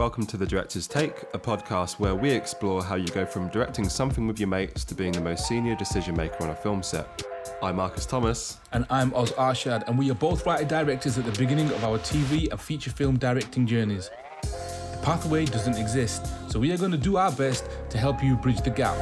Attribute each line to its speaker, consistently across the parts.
Speaker 1: Welcome to The Director's Take, a podcast where we explore how you go from directing something with your mates to being the most senior decision maker on a film set. I'm Marcus Thomas.
Speaker 2: And I'm Oz Arshad, and we are both writer directors at the beginning of our TV and feature film directing journeys. The pathway doesn't exist, so we are going to do our best to help you bridge the gap.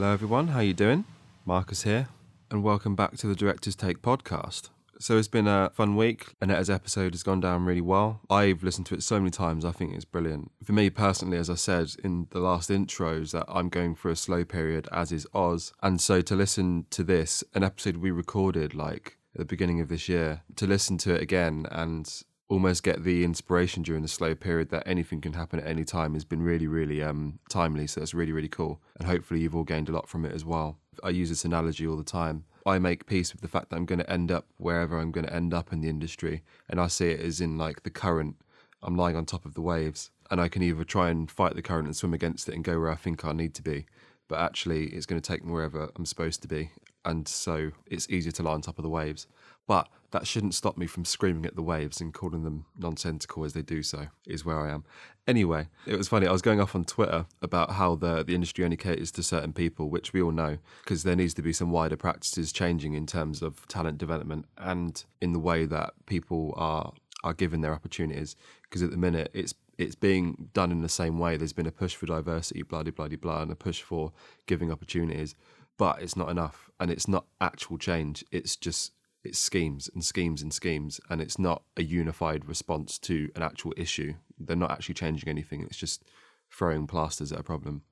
Speaker 1: Hello everyone, how you doing? Marcus here, and welcome back to the Director's Take podcast. So it's been a fun week. Anetta's episode has gone down really well. I've listened to it so many times. I think it's brilliant. For me personally, as I said in the last intros, that I'm going through a slow period, as is Oz. And so to listen to this, an episode we recorded like at the beginning of this year, to listen to it again and almost get the inspiration during the slow period that anything can happen at any time has been really, really um, timely. So it's really, really cool. And hopefully you've all gained a lot from it as well. I use this analogy all the time. I make peace with the fact that I'm going to end up wherever I'm going to end up in the industry. And I see it as in like the current. I'm lying on top of the waves and I can either try and fight the current and swim against it and go where I think I need to be. But actually, it's going to take me wherever I'm supposed to be. And so it's easier to lie on top of the waves. But that shouldn't stop me from screaming at the waves and calling them nonsensical as they do so, is where I am. Anyway, it was funny. I was going off on Twitter about how the, the industry only caters to certain people, which we all know, because there needs to be some wider practices changing in terms of talent development and in the way that people are are given their opportunities. Because at the minute, it's it's being done in the same way. There's been a push for diversity, blah, blah, blah, blah, and a push for giving opportunities, but it's not enough. And it's not actual change. It's just it's schemes and schemes and schemes, and it's not a unified response to an actual issue. They're not actually changing anything. It's just throwing plasters at a problem.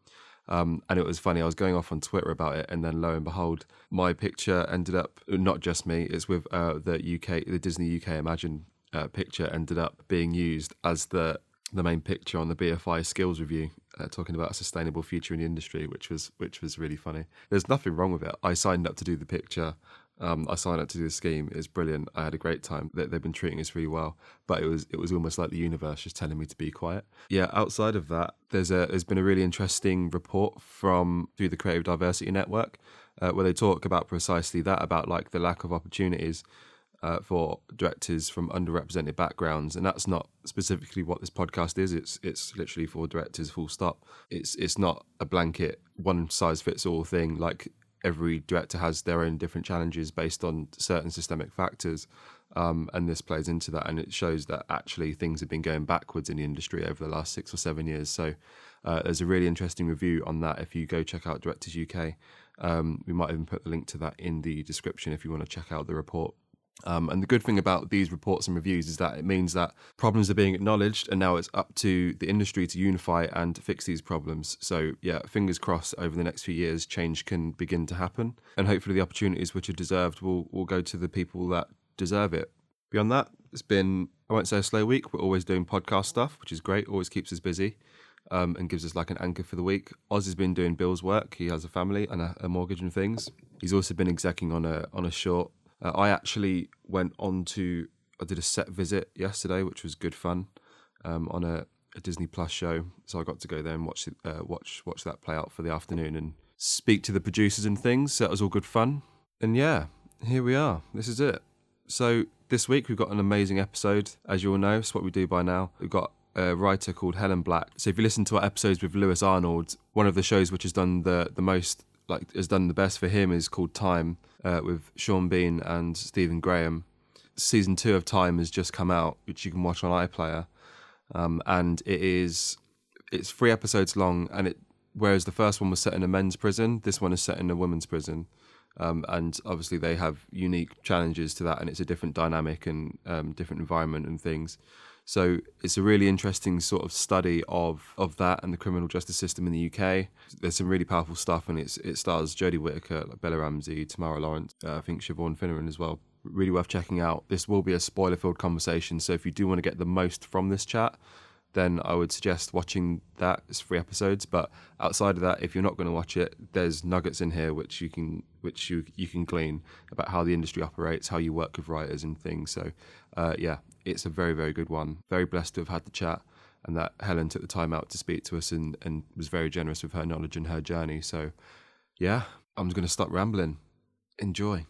Speaker 1: Um, and it was funny. I was going off on Twitter about it, and then lo and behold, my picture ended up not just me. It's with uh, the UK, the Disney UK Imagine uh, picture ended up being used as the the main picture on the BFI skills review, uh, talking about a sustainable future in the industry, which was which was really funny. There's nothing wrong with it. I signed up to do the picture. Um, I signed up to do the scheme. It's brilliant. I had a great time. They, they've been treating us really well, but it was it was almost like the universe just telling me to be quiet. Yeah. Outside of that, there's a there's been a really interesting report from through the Creative Diversity Network, uh, where they talk about precisely that about like the lack of opportunities. Uh, for directors from underrepresented backgrounds, and that's not specifically what this podcast is. It's it's literally for directors, full stop. It's it's not a blanket one size fits all thing. Like every director has their own different challenges based on certain systemic factors. Um, and this plays into that, and it shows that actually things have been going backwards in the industry over the last six or seven years. So uh, there's a really interesting review on that. If you go check out Directors UK, um, we might even put the link to that in the description if you want to check out the report. Um, and the good thing about these reports and reviews is that it means that problems are being acknowledged, and now it's up to the industry to unify and fix these problems. So, yeah, fingers crossed over the next few years, change can begin to happen, and hopefully the opportunities which are deserved will, will go to the people that deserve it. Beyond that, it's been, I won't say a slow week. We're always doing podcast stuff, which is great, always keeps us busy. Um, and gives us like an anchor for the week. Oz has been doing Bill's work. He has a family and a, a mortgage and things. He's also been executing on a on a short uh, I actually went on to I did a set visit yesterday, which was good fun um, on a, a, Disney Plus show. So I got to go there and watch uh, watch watch that play out for the afternoon and speak to the producers and things. So that was all good fun. And yeah, here we are. This is it. So this week we've got an amazing episode, as you all know. It's what we do by now. We've got a writer called Helen Black. So if you listen to our episodes with Lewis Arnold, one of the shows which has done the the most like has done the best for him is called Time uh, with Sean Bean and Stephen Graham. Season two of Time has just come out, which you can watch on iPlayer, um, and it is it's three episodes long. And it whereas the first one was set in a men's prison, this one is set in a women's prison. Um, and obviously they have unique challenges to that, and it's a different dynamic and um, different environment and things. So it's a really interesting sort of study of of that and the criminal justice system in the UK. There's some really powerful stuff, and it's it stars Jodie Whittaker, like Bella Ramsey, Tamara Lawrance, uh, I think Siobhan Finneran as well. Really worth checking out. This will be a spoiler-filled conversation, so if you do want to get the most from this chat, then I would suggest watching that. It's three episodes, but outside of that, if you're not going to watch it, there's nuggets in here which you can which you you can glean about how the industry operates, how you work with writers and things. So, uh, yeah, it's a very very good one. Very blessed to have had the chat, and that Helen took the time out to speak to us and, and was very generous with her knowledge and her journey. So, yeah, I'm just going to stop rambling. Enjoy.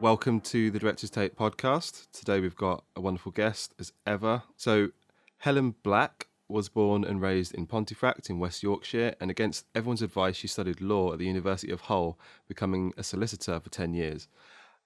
Speaker 1: Welcome to the Director's Take podcast. Today we've got a wonderful guest as ever. So, Helen Black was born and raised in Pontefract in West Yorkshire, and against everyone's advice, she studied law at the University of Hull, becoming a solicitor for 10 years.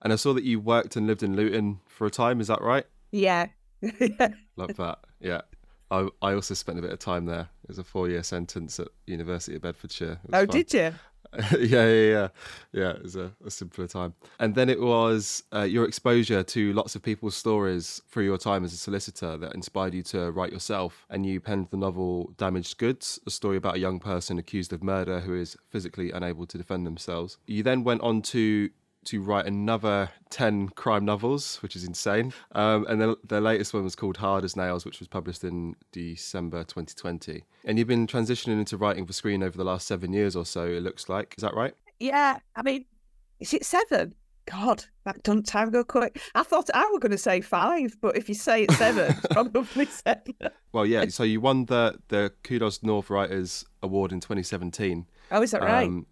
Speaker 1: And I saw that you worked and lived in Luton for a time, is that right?
Speaker 3: Yeah.
Speaker 1: Love that. Yeah. I, I also spent a bit of time there. It was a four year sentence at University of Bedfordshire.
Speaker 3: Oh, fun. did you?
Speaker 1: yeah, yeah, yeah, yeah. It was a, a simpler time. And then it was uh, your exposure to lots of people's stories through your time as a solicitor that inspired you to write yourself. And you penned the novel Damaged Goods, a story about a young person accused of murder who is physically unable to defend themselves. You then went on to to write another 10 crime novels, which is insane. Um, and the, the latest one was called Hard as Nails, which was published in December 2020. And you've been transitioning into writing for screen over the last seven years or so, it looks like. Is that right?
Speaker 3: Yeah. I mean, is it seven? God, that doesn't time go quick. I thought I were going to say five, but if you say it's seven, it's probably seven.
Speaker 1: Well, yeah. So you won the the Kudos North Writers Award in 2017. Oh,
Speaker 3: is that right? Um,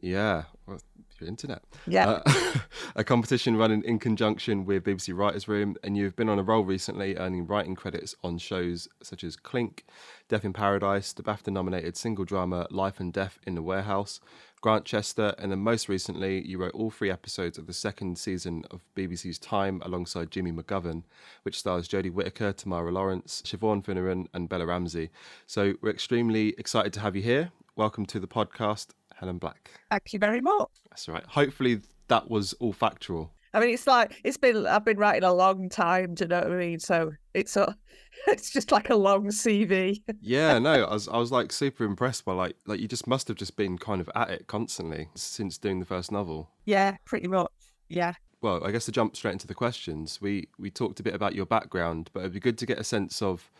Speaker 1: yeah. Well, your internet.
Speaker 3: Yeah. Uh,
Speaker 1: a competition running in conjunction with BBC Writers Room, and you've been on a roll recently earning writing credits on shows such as Clink, Death in Paradise, the BAFTA nominated single drama Life and Death in the Warehouse, Grantchester, and then most recently, you wrote all three episodes of the second season of BBC's Time alongside Jimmy McGovern, which stars Jodie Whittaker, Tamara Lawrance, Siobhan Finneran, and Bella Ramsey. So we're extremely excited to have you here. Welcome to the podcast, Helen Black.
Speaker 3: Thank you very much.
Speaker 1: That's right. Hopefully that was all factual.
Speaker 3: I mean, it's like it's been. I've been writing a long time. Do you know what I mean? So it's a, it's just like a long CV.
Speaker 1: yeah, no, I was, I was like super impressed by like, like you just must have just been kind of at it constantly since doing the first novel.
Speaker 3: Yeah, pretty much. Yeah.
Speaker 1: Well, I guess to jump straight into the questions, we we talked a bit about your background, but it'd be good to get a sense of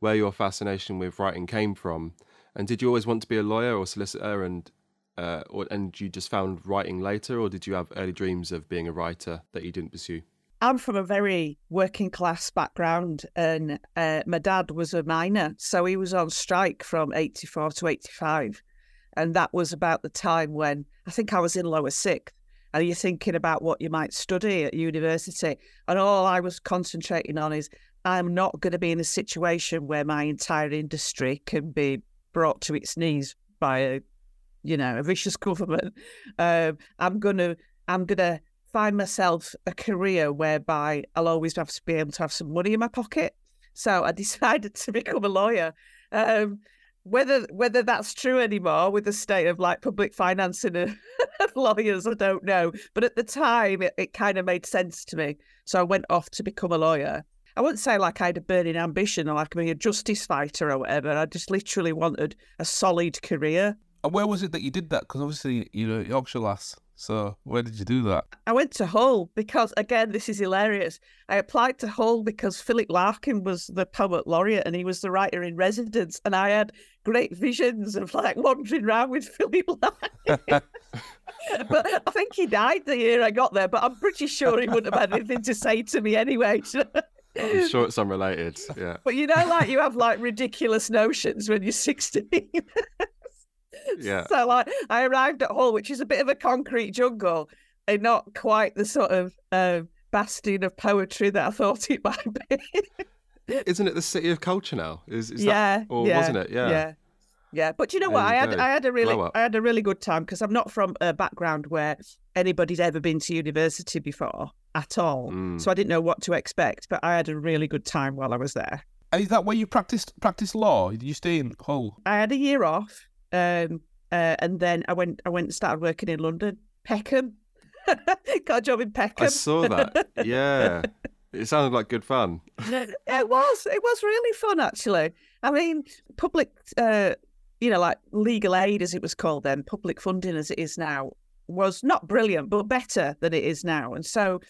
Speaker 1: where your fascination with writing came from. And did you always want to be a lawyer or solicitor? And uh, or, and you just found writing later, or did you have early dreams of being a writer that you didn't pursue?
Speaker 3: I'm from a very working class background, and uh, my dad was a miner, so he was on strike from 84 to 85. And that was about the time when I think I was in lower sixth. And you're thinking about what you might study at university. And all I was concentrating on is I'm not going to be in a situation where my entire industry can be brought to its knees by a you know, a vicious government. Um, I'm gonna, I'm gonna find myself a career whereby I'll always have to be able to have some money in my pocket. So I decided to become a lawyer. Um, whether whether that's true anymore with the state of like public financing of lawyers, I don't know. But at the time, it, it kind of made sense to me. So I went off to become a lawyer. I wouldn't say like I had a burning ambition or like being a justice fighter or whatever. I just literally wanted a solid career.
Speaker 2: And where was it that you did that? Because obviously you're a Yorkshire lass. So where did you do that?
Speaker 3: I went to Hull because again, this is hilarious. I applied to Hull because Philip Larkin was the poet laureate and he was the writer in residence, and I had great visions of like wandering around with Philip Larkin. but I think he died the year I got there. But I'm pretty sure he wouldn't have had anything to say to me anyway.
Speaker 1: I'm sure it's unrelated. Yeah.
Speaker 3: But you know, like you have like ridiculous notions when you're 16.
Speaker 1: Yeah.
Speaker 3: So like I arrived at Hull, which is a bit of a concrete jungle and not quite the sort of um, bastion of poetry that I thought it might be.
Speaker 1: Isn't it the city of culture now? Is, is yeah, that, or yeah, wasn't it? Yeah.
Speaker 3: Yeah. Yeah, but you know what? I had I had a really I had a really good time because I'm not from a background where anybody's ever been to university before at all, mm. so I didn't know what to expect. But I had a really good time while I was there.
Speaker 2: And is that where you practiced practiced law? Did you stay in Hull?
Speaker 3: I had a year off, um, uh, and then I went I went and started working in London. Peckham. Got a job in Peckham. I
Speaker 1: saw that. Yeah. it sounded like good fun.
Speaker 3: it was. It was really fun actually. I mean, public uh, you know, like legal aid as it was called then, public funding as it is now, was not brilliant, but better than it is now. And so,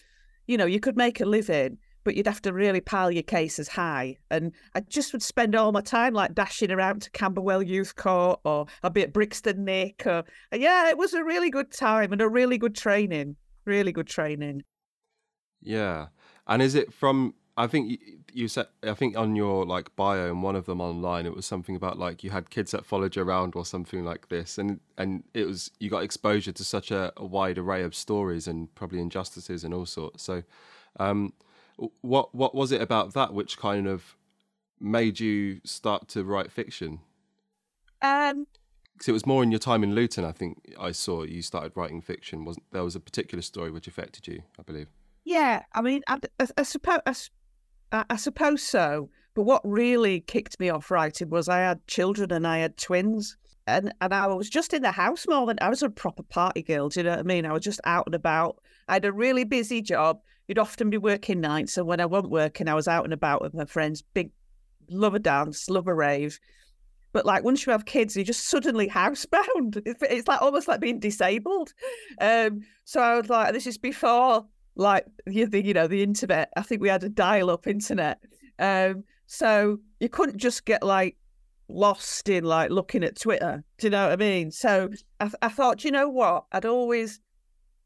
Speaker 3: you know, you could make a living but you'd have to really pile your cases high. And I just would spend all my time like dashing around to Camberwell Youth Court or I'd be at Brixton Nick. Or, yeah, it was a really good time and a really good training. Really good training.
Speaker 1: Yeah, and is it from? I think you, said. I think on your like bio and one of them online, it was something about like you had kids that followed you around or something like this, and and it was you got exposure to such a, a wide array of stories and probably injustices and all sorts. So, um, what what was it about that which kind of made you start to write fiction?
Speaker 3: Um,
Speaker 1: Because it was more in your time in Luton. I think I saw you started writing fiction. Wasn't there was a particular story which affected you? I believe.
Speaker 3: yeah, I mean, I, I, I suppose I, I suppose so. But what really kicked me off writing was I had children and I had twins. And, and I was just in the house more than I was a proper party girl. Do you know what I mean? I was just out and about. I had a really busy job. You'd often be working nights. And when I wasn't working, I was out and about with my friends. Big, love a dance, love a rave. But like once you have kids, you're just suddenly housebound. It's, like almost like being disabled. Um, so I was like, this is before like you know the internet. I think we had a dial-up internet. Um, so you couldn't just get like lost in like looking at Twitter. Do you know what I mean? So I, I thought, you know what? I'd always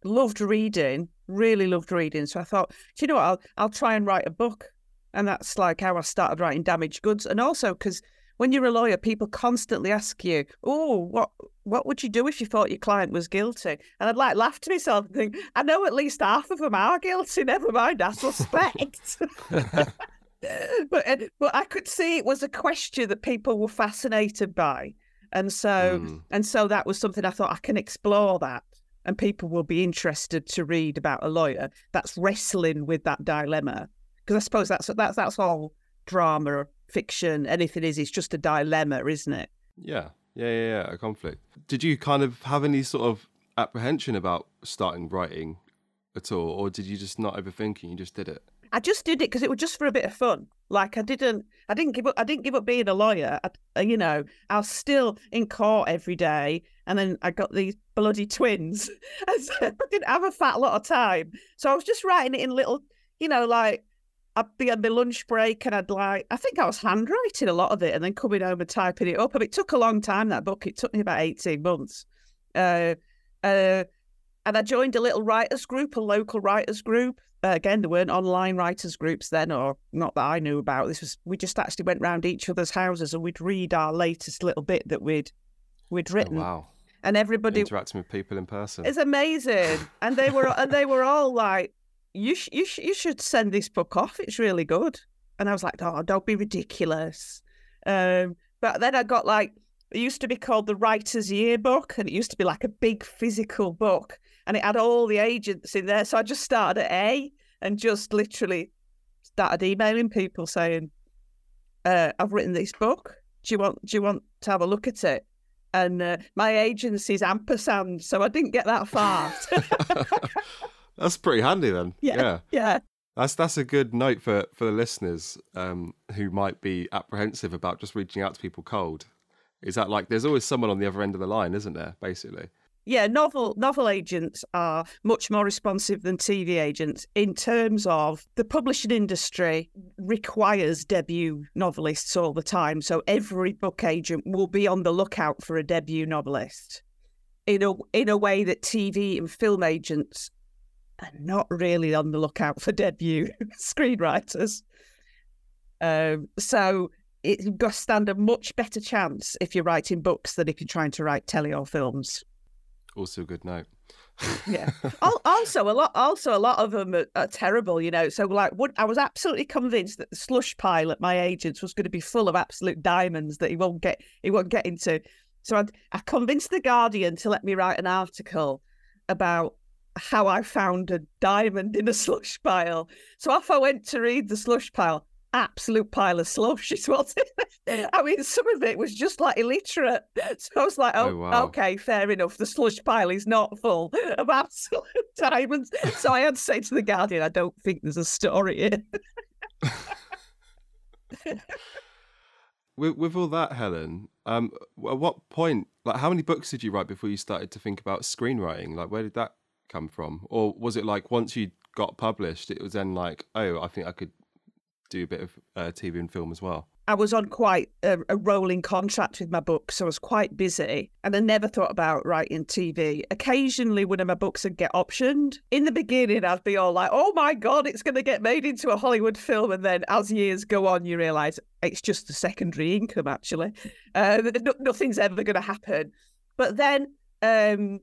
Speaker 3: loved reading, really loved reading. So I thought, do you know what? I'll I'll try and write a book, and that's like how I started writing Damaged Goods. And also because when you're a lawyer, people constantly ask you, "Oh, what what would you do if you thought your client was guilty?" And I'd like laugh to myself and think, "I know at least half of them are guilty. Never mind, I suspect." but but I could see it was a question that people were fascinated by, and so
Speaker 1: Mm.
Speaker 3: and so that was something I thought I can explore that, and people will be interested to read about a lawyer that's wrestling with that dilemma. Because I suppose that's that's that's all drama, fiction, anything is. It's just a dilemma, isn't it?
Speaker 1: Yeah, yeah, yeah, yeah, a conflict. Did you kind of have any sort of apprehension about starting writing at all, or did you just not overthink it? You just did it.
Speaker 3: I just did it because it was just for a bit of fun. Like I didn't, I didn't give up. I didn't give up being a lawyer. I, uh, you know, I was still in court every day, and then I got these bloody twins. I didn't have a fat lot of time, so I was just writing it in little, you know, like I'd be on my lunch break, and I'd like, I think I was handwriting a lot of it, and then coming home and typing it up. And it took a long time. That book. It took me about eighteen months. Uh, uh, and I joined a little writers group, a local writers group. Uh, again, there weren't online writers groups then, or not that I knew about. This was we just actually went round each other's houses and we'd read our latest little bit that we'd we'd
Speaker 1: Oh,
Speaker 3: written,
Speaker 1: wow,
Speaker 3: and everybody
Speaker 1: interacting with people in person.
Speaker 3: it's amazing. And they were and they were all like, "You sh- you sh- you should send this book off. It's really good." And I was like, "Oh, don't be ridiculous." Um, but then I got like it used to be called the Writer's Yearbook, and it used to be like a big physical book, and it had all the agents in there. So I just started at A and just literally started emailing people saying, uh, "I've written this book. Do you want do you want to have a look at it?" And uh, my agency's ampersand, so I didn't get that far.
Speaker 1: That's pretty handy then.
Speaker 3: Yeah.
Speaker 1: yeah.
Speaker 3: yeah,
Speaker 1: That's that's a good note for for the listeners um, who might be apprehensive about just reaching out to people cold. Is that like there's always someone on the other end of the line, isn't there? Basically.
Speaker 3: yeah. Novel novel agents are much more responsive than TV agents in terms of the publishing industry requires debut novelists all the time. So every book agent will be on the lookout for a debut novelist. In a in a way that TV and film agents are not really on the lookout for debut screenwriters. Um, so it, you've got to stand a much better chance if you're writing books than if you're trying to write telly or films.
Speaker 1: Also a good note.
Speaker 3: Yeah. Also, a lot. Also, a lot of them are, are terrible. You know. So, like, what I was absolutely convinced that the slush pile at my agents was going to be full of absolute diamonds that he won't get. He won't get into. So, I, I convinced the Guardian to let me write an article about how I found a diamond in a slush pile. So, off I went to read the slush pile. Absolute pile of slush is what I mean, some of it was just like illiterate. So I was like, oh,
Speaker 1: Oh, wow.
Speaker 3: okay, fair enough. The slush pile is not full of absolute diamonds. So I had to say to the Guardian, I don't think there's a story here.
Speaker 1: With with all that, Helen, um, at what point, like, how many books did you write before you started to think about screenwriting? Like, where did that come from? Or was it like once you got published, it was then like, oh, I think I could do a bit of uh, TV and film as well?
Speaker 3: I was on quite a, a, rolling contract with my books, so I was quite busy. And I never thought about writing TV. Occasionally, one of my books would get optioned. In the beginning, I'd be all like, oh my God, it's going to get made into a Hollywood film. And then as years go on, you realise it's just a secondary income, actually. Uh, nothing's ever going to happen. But then um,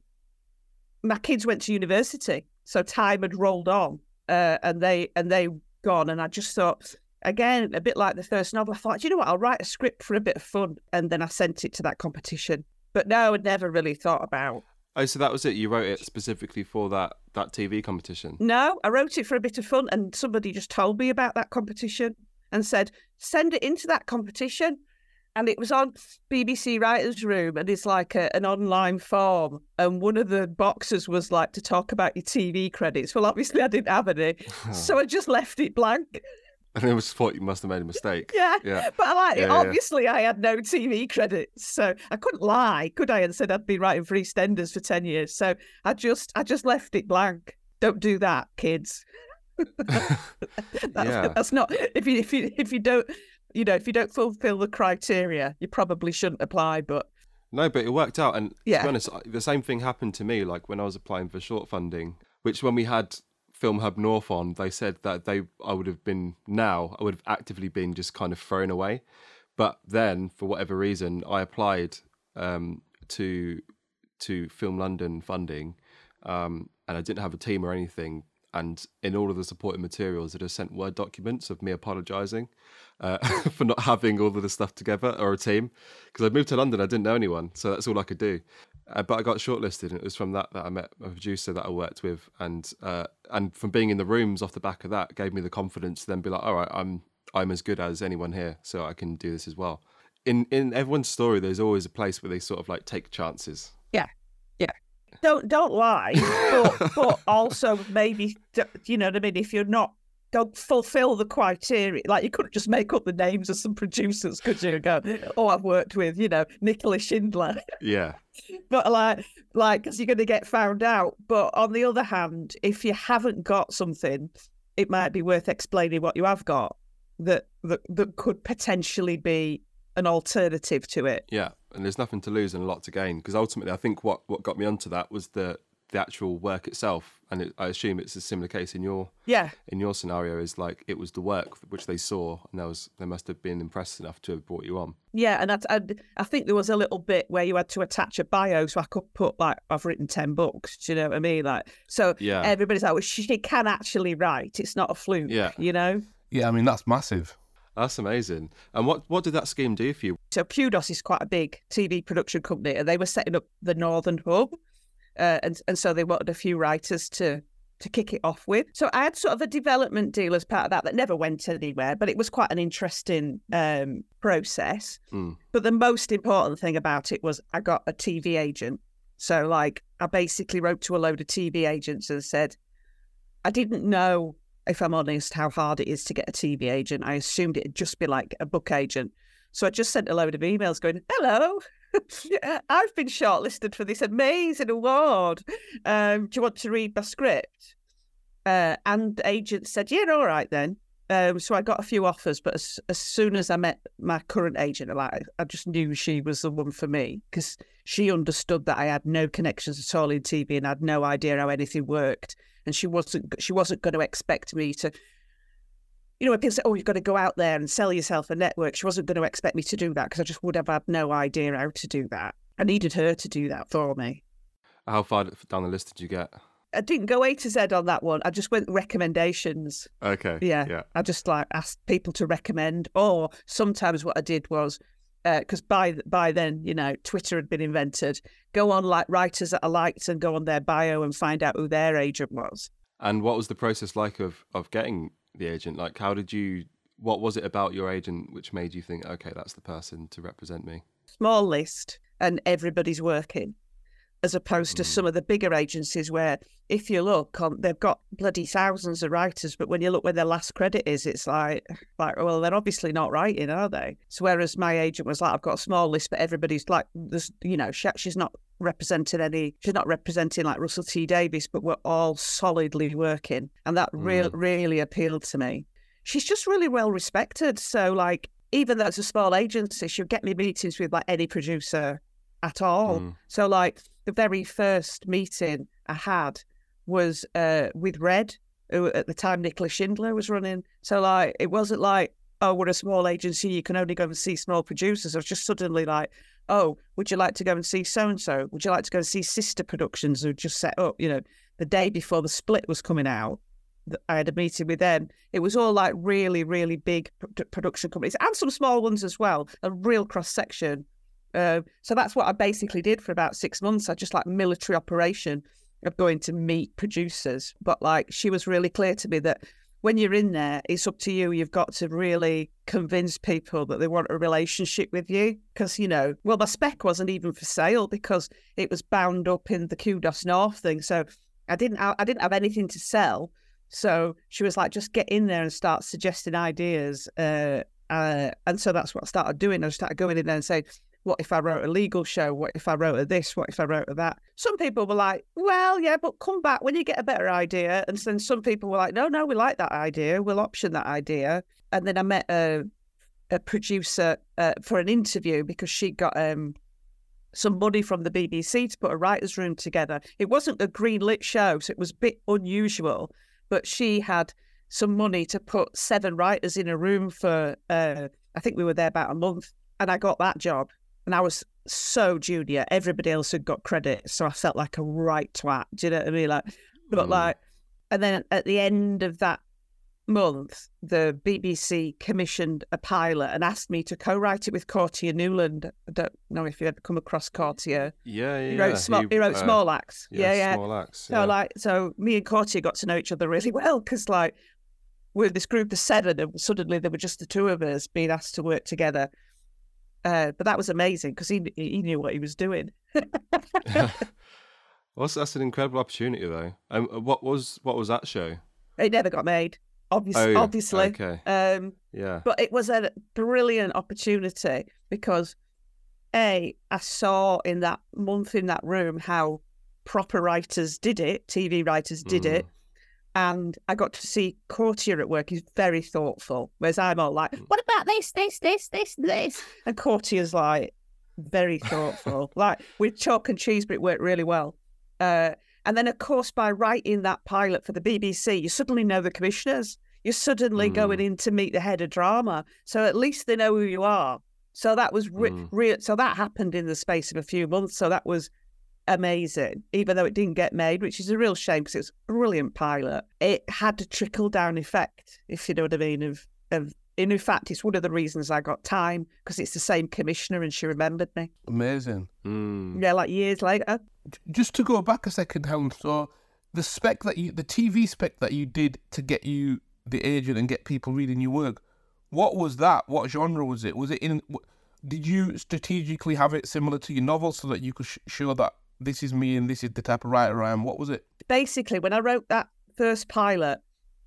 Speaker 3: my kids went to university, so time had rolled on. Uh, and they and they gone and I just thought again, a bit like the first novel, I thought, you know what, I'll write a script for a bit of fun. And then I sent it to that competition. But no, I'd never really thought about.
Speaker 1: Oh, so that was it. You wrote it specifically for that that TV competition.
Speaker 3: No, I wrote it for a bit of fun, and somebody just told me about that competition and said, send it into that competition. And it was on BBC Writers' Room, and it's like a, an online form. And one of the boxes was like to talk about your TV credits. Well, obviously, I didn't have any, so I just left it blank.
Speaker 1: And it was thought you must have made a mistake.
Speaker 3: Yeah. Yeah. But I like yeah, obviously yeah. I had no TV credits. So I couldn't lie, could I? And said I'd been writing for EastEnders for ten years. So I just I just left it blank. Don't do that, kids. that's, yeah. that's not if you if you if you don't you know, if you don't fulfill the criteria, you probably shouldn't apply, but
Speaker 1: no, but it worked out. And yeah. to be honest, the same thing happened to me. Like when I was applying for short funding, which when we had Film Hub North on, they said that they I would have been now I would have actively been just kind of thrown away. But then, for whatever reason, I applied um, to to Film London funding, um, and I didn't have a team or anything. And in all of the supporting materials, it has sent word documents of me apologising uh, for not having all of the stuff together or a team. Because I moved to London, I didn't know anyone, so that's all I could do. Uh, but I got shortlisted, and it was from that that I met a producer that I worked with, and uh, and from being in the rooms off the back of that gave me the confidence to then be like, all right, I'm I'm as good as anyone here, so I can do this as well. In in everyone's story, there's always a place where they sort of like take chances.
Speaker 3: Don't don't lie, but but also maybe you know what I mean. If you're not don't fulfill the criteria. Like you couldn't just make up the names of some producers, could you? go, oh, I've worked with, you know, Nicola Shindler.
Speaker 1: Yeah.
Speaker 3: but like, like, because you're going to get found out. But on the other hand, if you haven't got something, it might be worth explaining what you have got that that, that could potentially be an alternative to it.
Speaker 1: Yeah, and there's nothing to lose and a lot to gain because ultimately, I think what what got me onto that was the the actual work itself and it, i assume it's a similar case in your
Speaker 3: yeah.
Speaker 1: in your scenario is like it was the work which they saw and there was they must have been impressed enough to have brought you on.
Speaker 3: Yeah and I, I, I think there was a little bit where you had to attach a bio so i could put like i've written 10 books do you know what i mean? Like so yeah. everybody's like well, she can actually write it's not a fluke yeah. you know?
Speaker 2: Yeah i mean that's massive
Speaker 1: that's amazing. And what, what did that scheme do for you?
Speaker 3: So Kudos is quite a big TV production company, and they were setting up the Northern Hub, uh, and and so they wanted a few writers to to kick it off with. So I had sort of a development deal as part of that that never went anywhere, but it was quite an interesting um, process. Mm. But the most important thing about it was I got a TV agent. So like I basically wrote to a load of TV agents and said, I didn't know, if I'm honest, how hard it is to get a TV agent. I assumed it'd just be like a book agent. So I just sent a load of emails going, hello, I've been shortlisted for this amazing award. Um, do you want to read my script? Uh, and the agent said, yeah, all right then. Um, so I got a few offers, but as, as soon as I met my current agent, I, I just knew she was the one for me because she understood that I had no connections at all in TV and had no idea how anything worked, and she wasn't she wasn't going to expect me to you know, people say, oh, you've got to go out there and sell yourself a network. She wasn't going to expect me to do that because I just would have had no idea how to do that. I needed her to do that for me.
Speaker 1: How far down the list did you get?
Speaker 3: I didn't go A to Z on that one. I just went recommendations.
Speaker 1: Okay.
Speaker 3: Yeah.
Speaker 1: Yeah.
Speaker 3: I just like asked people to recommend, or sometimes what I did was because uh, by by then, you know, Twitter had been invented. Go on like writers that I liked and go on their bio and find out who their agent was.
Speaker 1: And what was the process like of of getting the agent? Like, how did you? What was it about your agent which made you think, okay, that's the person to represent me?
Speaker 3: Small list, and everybody's working, as opposed mm. to some of the bigger agencies where, if you look, on, they've got bloody thousands of writers, but when you look where their last credit is, it's like, like, well, they're obviously not writing, are they? So whereas my agent was like, I've got a small list, but everybody's like, there's, you know, she's not representing any she's not representing like Russell T Davies but we're all solidly working and that mm. really appealed to me she's just really well respected so like even though it's a small agency, she'll get me meetings with like any producer at all.
Speaker 1: Mm.
Speaker 3: So like the very first meeting I had was uh, with Red, who at the time Nicola Shindler was running. So like it wasn't like, oh, we're a small agency, you can only go and see small producers. I was just suddenly like, oh, would you like to go and see so and so? Would you like to go and see sister productions who just set up, you know, the day before the split was coming out? I had a meeting with them. It was all like really, really big production companies and some small ones as well, a real cross section. Uh, so that's what I basically did for about six months. I just like military operation of going to meet producers. But like she was really clear to me that when you're in there, it's up to you. You've got to really convince people that they want a relationship with you. Because, you know, well, my spec wasn't even for sale because it was bound up in the Kudos North thing. So I didn't, I didn't have anything to sell. So she was like, just get in there and start suggesting ideas. Uh, uh, and so that's what I started doing. I started going in there and saying, what if I wrote a legal show? What if I wrote a this? What if I wrote a that? Some people were like, well, yeah, but come back when you get a better idea. And then some people were like, no, no, we like that idea. We'll option that idea. And then I met a, a producer uh, for an interview because she got um, some money from the BBC to put a writer's room together. It wasn't a green lit show, so it was a bit unusual, but she had some money to put seven writers in a room for, uh, I think we were there about a month. And I got that job and I was so junior. Everybody else had got credit, so I felt like a right twat. Do you know what I mean? Like, but
Speaker 1: Mm.
Speaker 3: like, and then at the end of that month, the BBC commissioned a pilot and asked me to co-write it with Courttia Newland. I don't know if you ever come across Courttia.
Speaker 1: Yeah, yeah.
Speaker 3: He wrote small. He, wrote
Speaker 1: uh,
Speaker 3: Small Axe. Yeah, yeah.
Speaker 1: Small.
Speaker 3: So
Speaker 1: yeah.
Speaker 3: like, so me and Courttia got to know each other really well because like we're this group of seven, and suddenly there were just the two of us being asked to work together. Uh, but that was amazing because he he knew what he was doing.
Speaker 1: well, that's, an incredible opportunity, though. Um, what was what was that show?
Speaker 3: It never got made, obviously.
Speaker 1: Oh,
Speaker 3: obviously.
Speaker 1: okay.
Speaker 3: Um,
Speaker 1: Yeah.
Speaker 3: but it was a brilliant opportunity because a I saw in that month in that room how proper writers did it, TV writers did it, and I got to see Courttia at work. He's very thoughtful, whereas I'm all like, "What about this, this, this, this, this?" And Courttia's like very thoughtful, like with chalk and cheese, but it worked really well. Uh, and then, of course, by writing that pilot for the BBC, you suddenly know the commissioners. You're suddenly going in to meet the head of drama, so at least they know who you are. So that was re-
Speaker 1: Mm.
Speaker 3: real. So that happened in the space of a few months. So that was amazing, even though it didn't get made, which is a real shame because it's a brilliant pilot. It had a trickle down effect, if you know what I mean. Of of, and in fact, it's one of the reasons I got time because it's the same commissioner and she remembered me.
Speaker 2: Amazing.
Speaker 1: Mm.
Speaker 3: Yeah, like years later.
Speaker 2: Just to go back a second, Helen. So the spec that you, the TV spec that you did to get you the agent and get people reading your work, what was that? What genre was it? Was it in? Did you strategically have it similar to your novel so that you could sh- show that this is me and this is the type of writer I am? What was it?
Speaker 3: basically, when I wrote that first pilot,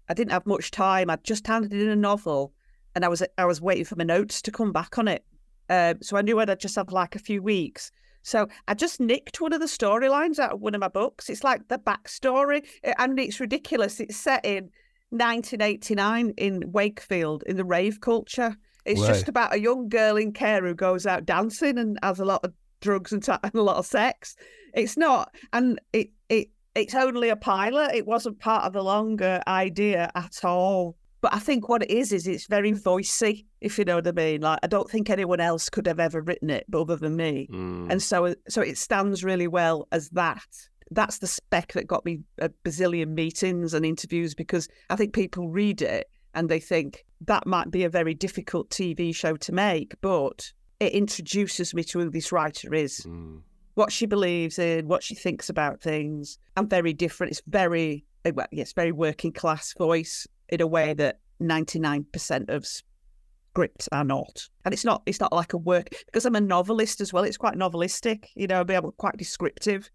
Speaker 3: I didn't have much time. I'd just handed in a novel, and I was I was waiting for my notes to come back on it. Um, so I knew I'd just have like a few weeks. So I just nicked one of the storylines out of one of my books. It's like the backstory, and it's ridiculous. It's set in 1989 in Wakefield in the rave culture. It's
Speaker 2: Right.
Speaker 3: just about a young girl in care who goes out dancing and has a lot of drugs and, ta- and a lot of sex. It's not, and it it it's only a pilot. It wasn't part of the longer idea at all. But I think what it is is it's very voicey, if you know what I mean. Like I don't think anyone else could have ever written it, but other than me.
Speaker 1: Mm.
Speaker 3: And so so it stands really well as that. That's the spec that got me a bazillion meetings and interviews because I think people read it and they think that might be a very difficult TV show to make, but it introduces me to who this writer is
Speaker 1: Mm.
Speaker 3: What she believes in, what she thinks about things. I'm very different. It's very, eh, well, yes, very working class voice in a way that 99% of scripts are not. And it's not, it's not like a work because I'm a novelist as well. It's quite novelistic, you know, I'm quite descriptive.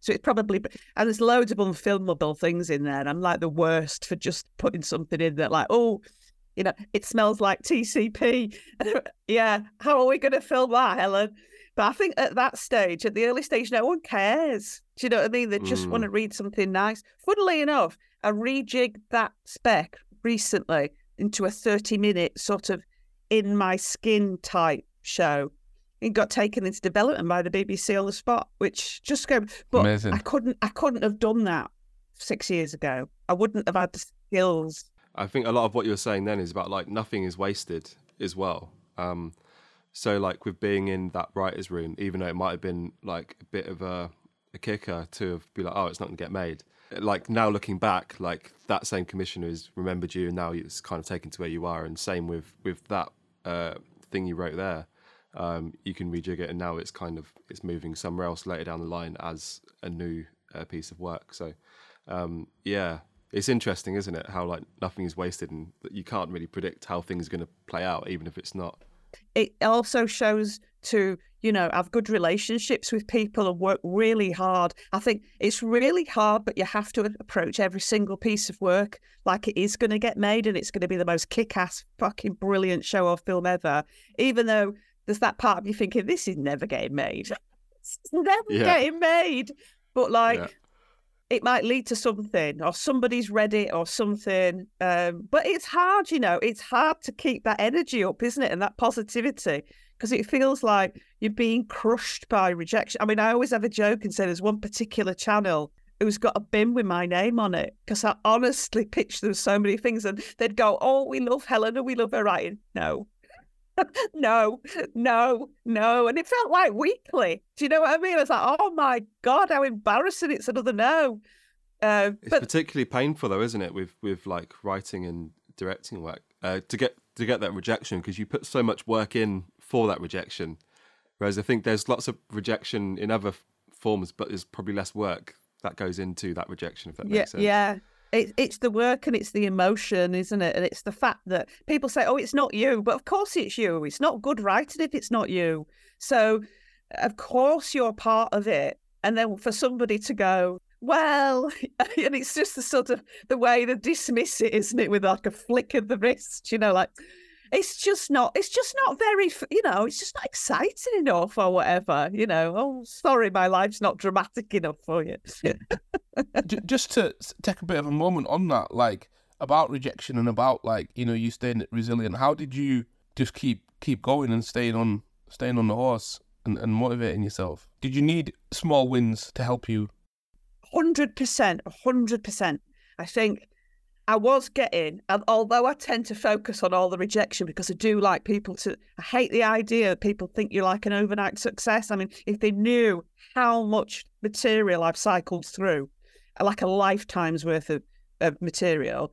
Speaker 3: So it's probably, and there's loads of unfilmable things in there. And I'm like the worst for just putting something in that, like, oh, you know, it smells like TCP. yeah, how are we going to film that, Helen? But I think at that stage, at the early stage, no one cares. Do you know what I mean? They just
Speaker 1: Mm.
Speaker 3: want to read something nice. Funnily enough, I rejigged that spec recently into a 30 minute sort of in my skin type show. It got taken into development by the BBC on the spot, which just go. But
Speaker 2: Amazing.
Speaker 3: I couldn't. I couldn't have done that six years ago. I wouldn't have had the skills.
Speaker 1: I think a lot of what you're saying then is about like nothing is wasted as well. Um, so like with being in that writers' room, even though it might have been like a bit of a, a kicker to be like, oh, it's not going to get made. Like now looking back, like that same commissioner has remembered you, and now it's kind of taken to where you are. And same with with that uh, thing you wrote there. Um, you can rejig it, and now it's kind of it's moving somewhere else later down the line as a new uh, piece of work. So um, yeah, it's interesting, isn't it? How like nothing is wasted, and you can't really predict how things are going to play out, even if it's not.
Speaker 3: It also shows to you know have good relationships with people and work really hard. I think it's really hard, but you have to approach every single piece of work like it is going to get made, and it's going to be the most kick-ass, fucking brilliant show or film ever. Even though there's that part of you thinking this is never getting made, it's never
Speaker 1: Yeah.
Speaker 3: getting made. But like
Speaker 1: Yeah.
Speaker 3: It might lead to something or somebody's read it or something um, but it's hard you know it's hard to keep that energy up isn't it and that positivity? Because it feels like you're being crushed by rejection. I mean i always have a joke and say there's one particular channel who's got a bin with my name on it because i honestly pitched them so many things and they'd go oh we love helena we love her writing no no, no, no. And it felt like weekly. Do you know what I mean? I was like, oh my God, how embarrassing. It's another no. Uh,
Speaker 1: It's
Speaker 3: but
Speaker 1: particularly painful, though, isn't it, with with like writing and directing work uh, to get to get that rejection because you put so much work in for that rejection. Whereas I think there's lots of rejection in other f- forms, but there's probably less work that goes into that rejection. If that
Speaker 3: yeah,
Speaker 1: makes sense.
Speaker 3: yeah. It, it's the work and it's the emotion, isn't it? And it's the fact that people say, oh, it's not you. But of course it's you. It's not good writing if it's not you. So, of course, you're part of it. And then for somebody to go, well, and it's just the sort of the way they dismiss it, isn't it? With like a flick of the wrist, you know, like it's just not, it's just not very, you know, it's just not exciting enough or whatever, you know. Oh, sorry, my life's not dramatic enough for you.
Speaker 2: Just to take a bit of a moment on that, like about rejection and about like you know you staying resilient. How did you just keep keep going and staying on staying on the horse and, and motivating yourself? Did you need small wins to help you?
Speaker 3: Hundred percent, hundred percent. I think I was getting, and although I tend to focus on all the rejection because I do like people to, I hate the idea that people think you're like an overnight success. I mean, if they knew how much material I've cycled through, like a lifetime's worth of, of material.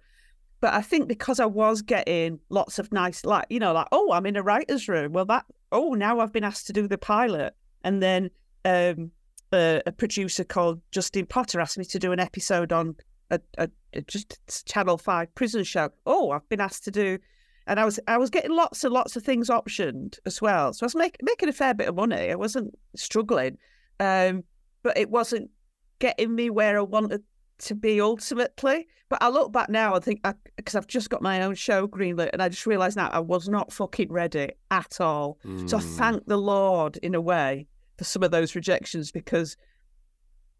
Speaker 3: But I think because I was getting lots of nice, like, you know, like, oh, I'm in a writer's room. Well, that, oh, now I've been asked to do the pilot. And then um, a, a producer called Justin Potter asked me to do an episode on a, a, a just Channel Five prison show. Oh, I've been asked to do, and I was I was getting lots and lots of things optioned as well. So I was make, making a fair bit of money. I wasn't struggling, um, but it wasn't getting me where I wanted to be ultimately. But I look back now, I think because I've just got my own show greenlit, and I just realised now I was not fucking ready at all. So I
Speaker 1: Mm.
Speaker 3: thank the Lord in a way for some of those rejections because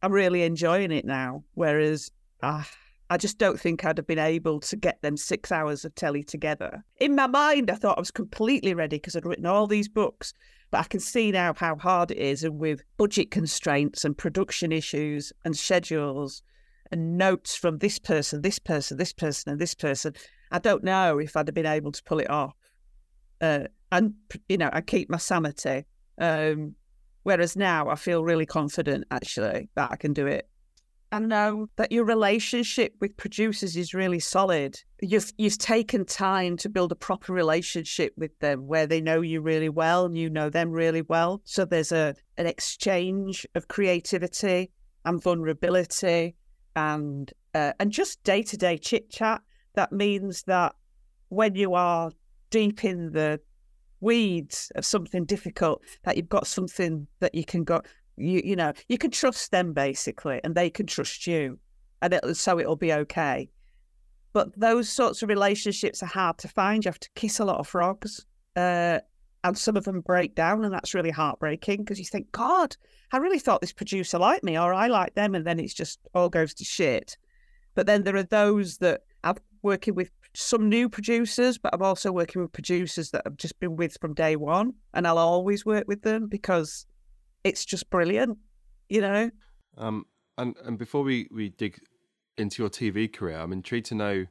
Speaker 3: I'm really enjoying it now. Whereas ah, I just don't think I'd have been able to get them six hours of telly together. In my mind, I thought I was completely ready because I'd written all these books. But I can see now how hard it is, and with budget constraints and production issues and schedules and notes from this person, this person, this person, and this person, I don't know if I'd have been able to pull it off. Uh, and you know, I keep my sanity. Um, whereas now, I feel really confident actually that I can do it. I know that your relationship with producers is really solid. You've you've taken time to build a proper relationship with them where they know you really well and you know them really well. So there's a an exchange of creativity and vulnerability and uh, and just day to day chit chat. That means that when you are deep in the weeds of something difficult, that you've got something that you can go you you know you can trust them basically and they can trust you and it, so it'll be okay. But those sorts of relationships are hard to find. You have to kiss a lot of frogs uh, and some of them break down and that's really heartbreaking because you think god i really thought this producer liked me or i like them and then it's just all goes to shit. But then there are those that i'm working with some new producers, but I'm also working with producers that I've just been with from day one, and I'll always work with them because it's just brilliant, you know.
Speaker 1: Um, and and before we we dig into your TV career, I'm intrigued to know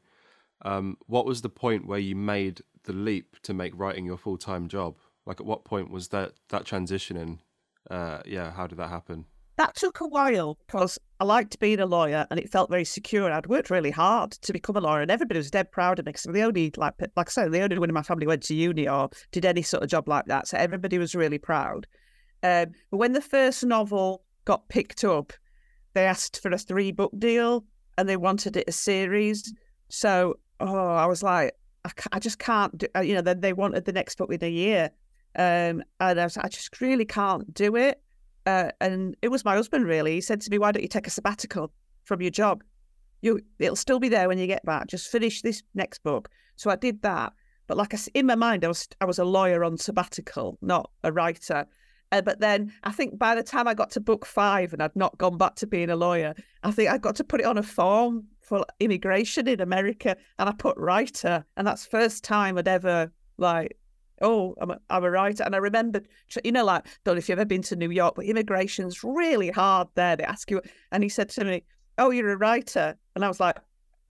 Speaker 1: um, what was the point where you made the leap to make writing your full time job. Like, at what point was that that transition? And uh, yeah, how did that happen?
Speaker 3: That took a while because I liked being a lawyer and it felt very secure. I'd worked really hard to become a lawyer, and everybody was dead proud of me because the only like like I said, the only one in my family went to uni or did any sort of job like that. So everybody was really proud. Um, but when the first novel got picked up, they asked for a three book deal and they wanted it a series. So oh, I was like, I, I just can't do. Uh, you know, then they wanted the next book in a year, um, and I was, I just really can't do it. Uh, and it was my husband really. He said to me, "Why don't you take a sabbatical from your job? You, it'll still be there when you get back. Just finish this next book." So I did that. But like I, in my mind, I was I was a lawyer on sabbatical, not a writer. Uh, but then I think by the time I got to book five and I'd not gone back to being a lawyer, I think I got to put it on a form for immigration in America, and I put writer, and that's first time I'd ever like oh, I'm a, I'm a writer. And I remember, you know, like, don't know if you've ever been to New York, but immigration's really hard there. They ask you, and he said to me, oh, you're a writer. And I was like,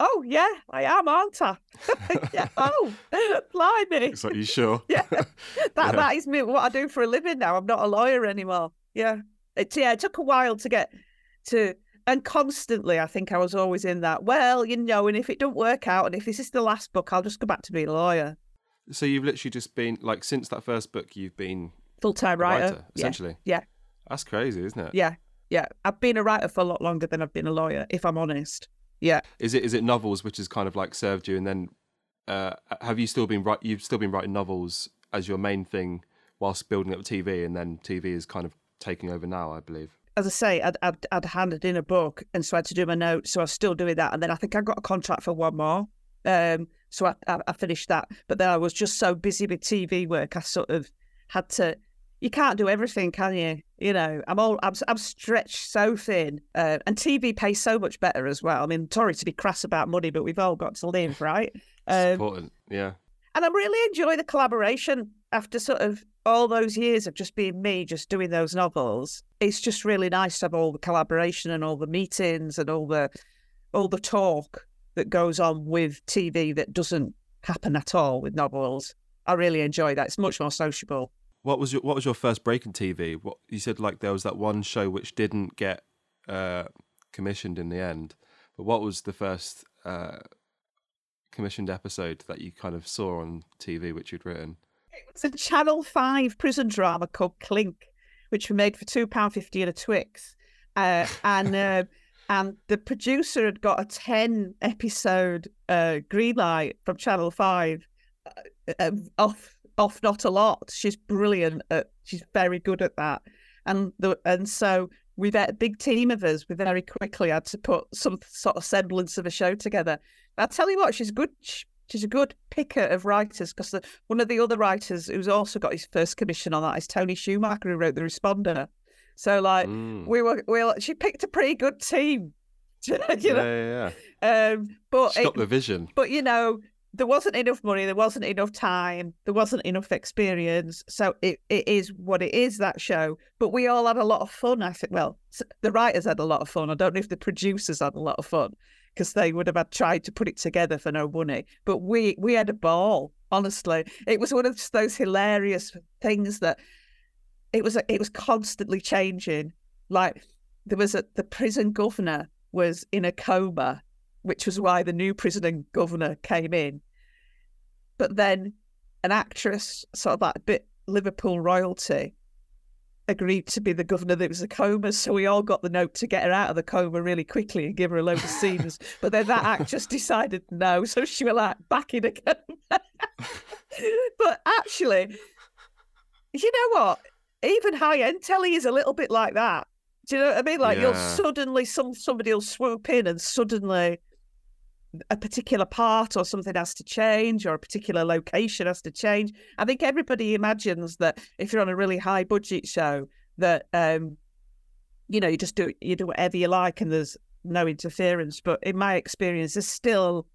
Speaker 3: oh, yeah, I am, aren't I? yeah, oh, blimey.
Speaker 1: It's like, you sure?
Speaker 3: yeah, that, yeah. that is me, what I do for a living now. I'm not a lawyer anymore. Yeah. It, yeah, it took a while to get to and constantly I think I was always in that, well, you know, and if it don't work out and if this is the last book, I'll just go back to being a lawyer.
Speaker 1: So you've literally just been like since that first book you've been
Speaker 3: full time writer, writer,
Speaker 1: essentially.
Speaker 3: Yeah. yeah.
Speaker 1: That's crazy, isn't it?
Speaker 3: Yeah. Yeah. I've been a writer for a lot longer than I've been a lawyer, if I'm honest. Yeah.
Speaker 1: Is it is it novels which has kind of like served you and then uh, have you still been write you've still been writing novels as your main thing whilst building up TV and then TV is kind of taking over now, I believe
Speaker 3: as I say, I'd, I'd, I'd, handed in a book, and so I had to do my notes. So I was still doing that, and then I think I got a contract for one more. Um, so I, I, I, finished that, but then I was just so busy with TV work, I sort of had to. You can't do everything, can you? You know, I'm all I'm, I'm stretched so thin, uh, and TV pays so much better as well. I mean, sorry to be crass about money, but we've all got to live, right?
Speaker 1: Um, important, yeah.
Speaker 3: And I really enjoy the collaboration after sort of all those years of just being me, just doing those novels, it's just really nice to have all the collaboration and all the meetings and all the all the talk that goes on with TV that doesn't happen at all with novels. I really enjoy that. It's much more sociable.
Speaker 1: What was your What was your first break in TV? What you said like there was that one show which didn't get uh, commissioned in the end, but what was the first uh, commissioned episode that you kind of saw on TV which you'd written?
Speaker 3: It was a Channel 5 prison drama called Clink, which we made for £2.50 at a Twix. Uh, and uh, and the producer had got a 10 episode uh, green light from Channel 5 uh, um, off off not a lot. She's brilliant. At, she's very good at that. And the, and so we had a big team of us. We very quickly had to put some sort of semblance of a show together. I tell you what, she's good. She's a good picker of writers because one of the other writers who's also got his first commission on that is Tony Schumacher, who wrote The Responder. So, like, mm. we were, we were, she picked a pretty good team.
Speaker 1: you know? Yeah, yeah, yeah. Um,
Speaker 3: but
Speaker 1: She's got the vision.
Speaker 3: But, you know, there wasn't enough money, there wasn't enough time, there wasn't enough experience. So it, it is what it is, that show. But we all had a lot of fun, I think. Well, the writers had a lot of fun. I don't know if the producers had a lot of fun because they would have had tried to put it together for no money. But we we had a ball. Honestly, it was one of those hilarious things that it was. It was constantly changing. Like there was a the prison governor was in a coma, which was why the new prison and governor came in. But then an actress, sort of like bit Liverpool royalty, agreed to be the governor that was a coma. So we all got the note to get her out of the coma really quickly and give her a load of scenes. but then that actress decided no. So she was like back in a coma. but actually, you know what? Even high end telly is a little bit like that. Do you know what I mean? Like yeah. you'll suddenly some somebody will swoop in and suddenly a particular part or something has to change or a particular location has to change. I think everybody imagines that if you're on a really high budget show that um you know you just do you do whatever you like and there's no interference but in my experience there's still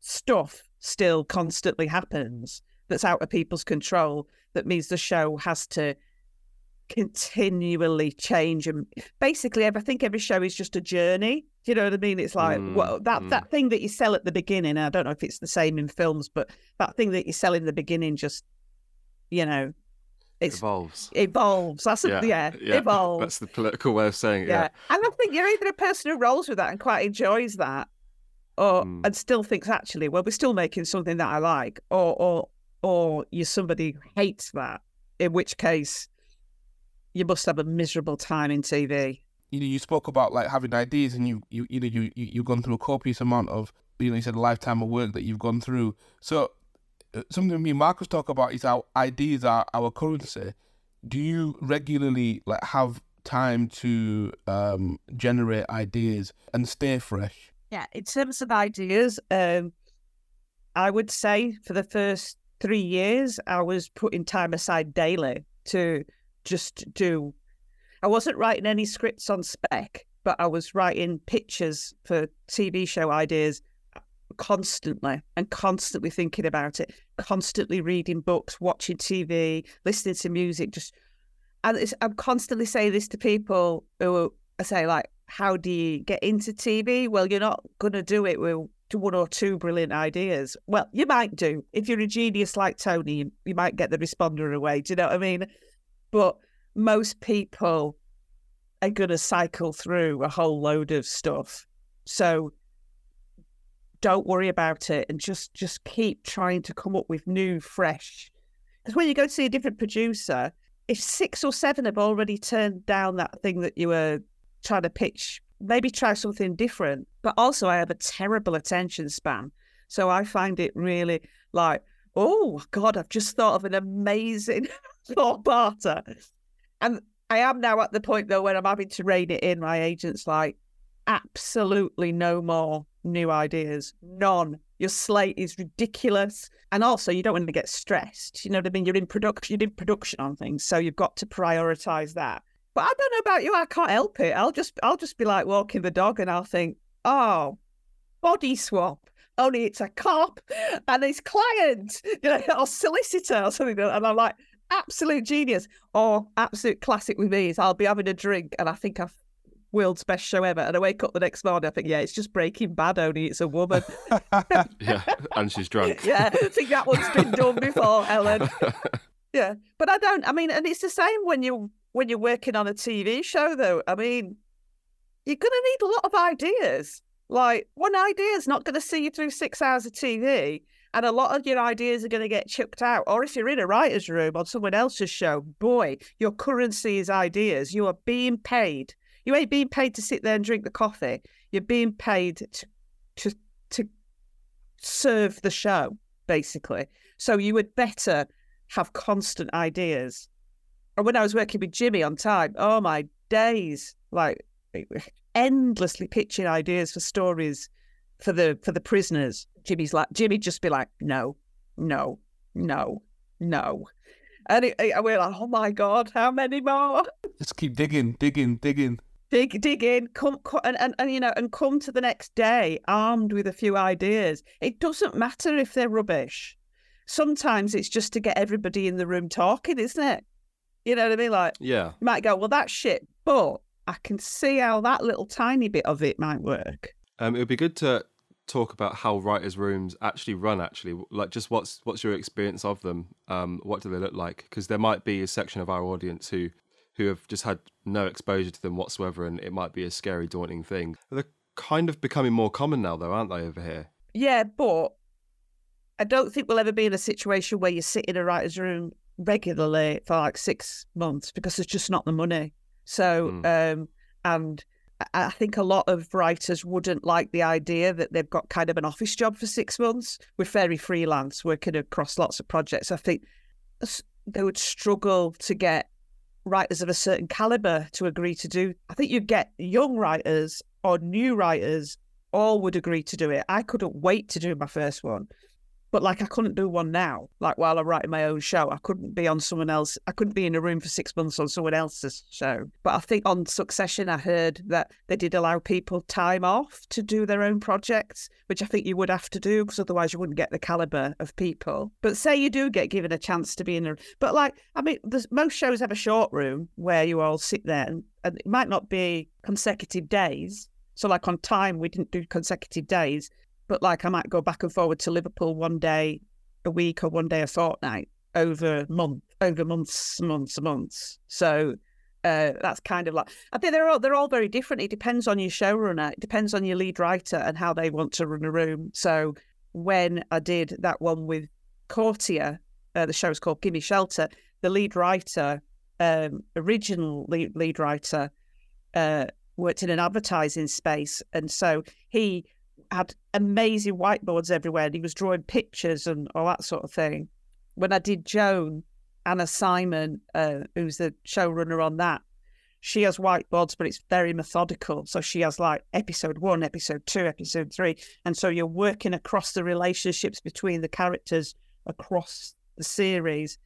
Speaker 3: stuff still constantly happens that's out of people's control that means the show has to continually change and basically I think every show is just a journey. Do you know what I mean? It's like
Speaker 1: Mm,
Speaker 3: well that
Speaker 1: mm.
Speaker 3: that thing that you sell at the beginning, I don't know if it's the same in films, but that thing that you sell in the beginning just you know it
Speaker 1: Evolves.
Speaker 3: evolves. That's a, yeah, evolves.
Speaker 1: That's the political way of saying it.
Speaker 3: yeah.
Speaker 1: Yeah.
Speaker 3: And I think you're either a person who rolls with that and quite enjoys that, or
Speaker 1: Mm.
Speaker 3: and still thinks actually, well, we're still making something that I like, or or or you're somebody who hates that. In which case, you must have a miserable time in TV.
Speaker 2: you know, you spoke about like having ideas, and you you you know you, you you've gone through a copious amount of you know you said a lifetime of work that you've gone through. So uh, something me and Marcus talk about is our ideas are our currency. Do you regularly like have time to um generate ideas and stay fresh?
Speaker 3: Yeah, in terms of ideas, um, I would say for the first three years, I was putting time aside daily to just do. I wasn't writing any scripts on spec, but I was writing pictures for TV show ideas uh, constantly and constantly thinking about it, constantly reading books, watching TV, listening to music. Just and I'm constantly saying this to people who I say like, "How do you get into TV?" Well, you're not going to do it with one or two brilliant ideas. Well, you might do if you're a genius like Tony. You might get the responder away. Do you know what I mean? But most people are going to cycle through a whole load of stuff. So don't worry about it and just just keep trying to come up with new, fresh. Because when you go to see a different producer, if six or seven have already turned down that thing that you were trying to pitch, maybe try something different. But also, I have a terrible attention span. So I find it really like, oh God, I've just thought of an amazing four parter. And I am now at the point though when I'm having to rein it in. My agent's like, absolutely no more new ideas, none. Your slate is ridiculous, and also you don't want to get stressed. You know what I mean? You're in production. You're in production on things, so you've got to prioritize that. But I don't know about you. I can't help it. I'll just, I'll just be like walking the dog, and I'll think, oh, body swap. Only it's a cop and his client, you know, or solicitor or something. And I'm like, absolute genius. Or absolute classic with me is I'll be having a drink and I think I've world's best show ever. And I wake up the next morning, I think, yeah, it's just Breaking Bad, only it's a woman.
Speaker 1: Yeah. And she's drunk.
Speaker 3: yeah, I think that one's been done before, Helen. Yeah, but I don't. I mean, and it's the same when you when you're working on a TV show, though. I mean, you're going to need a lot of ideas. Like one idea is not going to see you through six hours of TV, and a lot of your ideas are going to get chucked out. Or if you're in a writer's room on someone else's show, boy, your currency is ideas. You are being paid. You ain't being paid to sit there and drink the coffee. You're being paid to to to serve the show, basically. So you would better have constant ideas. And when I was working with Jimmy on time, oh my days, like endlessly pitching ideas for stories for the for the prisoners. Jimmy's like Jimmy just be like, no, no, no, no. And it, it, we're like, oh my god, how many more?
Speaker 2: Just keep digging, digging, digging.
Speaker 3: dig dig in come, co- and, and and you know and come to the next day armed with a few ideas it doesn't matter if they're rubbish sometimes it's just to get everybody in the room talking isn't it you know what i mean like
Speaker 1: Yeah.
Speaker 3: you might go well that's shit but i can see how that little tiny bit of it might work
Speaker 1: Um, it would be good to talk about how writers' rooms actually run. Actually, like just what's what's your experience of them? Um, what do they look like? Because there might be a section of our audience who who have just had no exposure to them whatsoever, and it might be a scary, daunting thing. They're kind of becoming more common now, though, aren't they? Over here.
Speaker 3: yeah but i don't think we'll ever be in a situation where you sit in a writer's room regularly for like six months because there's just not the money so um and I- I think a lot of writers wouldn't like the idea that they've got kind of an office job for six months. We're very freelance, working across lots of projects. I think they would struggle to get writers of a certain caliber to agree to do. I think you get young writers or new writers all would agree to do it. I couldn't wait to do my first one, But like I couldn't do one now. Like while I'm writing my own show, I couldn't be on someone else. I couldn't be in a room for six months on someone else's show. But I think on Succession, I heard that they did allow people time off to do their own projects, which I think you would have to do because otherwise you wouldn't get the caliber of people. But say you do get given a chance to be in a, but like I mean, most shows have a short room where you all sit there, and, and it might not be consecutive days. So like on time, we didn't do consecutive days, but like I might go back and forward to Liverpool one day a week or one day a fortnight over month over months, months, months. So uh, that's kind of like I think they're all they're all very different. It depends on your showrunner. It depends on your lead writer and how they want to run a room. So when I did that one with Courttia, uh, the show is called Gimme Shelter. The lead writer, um, original lead, lead writer, uh, worked in an advertising space, and so he had amazing whiteboards everywhere and he was drawing pictures and all that sort of thing. When I did Joan, Anna Symon, uh, who's the showrunner on that, she has whiteboards, but it's very methodical. So she has like episode one, episode two, episode three. And so you're working across the relationships between the characters across the series.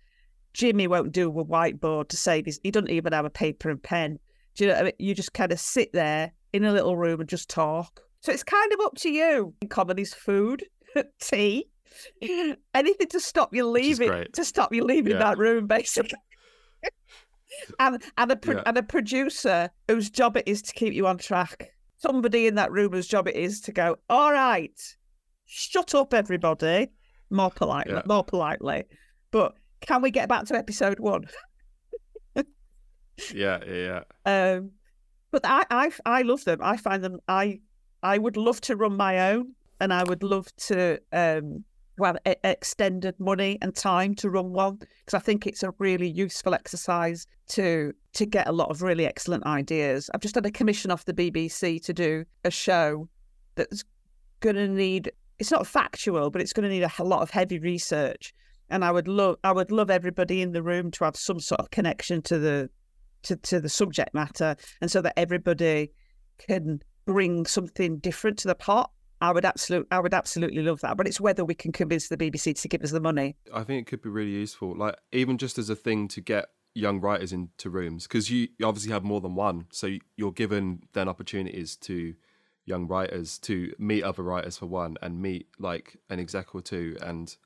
Speaker 3: Jimmy won't do a whiteboard to save his, He doesn't even have a paper and pen. Do you know I mean? You just kind of sit there in a little room and just talk. So it's kind of up to you. Comedy's food, tea, anything to stop you leaving to stop you leaving yeah. that room, basically. and and a pro- yeah. and a producer whose job it is to keep you on track. Somebody in that room whose job it is to go, all right, shut up, everybody, more politely, yeah. more politely. But can we get back to episode one?
Speaker 1: yeah, yeah,
Speaker 3: yeah. Um, but I, I, I love them. I find them. I I would love to run my own, and I would love to um, have extended money and time to run one because I think it's a really useful exercise to to get a lot of really excellent ideas. I've just had a commission off the BBC to do a show that's going to need. It's not factual, but it's going to need a, a lot of heavy research. And I would love, I would love everybody in the room to have some sort of connection to the to, to the subject matter, and so that everybody can bring something different to the pot. I would absolutely, I would absolutely love that. But it's whether we can convince the BBC to give us the money.
Speaker 1: I think it could be really useful, like even just as a thing to get young writers into rooms, because you obviously have more than one, so you're given then opportunities to young writers to meet other writers for one, and meet like an exec or two, and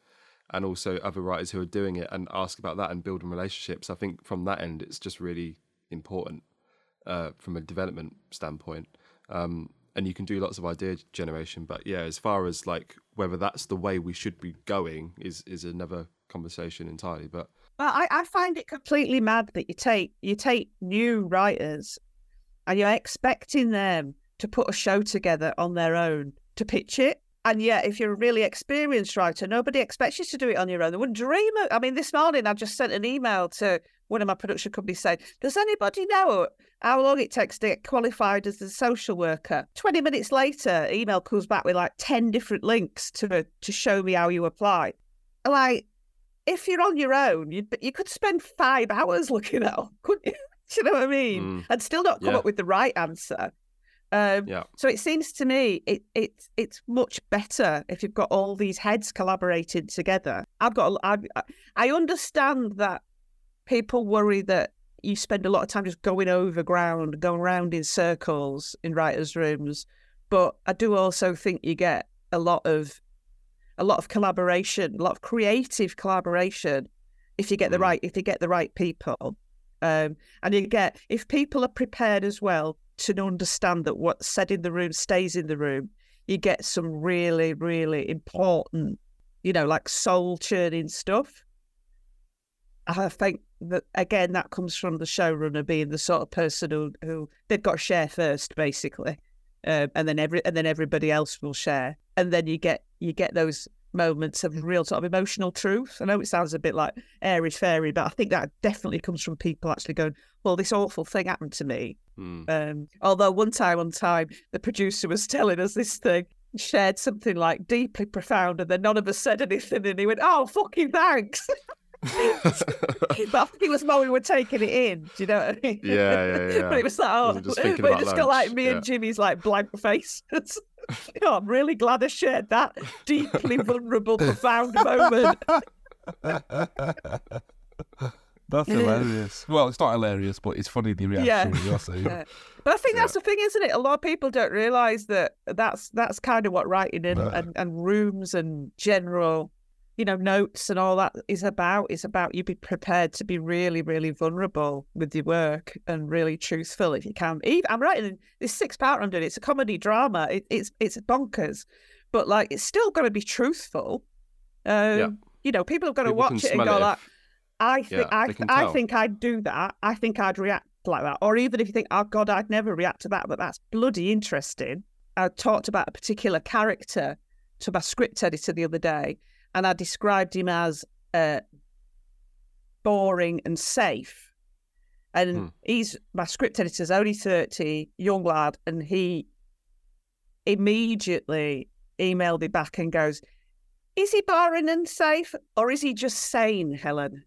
Speaker 1: and also other writers who are doing it, and ask about that and building relationships. I think from that end, it's just really important uh, from a development standpoint. Um, and you can do lots of idea generation. But yeah, as far as like whether that's the way we should be going is is another conversation entirely. But
Speaker 3: well, I, I find it completely mad that you take you take new writers and you're expecting them to put a show together on their own to pitch it. And yet, if you're a really experienced writer, nobody expects you to do it on your own. They wouldn't dream of. I mean, this morning I just sent an email to one of my production companies saying, "Does anybody know how long it takes to get qualified as a social worker?" Twenty minutes later, email comes back with like ten different links to to show me how you apply. Like, if you're on your own, you you could spend five hours looking at them, couldn't you? Do you know what I mean? Mm. And still not come yeah. up with the right answer. Um, yeah. So it seems to me it, it it's much better if you've got all these heads collaborating together. I've got I, I understand that people worry that you spend a lot of time just going over ground, going around in circles in writers' rooms, but I do also think you get a lot of a lot of collaboration, a lot of creative collaboration if you get the mm. right if you get the right people. Um, and you get if people are prepared as well to understand that what's said in the room stays in the room, you get some really, really important, you know, like soul churning stuff. I think that again, that comes from the showrunner being the sort of person who, who they've got to share first, basically, um, and then every and then everybody else will share, and then you get you get those moments of real sort of emotional truth. I know it sounds a bit like airy fairy, but I think that definitely comes from people actually going, "Well, this awful thing happened to me." Mm. Um, although one time on time, the producer was telling us this thing, shared something like deeply profound, and then none of us said anything, and he went, "Oh, fucking thanks." but I think it was more we were taking it in. Do you know what I mean?
Speaker 1: Yeah, yeah, yeah.
Speaker 3: but it was like, oh, just but it just got like me yeah. and Jimmy's like blank face. You know, I'm really glad I shared that deeply vulnerable, profound moment.
Speaker 2: That's hilarious. Well, it's not hilarious, but it's funny the
Speaker 3: Yeah.
Speaker 2: reaction you're saying.
Speaker 3: Yeah. But I think that's the thing, isn't it? A lot of people don't realise that that's that's kind of what writing in
Speaker 2: No.
Speaker 3: and, and rooms and general, you know, notes and all that is about. It's about you be prepared to be really, really vulnerable with your work and really truthful if you can. Even, I'm writing this six part I'm doing. It's a comedy drama. It, it's it's bonkers, but like it's still going to be truthful. Um,
Speaker 1: Yeah.
Speaker 3: You know, people have got to watch it and go
Speaker 1: it
Speaker 3: like,
Speaker 1: if-
Speaker 3: I think
Speaker 1: Yeah,
Speaker 3: I
Speaker 1: can
Speaker 3: I think I'd do that. I think I'd react like that. Or even if you think, oh God, I'd never react to that, but that's bloody interesting. I talked about a particular character to my script editor the other day, and I described him as uh, boring and safe. And
Speaker 1: Hmm.
Speaker 3: he's my script editor's only thirty, young lad, and he immediately emailed me back and goes, "Is he boring and safe, or is he just sane, Helen?"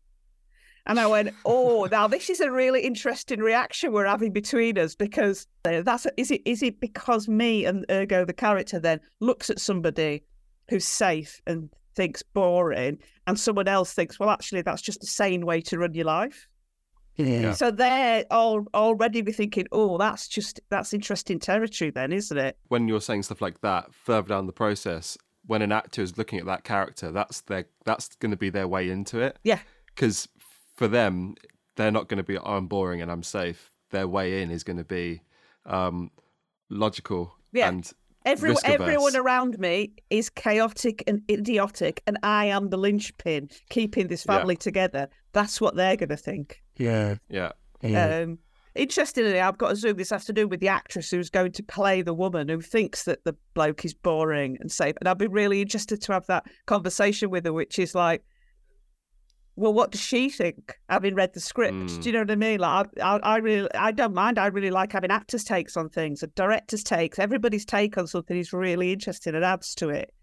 Speaker 3: And I went, "Oh, now this is a really interesting reaction we're having between us because uh, that's is it is it because me and ergo the character then looks at somebody who's safe and thinks boring, and someone else thinks, well, actually, that's just a sane way to run your life.
Speaker 1: Yeah.
Speaker 3: So they're all already be thinking, oh, that's just that's interesting territory, then, isn't it?
Speaker 1: when you're saying stuff like that further down the process, when an actor is looking at that character, that's their that's going to be their way into it.
Speaker 3: Yeah.
Speaker 1: Because for them, they're not going to be, oh, I'm boring and I'm safe. Their way in is going to be um, logical
Speaker 3: Yeah.
Speaker 1: and
Speaker 3: Every, everyone around me is chaotic and idiotic, and I am the linchpin keeping this
Speaker 1: Yeah.
Speaker 3: family together. That's what they're going to think.
Speaker 2: Yeah.
Speaker 1: yeah.
Speaker 3: Um, interestingly, I've got a Zoom this afternoon with the actress who's going to play the woman who thinks that the bloke is boring and safe. And I'd be really interested to have that conversation with her, which is like, well, what does she think? Having read the script,
Speaker 1: Mm.
Speaker 3: do you know what I mean? Like, I, I, I really, I don't mind. I really like having actors' takes on things, and directors' takes. Everybody's take on something is really interesting and adds to it.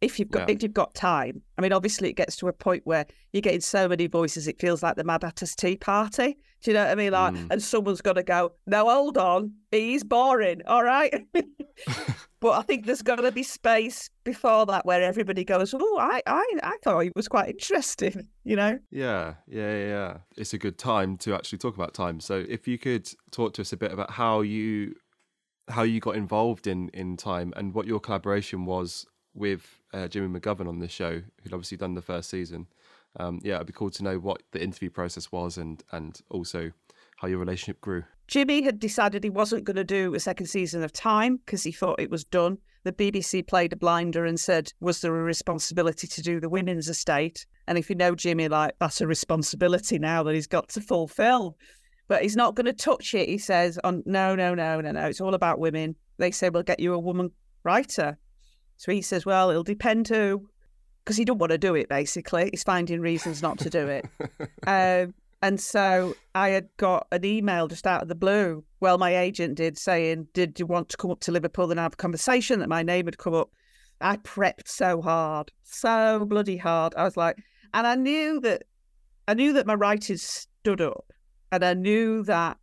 Speaker 3: If you've got,
Speaker 1: Yeah.
Speaker 3: if you've got time. I mean, obviously, it gets to a point where you're getting so many voices, it feels like the Mad Hatter's Tea Party. Do you know what I mean? Like,
Speaker 1: Mm.
Speaker 3: and someone's got to go. No, hold on, he's boring. All right. but I think there's got to be space before that where everybody goes, "Oh, I, I, I thought it was quite interesting." You know?
Speaker 1: Yeah, yeah, yeah, yeah. It's a good time to actually talk about time. So, if you could talk to us a bit about how you how you got involved in in time and what your collaboration was with uh, Jimmy McGovern on the show, who'd obviously done the first season. Um, yeah, it'd be cool to know what the interview process was and and also how your relationship grew.
Speaker 3: Jimmy had decided he wasn't going to do a second season of Time because he thought it was done. The BBC played a blinder and said, Was there a responsibility to do the women's estate? And if you know Jimmy, like, that's a responsibility now that he's got to fulfill. But he's not going to touch it, he says. On No, no, no, no, no. It's all about women. They say, We'll get you a woman writer. So he says, Well, it'll depend who. Because he don't want to do it, basically. He's finding reasons not to do it. Um, and so I had got an email just out of the blue. Well, my agent did saying, Did you want to come up to Liverpool and have a conversation? That my name had come up. I prepped so hard, so bloody hard. I was like, and I knew that I knew that my writers stood up and I knew that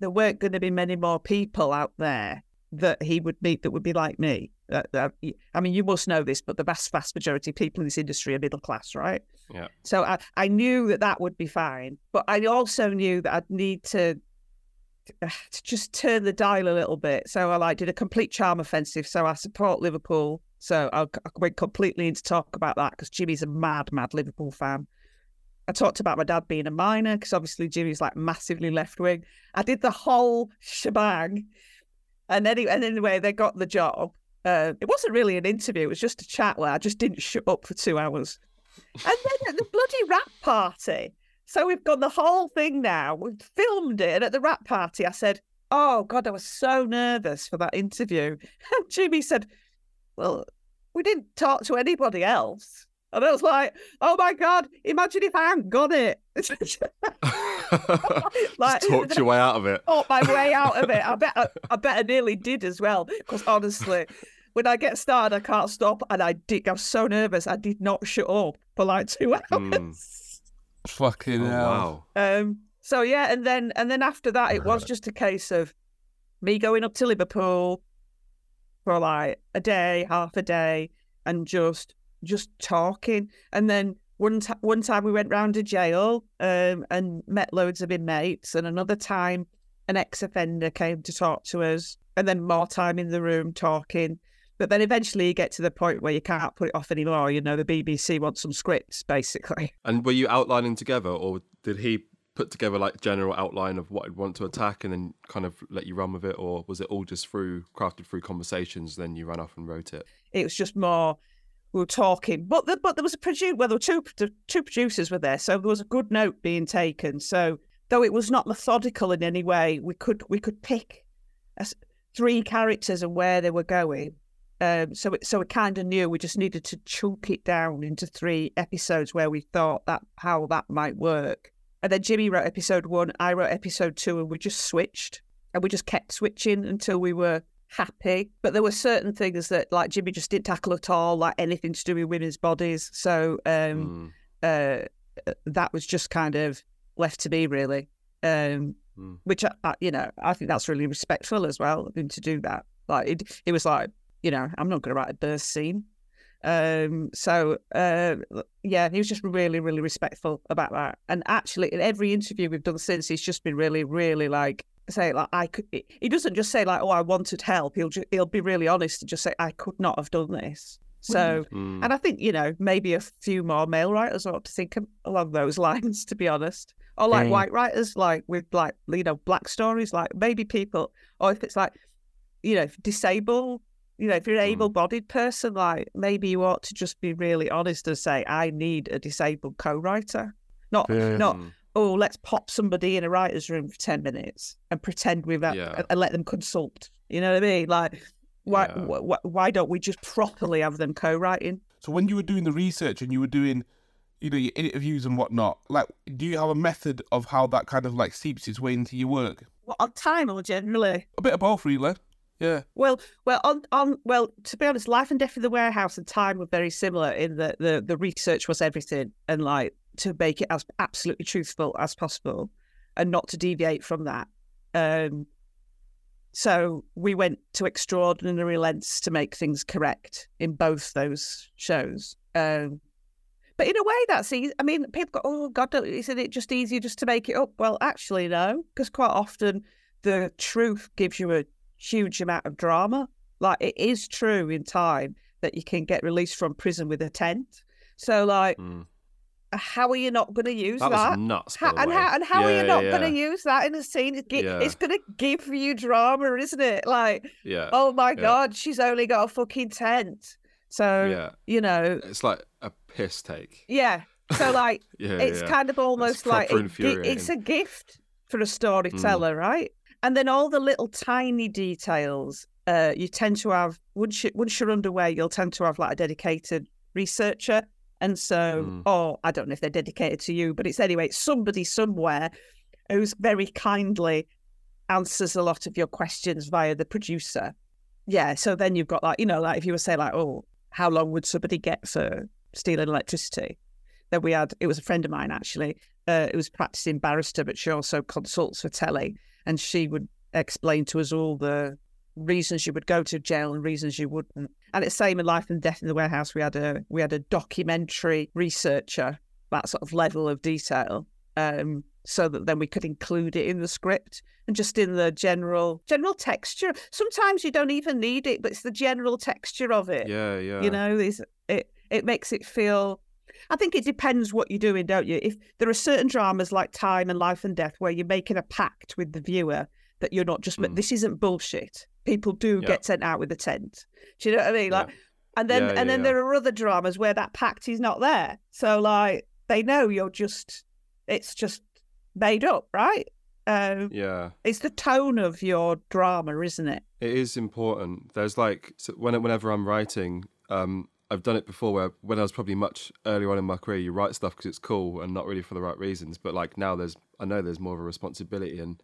Speaker 3: there weren't going to be many more people out there that he would meet that would be like me. Uh, I mean, you must know this, but the vast, vast majority of people in this industry are middle class, right?
Speaker 1: Yeah.
Speaker 3: So I, I knew that that would be fine, but I also knew that I'd need to, uh, to just turn the dial a little bit. So I like did a complete charm offensive. So I support Liverpool. So I, I went completely into talk about that because Jimmy's a mad, mad Liverpool fan. I talked about my dad being a miner because obviously Jimmy's like massively left wing. I did the whole shebang, and anyway, and anyway, they got the job. Uh, it wasn't really an interview; it was just a chat where I just didn't shut up for two hours. And then at the bloody wrap party, so we've got the whole thing now. We've filmed it, and at the wrap party, I said, "Oh God, I was so nervous for that interview." And Jimmy said, "Well, we didn't talk to anybody else." And I was like, "Oh my God! Imagine if I hadn't got it." Like-
Speaker 1: Just talked your way out of it.
Speaker 3: thought my way out of it. I bet I, I bet I nearly did as well. Because honestly, when I get started, I can't stop, and I did. I was so nervous. I did not shut up for like two hours.
Speaker 1: Mm.
Speaker 2: Fucking
Speaker 1: Oh,
Speaker 2: hell.
Speaker 1: wow.
Speaker 3: Um. So yeah, and then and then after that, it was just a case of me going up to Liverpool, for like a day, half a day, and just just talking. And then one t- one time we went round to jail um, and met loads of inmates, and another time an ex offender came to talk to us, and then more time in the room talking. But then eventually you get to the point where you can't put it off anymore. You know, the BBC wants some scripts, basically.
Speaker 1: And were you outlining together, or did he put together like general outline of what he'd want to attack, and then kind of let you run with it, or was it all just through crafted through conversations? Then you ran off and wrote it.
Speaker 3: It was just more we were talking, but the, but there was a producer. Well, there were two the two producers were there, so there was a good note being taken. So though it was not methodical in any way, we could we could pick a, three characters and where they were going. Um, so it, so we kind of knew we just needed to chunk it down into three episodes where we thought that how that might work. And then Jimmy wrote episode one, I wrote episode two, and we just switched and we just kept switching until we were happy. But there were certain things that like Jimmy just didn't tackle at all, like anything to do with women's bodies. So um, mm. uh, that was just kind of left to me, really. Um, mm. Which I, you know, I think that's really respectful as well of him to do that. Like it, it was like, you know, I'm not going to write a birth scene. Um, so uh, yeah, he was just really, really respectful about that. And actually, in every interview we've done since, he's just been really, really like say like I could. He doesn't just say like, "Oh, I wanted help." He'll just, he'll be really honest and just say, "I could not have done this." So, mm. and I think you know maybe a few more male writers ought to think along those lines, to be honest, or like white writers, like with like you know black stories, like maybe people, or if it's like you know disabled, you know if you're an mm. able-bodied person, like maybe you ought to just be really honest and say, "I need a disabled co-writer." Not, yeah. not mm oh, let's pop somebody in a writer's room for 10 minutes and pretend we've yeah. and let them consult. You know what I mean? Like, why, yeah. wh- why don't we just properly have them co-writing?
Speaker 2: So when you were doing the research and you were doing, you know, your interviews and whatnot, like, do you have a method of how that kind of like seeps its way into your work?
Speaker 3: What on time or generally?
Speaker 2: A bit of both, really. Yeah.
Speaker 3: Well, well, on on well, to be honest, Life and Death in the Warehouse and Time were very similar in that the the research was everything, and like to make it as absolutely truthful as possible and not to deviate from that. Um, so we went to extraordinary lengths to make things correct in both those shows. Um, but in a way, that's easy. I mean, people go, "Oh God, isn't it just easier just to make it up?" Well, actually, no, because quite often the truth gives you a huge amount of drama. Like it is true in time that you can get released from prison with a tent. So, like, mm how are you not going to use that?
Speaker 1: That nuts.
Speaker 3: How, and, how, and how
Speaker 1: yeah,
Speaker 3: are you not
Speaker 1: yeah.
Speaker 3: going to use that in a scene? It's,
Speaker 1: yeah.
Speaker 3: it's going to give you drama, isn't it? Like,
Speaker 1: yeah.
Speaker 3: oh my God, she's only got a fucking tent. So,
Speaker 1: yeah.
Speaker 3: you know.
Speaker 1: It's like a piss take.
Speaker 3: Yeah. So, like, it's kind of almost like it, it's a gift for a storyteller, mm. right? And then all the little tiny details, uh, you tend to have, once, you, once you're underway, you'll tend to have like a dedicated researcher and so, mm. or I don't know if they're dedicated to you, but it's anyway, it's somebody somewhere who's very kindly answers a lot of your questions via the producer. Yeah. So then you've got like, you know, like if you were saying like, oh, how long would somebody get for stealing electricity? Then we had, it was a friend of mine actually, uh, it was practicing barrister, but she also consults for telly. And she would explain to us all the reasons you would go to jail and reasons you wouldn't. And it's same in Life and Death in the Warehouse. We had a we had a documentary researcher that sort of level of detail, um, so that then we could include it in the script and just in the general general texture. Sometimes you don't even need it, but it's the general texture of it.
Speaker 1: Yeah, yeah.
Speaker 3: You know, it it makes it feel. I think it depends what you're doing, don't you? If there are certain dramas like Time and Life and Death where you're making a pact with the viewer that you're not just, mm. this isn't bullshit people do yeah. get sent out with a tent. Do you know what I mean? Like, yeah. and then yeah, and then there are other dramas where that pact is not there. So like they know you're just, it's just made up, right? Um,
Speaker 1: yeah,
Speaker 3: it's the tone of your drama, isn't it?
Speaker 1: It is important. There's like so when whenever I'm writing, um, I've done it before where when I was probably much earlier on in my career, you write stuff because it's cool and not really for the right reasons. But like now, there's I know there's more of a responsibility, and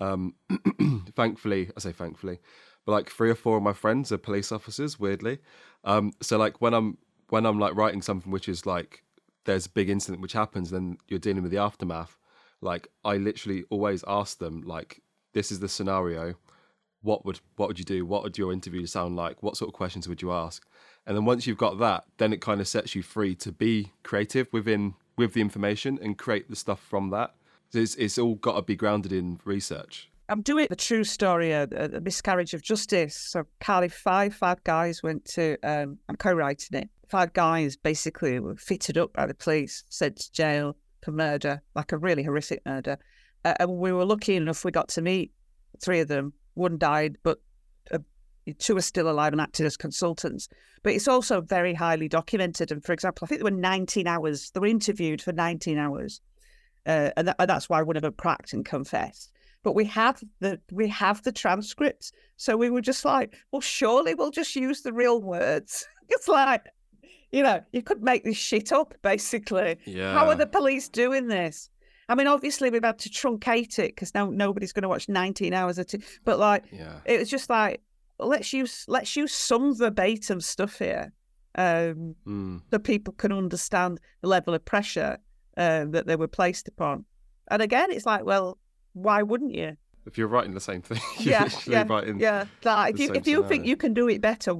Speaker 1: um, thankfully, I say thankfully, but like three or four of my friends are police officers. Weirdly, um, so like when I'm when I'm like writing something which is like there's a big incident which happens, then you're dealing with the aftermath. Like I literally always ask them like, this is the scenario. what would what would you do? What would your interview sound like? What sort of questions would you ask? And then once you've got that, then it kind of sets you free to be creative within with the information and create the stuff from that. It's it's all got to be grounded in research.
Speaker 3: I'm doing the true story, a, a miscarriage of justice. So Cardiff Five, five guys went to. Um, I'm co-writing it. Five guys basically were fitted up by the police, sent to jail for murder, like a really horrific murder. Uh, and we were lucky enough we got to meet three of them. One died, but uh, two are still alive and acted as consultants. But it's also very highly documented. And for example, I think there were 19 hours. They were interviewed for 19 hours, uh, and, that, and that's why one of them cracked and confessed but we have the we have the transcripts. So we were just like, well, surely we'll just use the real words. it's like, you know, you could make this shit up, basically.
Speaker 1: Yeah.
Speaker 3: How are the police doing this? I mean, obviously we've had to truncate it because now nobody's going to watch 19 hours of it. But like,
Speaker 1: Yeah.
Speaker 3: it was just like, let's use let's use some verbatim stuff here, um,
Speaker 1: Mm.
Speaker 3: so people can understand the level of pressure uh, that they were placed upon. And again, it's like, well, why wouldn't you?
Speaker 1: If you're writing the same thing, you're
Speaker 3: Yeah,
Speaker 1: literally
Speaker 3: yeah,
Speaker 1: writing.
Speaker 3: Yeah, like if you
Speaker 1: same
Speaker 3: if you think you can do it better,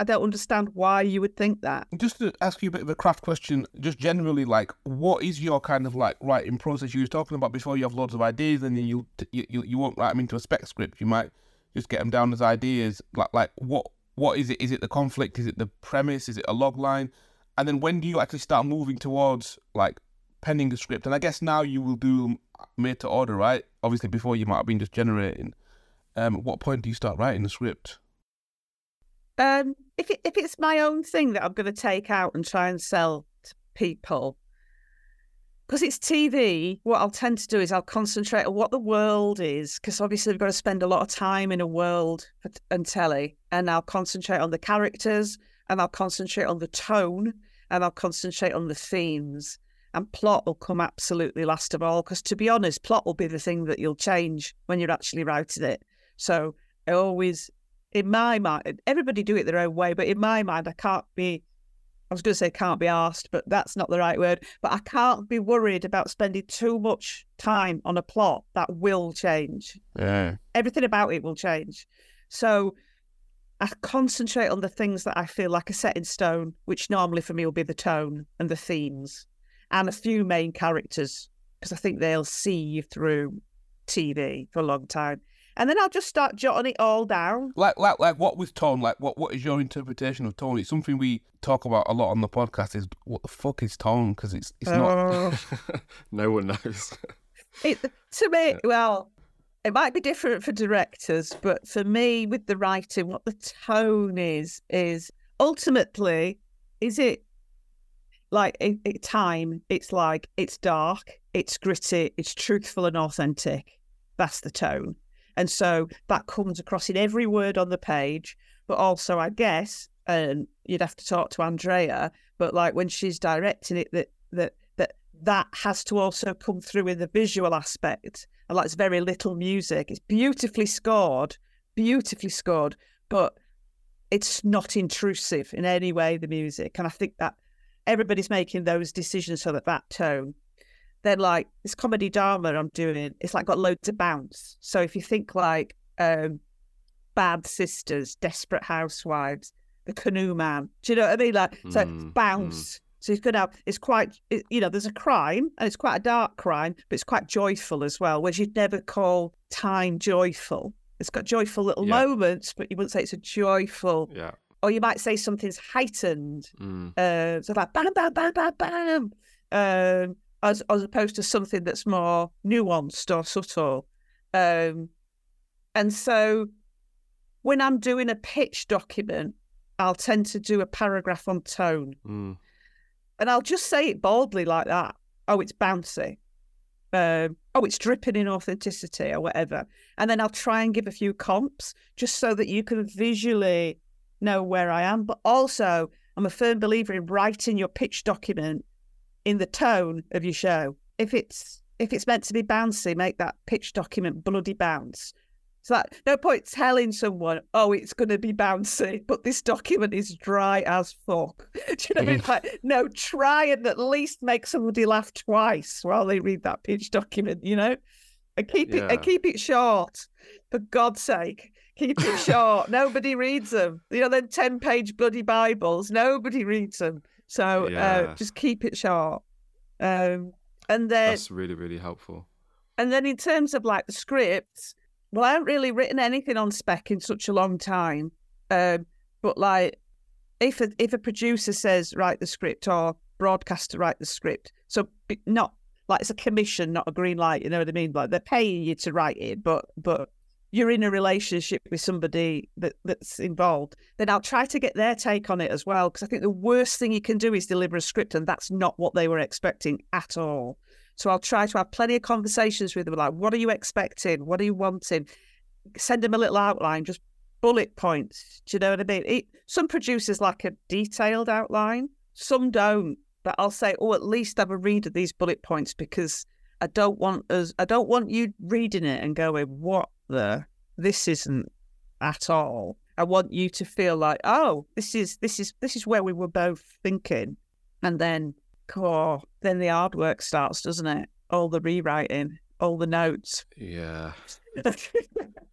Speaker 3: I don't understand why you would think that.
Speaker 2: Just to ask you a bit of a craft question, just generally, like, what is your kind of like writing process? You were talking about before you have loads of ideas, and then you you you, you won't write them into a spec script. You might just get them down as ideas. Like like what what is it? Is it the conflict? Is it the premise? Is it a log line? And then when do you actually start moving towards like penning a script? And I guess now you will do made to order, right? Obviously, before you might have been just generating. Um, at what point do you start writing the script?
Speaker 3: Um, if it, if it's my own thing that I'm going to take out and try and sell to people, because it's TV, what I'll tend to do is I'll concentrate on what the world is, because obviously we've got to spend a lot of time in a world and telly, and I'll concentrate on the characters, and I'll concentrate on the tone, and I'll concentrate on the themes. And plot will come absolutely last of all, because to be honest, plot will be the thing that you'll change when you're actually writing it. So I always in my mind, everybody do it their own way, but in my mind, I can't be. I was going to say can't be asked, but that's not the right word. But I can't be worried about spending too much time on a plot that will change.
Speaker 2: Yeah.
Speaker 3: Everything about it will change. So I concentrate on the things that I feel like are set in stone, which normally for me will be the tone and the themes and a few main characters, because I think they'll see you through TV for a long time. And then I'll just start jotting it all down.
Speaker 2: like like like what with tone like what what is your interpretation of tone it's something we talk about a lot on the podcast is what the fuck is tone because it's it's not
Speaker 3: Oh.
Speaker 1: no one knows.
Speaker 3: It, to me, well, it might be different for directors, but for me, with the writing, what the tone is, is ultimately, is it like a, a time? It's like, it's dark, it's gritty, it's truthful and authentic. That's the tone. And so that comes across in every word on the page, but also, I guess, and you'd have to talk to Andrea, but like when she's directing it, that, that, that that has to also come through in the visual aspect. And like it's very little music. It's beautifully scored, beautifully scored, but it's not intrusive in any way, the music. And I think that everybody's making those decisions so that that tone. Then like this comedy drama I'm doing, it's like got loads of bounce. So if you think like um Bad Sisters, Desperate Housewives, The Canoe Man, do you know what I mean? Like so
Speaker 1: Mm, mm.
Speaker 3: bounce. So he's going to have, it's quite, it, you know, there's a crime and it's quite a dark crime, but it's quite joyful as well, which you'd never call time joyful. It's got joyful little
Speaker 1: Yeah.
Speaker 3: moments, but you wouldn't say it's a joyful,
Speaker 1: yeah.
Speaker 3: or you might say something's heightened.
Speaker 1: Mm.
Speaker 3: Uh, so like bam, bam, bam, bam, bam, um, as, as opposed to something that's more nuanced or subtle. Um, and so when I'm doing a pitch document, I'll tend to do a paragraph on tone.
Speaker 1: Mm.
Speaker 3: And I'll just say it boldly like that. Oh, it's bouncy. Um, oh, it's dripping in authenticity or whatever. And then I'll try and give a few comps just so that you can visually know where I am. But also, I'm a firm believer in writing your pitch document in the tone of your show. If it's if it's meant to be bouncy, make that pitch document bloody bounce. So that no point telling someone, oh, it's going to be bouncy, but this document is dry as fuck. Do you know what I mean? Mm. Like, no, try and at least make somebody laugh twice while they read that pitch document. You know, and keep it and keep it short. For God's sake, keep it short. Nobody reads them. You know, them 10 page bloody Bibles, nobody reads them. So uh, just keep it short. Um, and then
Speaker 1: That's really, really helpful.
Speaker 3: and then in terms of like the scripts, well, I haven't really written anything on spec in such a long time. Um, but like, if a, if a producer says write the script or broadcaster write the script, so not like it's a commission, not a green light. You know what I mean? Like they're paying you to write it, but but you're in a relationship with somebody that that's involved. Then I'll try to get their take on it as well, because I think the worst thing you can do is deliver a script, and that's not what they were expecting at all. So I'll try to have plenty of conversations with them, like, what are you expecting? What are you wanting? Send them a little outline, just bullet points. Do you know what I mean? It, some producers like a detailed outline, some don't. But I'll say, oh, at least have a read of these bullet points because I don't want us. I don't want you reading it and going, what the? This isn't at all. I want you to feel like, oh, this is this is this is where we were both thinking, and then, oh, then the hard work starts, doesn't it? All the rewriting, all the notes.
Speaker 1: Yeah.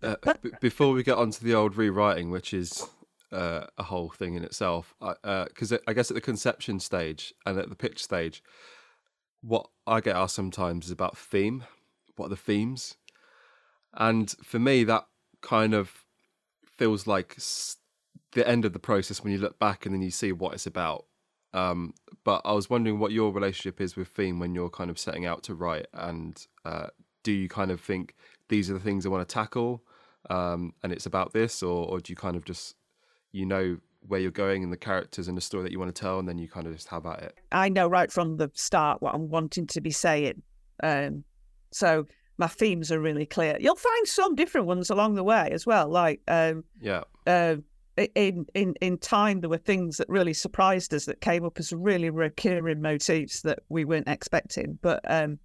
Speaker 1: Uh, b- before we get onto the old rewriting, which is uh, a whole thing in itself, because uh, I guess at the conception stage and at the pitch stage, what I get asked sometimes is about theme. What are the themes? And for me, that kind of feels like the end of the process when you look back and then you see what it's about. Um, but I was wondering what your relationship is with theme when you're kind of setting out to write, and uh, do you kind of think these are the things I want to tackle, um, and it's about this, or, or do you kind of just you know where you're going and the characters and the story that you want to tell, and then you kind of just have at it?
Speaker 3: I know right from the start what I'm wanting to be saying. Um, so my themes are really clear. You'll find some different ones along the way as well. Like um,
Speaker 1: Yeah,
Speaker 3: uh, in in in time, there were things that really surprised us that came up as really recurring motifs that we weren't expecting. But um,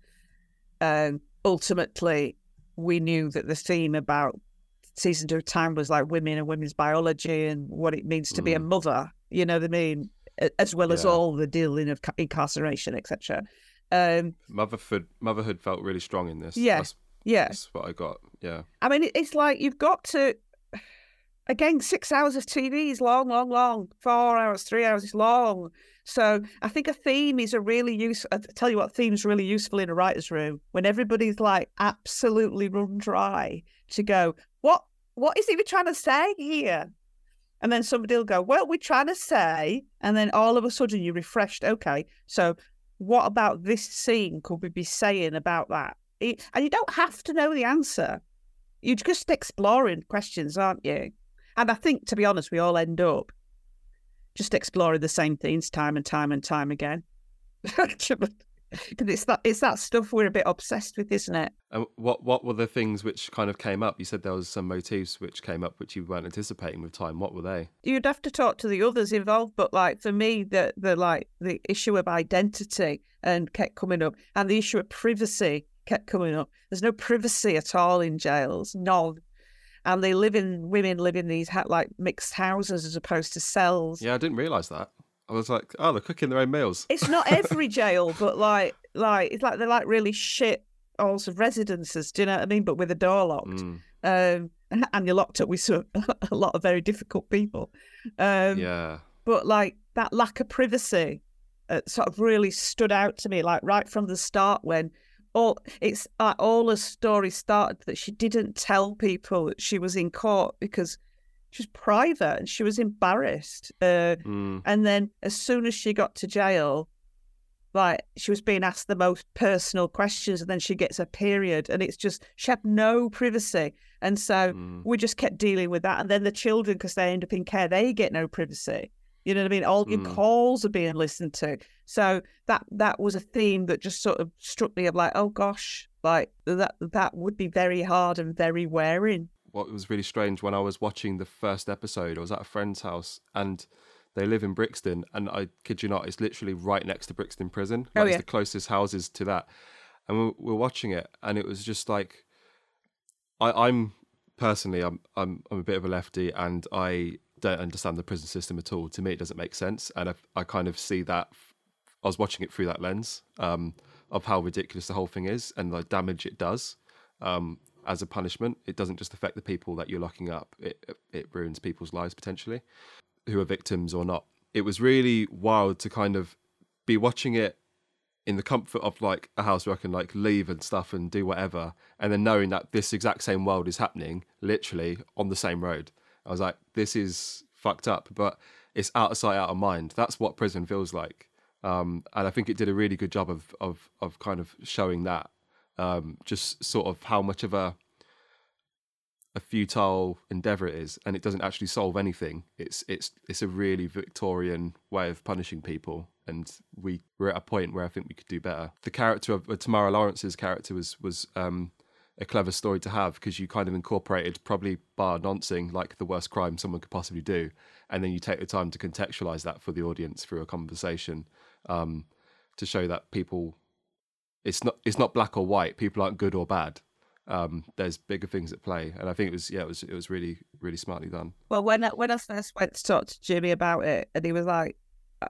Speaker 3: um, ultimately, we knew that the theme about season two of time was like women and women's biology and what it means to be a
Speaker 1: Mm.
Speaker 3: mother. You know what I mean? As well as all the dealing of incarceration, etc. Um,
Speaker 1: motherhood motherhood felt really strong in this.
Speaker 3: Yeah.
Speaker 1: that's,
Speaker 3: yeah,
Speaker 1: that's what I got. Yeah,
Speaker 3: I mean, it's like you've got to. Again, six hours of TV is long, long, long. Four hours, three hours is long. So I think a theme is a really useful. I tell you what, theme's really useful in a writer's room when everybody's like absolutely run dry. To go, what, what is he we're trying to say here? And then somebody will go, well, we're trying to say, and then all of a sudden you're refreshed. Okay, so what about this scene could we be saying about that? And you don't have to know the answer you're just exploring questions, aren't you? And I think, to be honest, we all end up just exploring the same things time and time and time again. Because it's that it's that stuff we're a bit obsessed with, isn't it?
Speaker 1: and what what were the things which kind of came up? You said there was some motifs which came up which you weren't anticipating with time. What were they?
Speaker 3: You'd have to talk to the others involved, but like for me, the the like the issue of identity and kept coming up, and the issue of privacy kept coming up. There's no privacy at all in jails, none. And they live in women live in these ha- like mixed houses as opposed to cells.
Speaker 1: Yeah, I didn't realise that. I was like, oh, they're cooking their own meals.
Speaker 3: It's not every jail, but like like it's like they're like really shit halls of residences. Do you know what I mean? But with a door locked,
Speaker 1: Mm,
Speaker 3: um, and, and you're locked up with some, a lot of very difficult people. Um,
Speaker 1: yeah,
Speaker 3: But like that lack of privacy, uh, sort of really stood out to me. Like right from the start, when all it's like all the story started that she didn't tell people that she was in court because she was private and she was embarrassed. Uh,
Speaker 1: mm,
Speaker 3: and then as soon as she got to jail, like she was being asked the most personal questions, and then she gets a period, and it's just she had no privacy, and so
Speaker 1: mm.
Speaker 3: we just kept dealing with that. And then the children, because they end up in care, they get no privacy. You know what I mean? All your
Speaker 1: Mm.
Speaker 3: calls are being listened to. So that that was a theme that just sort of struck me of like, oh gosh, like that that would be very hard and very wearing.
Speaker 1: What was really strange when I was watching the first episode, I was at a friend's house and they live in Brixton, and I kid you not, it's literally right next to Brixton Prison.
Speaker 3: Oh,
Speaker 1: Like, it's
Speaker 3: yeah.
Speaker 1: the closest houses to that. And we we're watching it, and it was just like, I, I'm personally, I'm, I'm, I'm a bit of a lefty, and I don't understand the prison system at all. To me, it doesn't make sense, and I, I kind of see that. I was watching it through that lens um, of how ridiculous the whole thing is and the damage it does. Um, as a punishment. It doesn't just affect the people that you're locking up. It it ruins people's lives potentially, who are victims or not. It was really wild to kind of be watching it in the comfort of like a house where I can like leave and stuff and do whatever, and then knowing that this exact same world is happening literally on the same road. I was like, this is fucked up, but it's out of sight, out of mind. That's what prison feels like, um, and I think it did a really good job of of of kind of showing that, um, just sort of how much of a a futile endeavor it is, and it doesn't actually solve anything. It's it's it's a really Victorian way of punishing people, and we we're at a point where I think we could do better. The character of uh, Tamara Lawrance's character was was um, a clever story to have because you kind of incorporated probably bar noncing like the worst crime someone could possibly do, and then you take the time to contextualize that for the audience through a conversation um, to show that people it's not it's not black or white. People aren't good or bad um, there's bigger things at play. And I think it was yeah, it was it was really really smartly done.
Speaker 3: Well, when I, when I first went to talk to Jimmy about it, and he was like,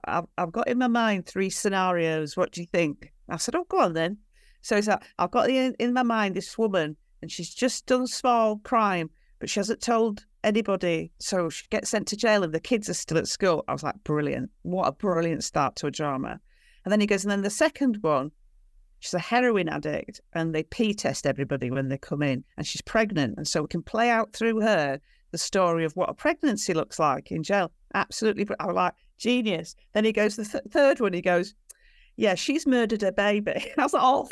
Speaker 3: "I've I've got in my mind three scenarios. What do you think?" I said, "Oh, go on then." So he's like, "I've got in, in my mind this woman, and she's just done small crime, but she hasn't told anybody, so she gets sent to jail, and the kids are still at school." I was like, "Brilliant! What a brilliant start to a drama." And then he goes, and then the second one she's a heroin addict and they P test everybody when they come in and she's pregnant. And so we can play out through her the story of what a pregnancy looks like in jail. Absolutely. I was like, genius. Then he goes, the th- third one, he goes, yeah, she's murdered her baby. I was like, oh,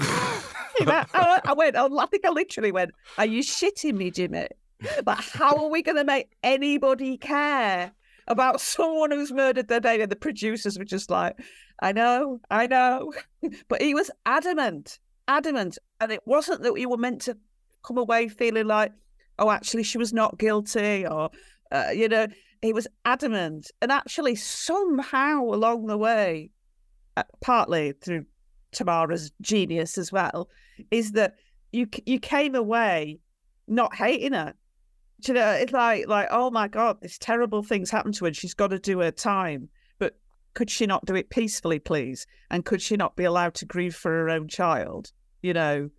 Speaker 3: I went, I think I literally went, are you shitting me, Jimmy? But how are we going to make anybody care about someone who's murdered their baby? And the producers were just like, I know, I know. but he was adamant, adamant. And it wasn't that we were meant to come away feeling like, oh, actually, she was not guilty or, uh, you know, he was adamant. And actually, somehow along the way, uh, partly through Tamara's genius as well, is that you you came away not hating her. You know, it's like like oh my god, this terrible thing's happened to her. She's got to do her time but could she not do it peacefully, please? And could she not be allowed to grieve for her own child? You know,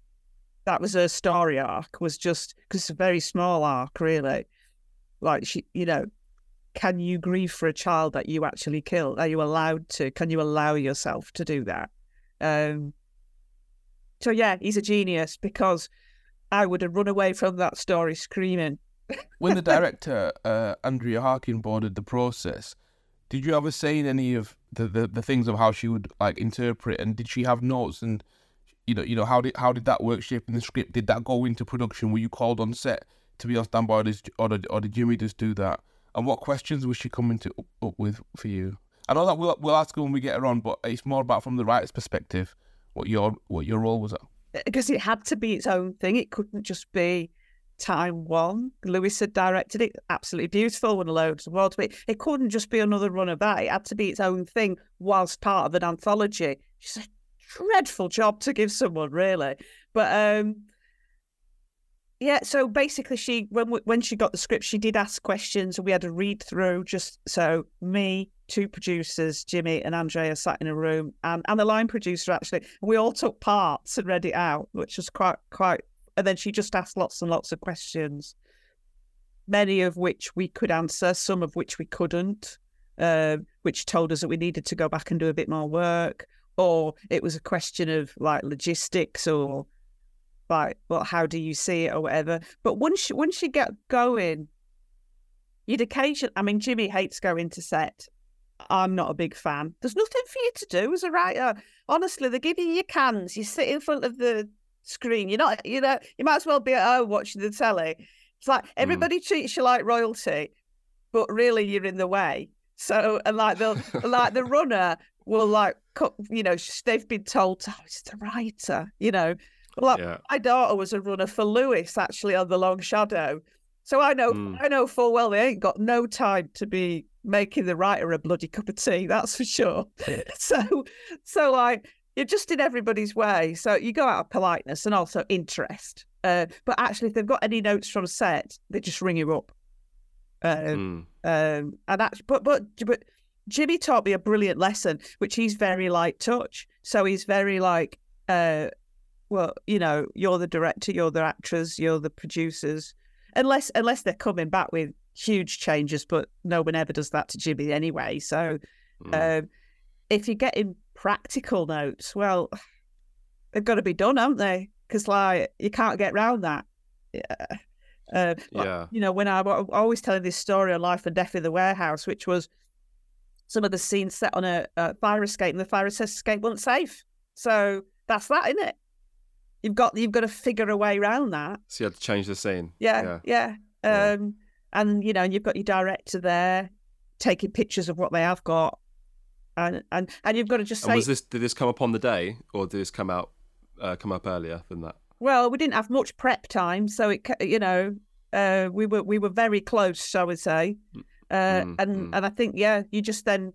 Speaker 3: that was her story arc, was just because it's a very small arc, really. Like, she, you know, can you grieve for a child that you actually killed? Are you allowed to? Can you allow yourself to do that? Um, so, yeah, he's a genius because I would have run away from that story screaming.
Speaker 2: When the director, uh, Andrea Harkin, boarded the process, did you ever say any of the, the, the things of how she would like interpret and did she have notes and you know you know how did how did that work shaping the script? Did that go into production? Were you called on set to be on standby or did, or did, Jimmy just do that? And what questions was she coming to up, with for you? I know that we'll we'll ask her when we get her on but it's more about from the writer's perspective what your what your role was
Speaker 3: because it had to be its own thing. It couldn't just be time one. Lewis had directed it, absolutely beautiful, won loads of awards. But it couldn't just be another run of that. It had to be its own thing whilst part of an anthology. It's a dreadful job to give someone, really. But um, yeah, so basically, she when when she got the script, she did ask questions, and we had a read through. Just so me, two producers, Jimmy and Andrea, sat in a room, and and the line producer actually, we all took parts and read it out, which was quite quite and then she just asked lots and lots of questions, many of which we could answer, some of which we couldn't, uh, which told us that we needed to go back and do a bit more work. Or it was a question of like logistics or like, well, how do you see it or whatever. But once you, once you get going, you'd occasionally, I mean, Jimmy hates going to set. I'm not a big fan. There's nothing for you to do as a writer. Honestly, they give you your cans. You sit in front of the screen. You're not, you know, you might as well be at home watching the telly. It's like hmm. everybody mm. treats you like royalty, but really you're in the way. So, and like the like the runner will like, you know, they've been told, oh, it's the writer, you know. Like yeah. my daughter was a runner for Lewis actually on the Long Shadow, so I know mm. I know full well they ain't got no time to be making the writer a bloody cup of tea. That's for sure. so, so like you're just in everybody's way. So you go out of politeness and also interest. Uh, but actually, if they've got any notes from set, they just ring you up. Um, mm. um, and actually, but but but Jimmy taught me a brilliant lesson, which he's very light touch. So he's very like, uh, well, you know, you're the director, you're the actors, you're the producers, unless unless they're coming back with huge changes, but no one ever does that to Jimmy anyway. So
Speaker 1: Mm.
Speaker 3: um, if you're getting practical notes, well, they've got to be done, haven't they? Because like you can't get round that. Yeah. Uh,
Speaker 1: Yeah.
Speaker 3: You know, when I, I'm always telling this story on Life and Death in the Warehouse, which was some of the scenes set on a, a fire escape, and the fire escape wasn't safe. So that's that, isn't it? You've got you've got to figure a way around that.
Speaker 1: So you had to change the scene.
Speaker 3: Yeah, yeah.
Speaker 1: Yeah.
Speaker 3: Um, and you know, and you've got your director there taking pictures of what they have got, and and and you've got to just
Speaker 1: And
Speaker 3: say,
Speaker 1: was this did this come up on the day, or did this come out uh, come up earlier than that?
Speaker 3: well, we didn't have much prep time, so it, you know, uh, we were we were very close, I would say, uh,
Speaker 1: Mm,
Speaker 3: and
Speaker 1: mm.
Speaker 3: and I think yeah, you just then,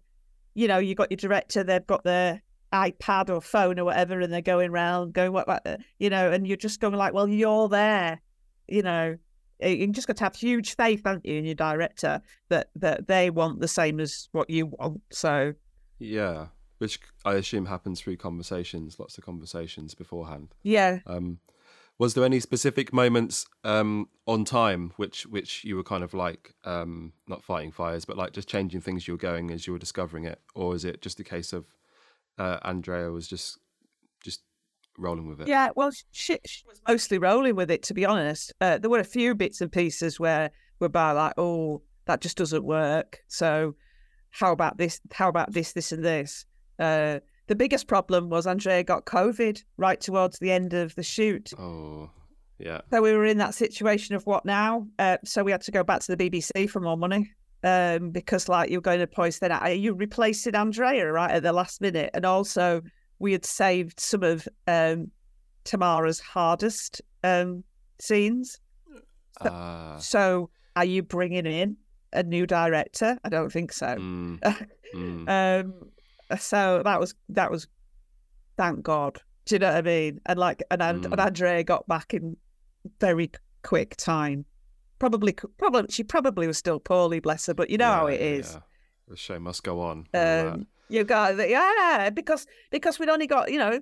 Speaker 3: you know, you got your director, they've got their iPad or phone or whatever, and they're going round, going what, what, uh, you know, and you're just going like, well, you're there, you know. You just got to have huge faith, haven't you, in your director that that they want the same as what you want. So
Speaker 1: Yeah, which I assume happens through conversations, lots of conversations beforehand.
Speaker 3: yeah,
Speaker 1: Um, was there any specific moments um, on time which which you were kind of like um, not fighting fires, but like just changing things you were going as you were discovering it, or is it just a case of uh, Andrea was just just rolling with it?
Speaker 3: Yeah, well, she, she was mostly rolling with it, to be honest. Uh, there were a few bits and pieces where we're by like, oh, that just doesn't work. So, how about this? How about this, this, and this? Uh, the biggest problem was Andrea got COVID right towards the end of the shoot.
Speaker 1: Oh, yeah.
Speaker 3: So we were in that situation of what now? Uh, so we had to go back to the BBC for more money um, because, like, you're going to post then are you replacing Andrea right at the last minute, and also we had saved some of um, Tamara's hardest um, scenes. So-
Speaker 1: Ah,
Speaker 3: So are you bringing in a new director? I don't think so.
Speaker 1: mm, mm.
Speaker 3: Um, so that was that was, thank God. Do you know what I mean? And like, and, and, and
Speaker 1: Mm.
Speaker 3: Andrea got back in very quick time. Probably, probably she probably was still poorly, bless her. But you know how it is.
Speaker 1: yeah. The show must go on.
Speaker 3: Um, you got yeah, because because we'd only got you know,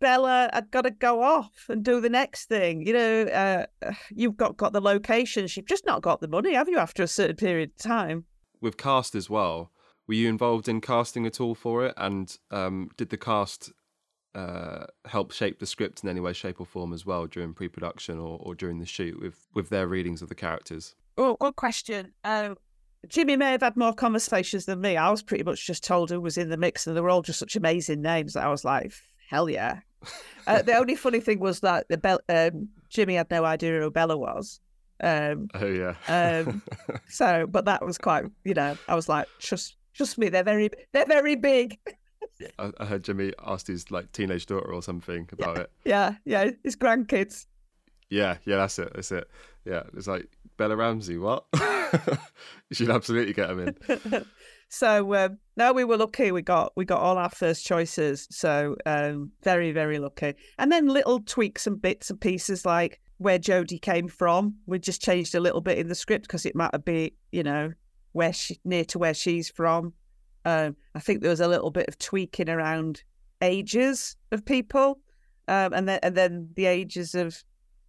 Speaker 3: Bella had got to go off and do the next thing. You know, uh, you've got got the locations. You've just not got the money, have you? After a certain period of time.
Speaker 1: with cast as well. Were you involved in casting at all for it? And um, did the cast uh, help shape the script in any way, shape, or form as well during pre-production or, or during the shoot with with their readings of the characters?
Speaker 3: Oh, good question. Um, Jimmy may have had more conversations than me. I was pretty much just told who was in the mix, and they were all just such amazing names that I was like, hell yeah. uh, the only funny thing was that the Bel- um, Jimmy had no idea who Bella was. Um,
Speaker 1: Oh yeah.
Speaker 3: Um, so, but that was quite, you know, I was like, trust, trust me, they're very, they're very big.
Speaker 1: I, I heard Jimmy asked his like teenage daughter or something about it.
Speaker 3: Yeah, yeah, his grandkids.
Speaker 1: Yeah, yeah, that's it. That's it. Yeah, it's like Bella Ramsey. What? you should absolutely get him in.
Speaker 3: So um, no, we were lucky. We got we got all our first choices. So um, very very lucky. And then little tweaks and bits and pieces like where Jodie came from. We just changed a little bit in the script because it might have be you know where she near to where she's from. Um, I think there was a little bit of tweaking around ages of people, um, and then and then the ages of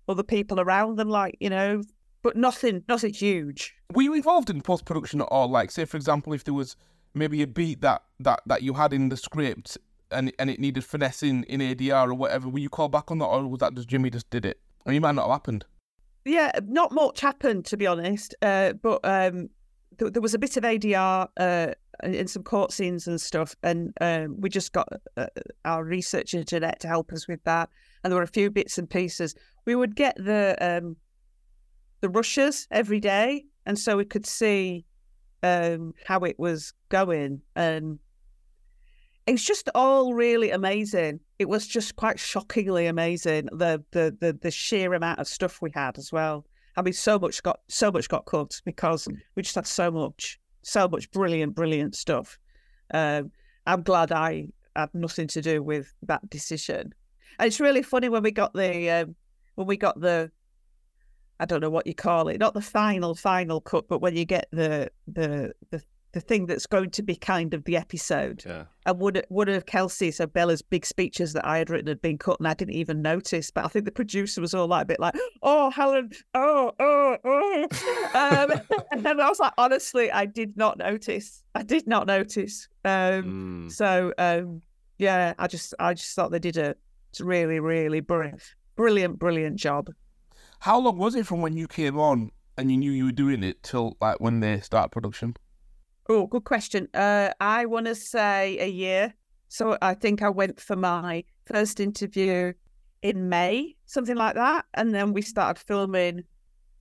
Speaker 3: other people around them, like you know, but nothing nothing huge.
Speaker 2: Were you involved in post production at all? Like, say for example, if there was maybe a beat that that that you had in the script and and it needed finessing in ADR or whatever, were you called back on that, or was that just Jimmy just did it? I mean, it might not have happened.
Speaker 3: Yeah, not much happened to be honest. Uh, but um, th- there was a bit of ADR uh, in some court scenes and stuff, and um, we just got uh, our research internet to help us with that. And there were a few bits and pieces. We would get the um, the rushes every day, and so we could see um, how it was going, and it was just all really amazing. It was just quite shockingly amazing the the the, the sheer amount of stuff we had as well. I mean, so much got so much got cooked because we just had so much, so much brilliant, brilliant stuff. Um, I'm glad I had nothing to do with that decision. And it's really funny when we got the um, when we got the I don't know what you call it, not the final final cut, but when you get the the the, the thing that's going to be kind of the episode.
Speaker 1: Yeah.
Speaker 3: And one, one of Kelsey, so Bella's big speeches that I had written had been cut and I didn't even notice. But I think the producer was all like a bit like, oh, Helen, oh, oh, oh. um, and then I was like, honestly, I did not notice. I did not notice. Um,
Speaker 1: Mm.
Speaker 3: So, um, yeah, I just I just thought they did a really, really brilliant, brilliant, brilliant job.
Speaker 2: How long was it from when you came on and you knew you were doing it till like when they start production?
Speaker 3: Oh, good question. Uh, I want to say a year. So I think I went for my first interview in May, something like that. And then we started filming.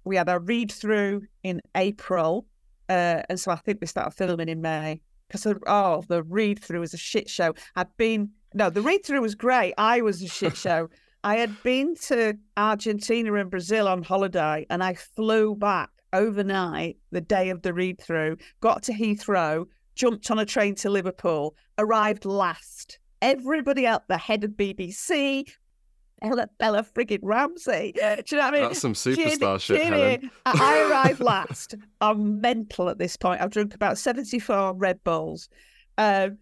Speaker 3: We had a read through in April. Uh, and so I think we started filming in May because, oh, the read through was a shit show. I'd been, no, the read through was great. I was a shit show. I had been to Argentina and Brazil on holiday and I flew back overnight the day of the read through, got to Heathrow, jumped on a train to Liverpool, arrived last. Everybody else, the head of BBC, Bella, Bella friggin' Ramsey. Do you know what I mean?
Speaker 1: That's some superstar shit,
Speaker 3: Ginny,
Speaker 1: Helen.
Speaker 3: I I arrived last. I'm mental at this point. I've drunk about 74 Red Bulls. Um,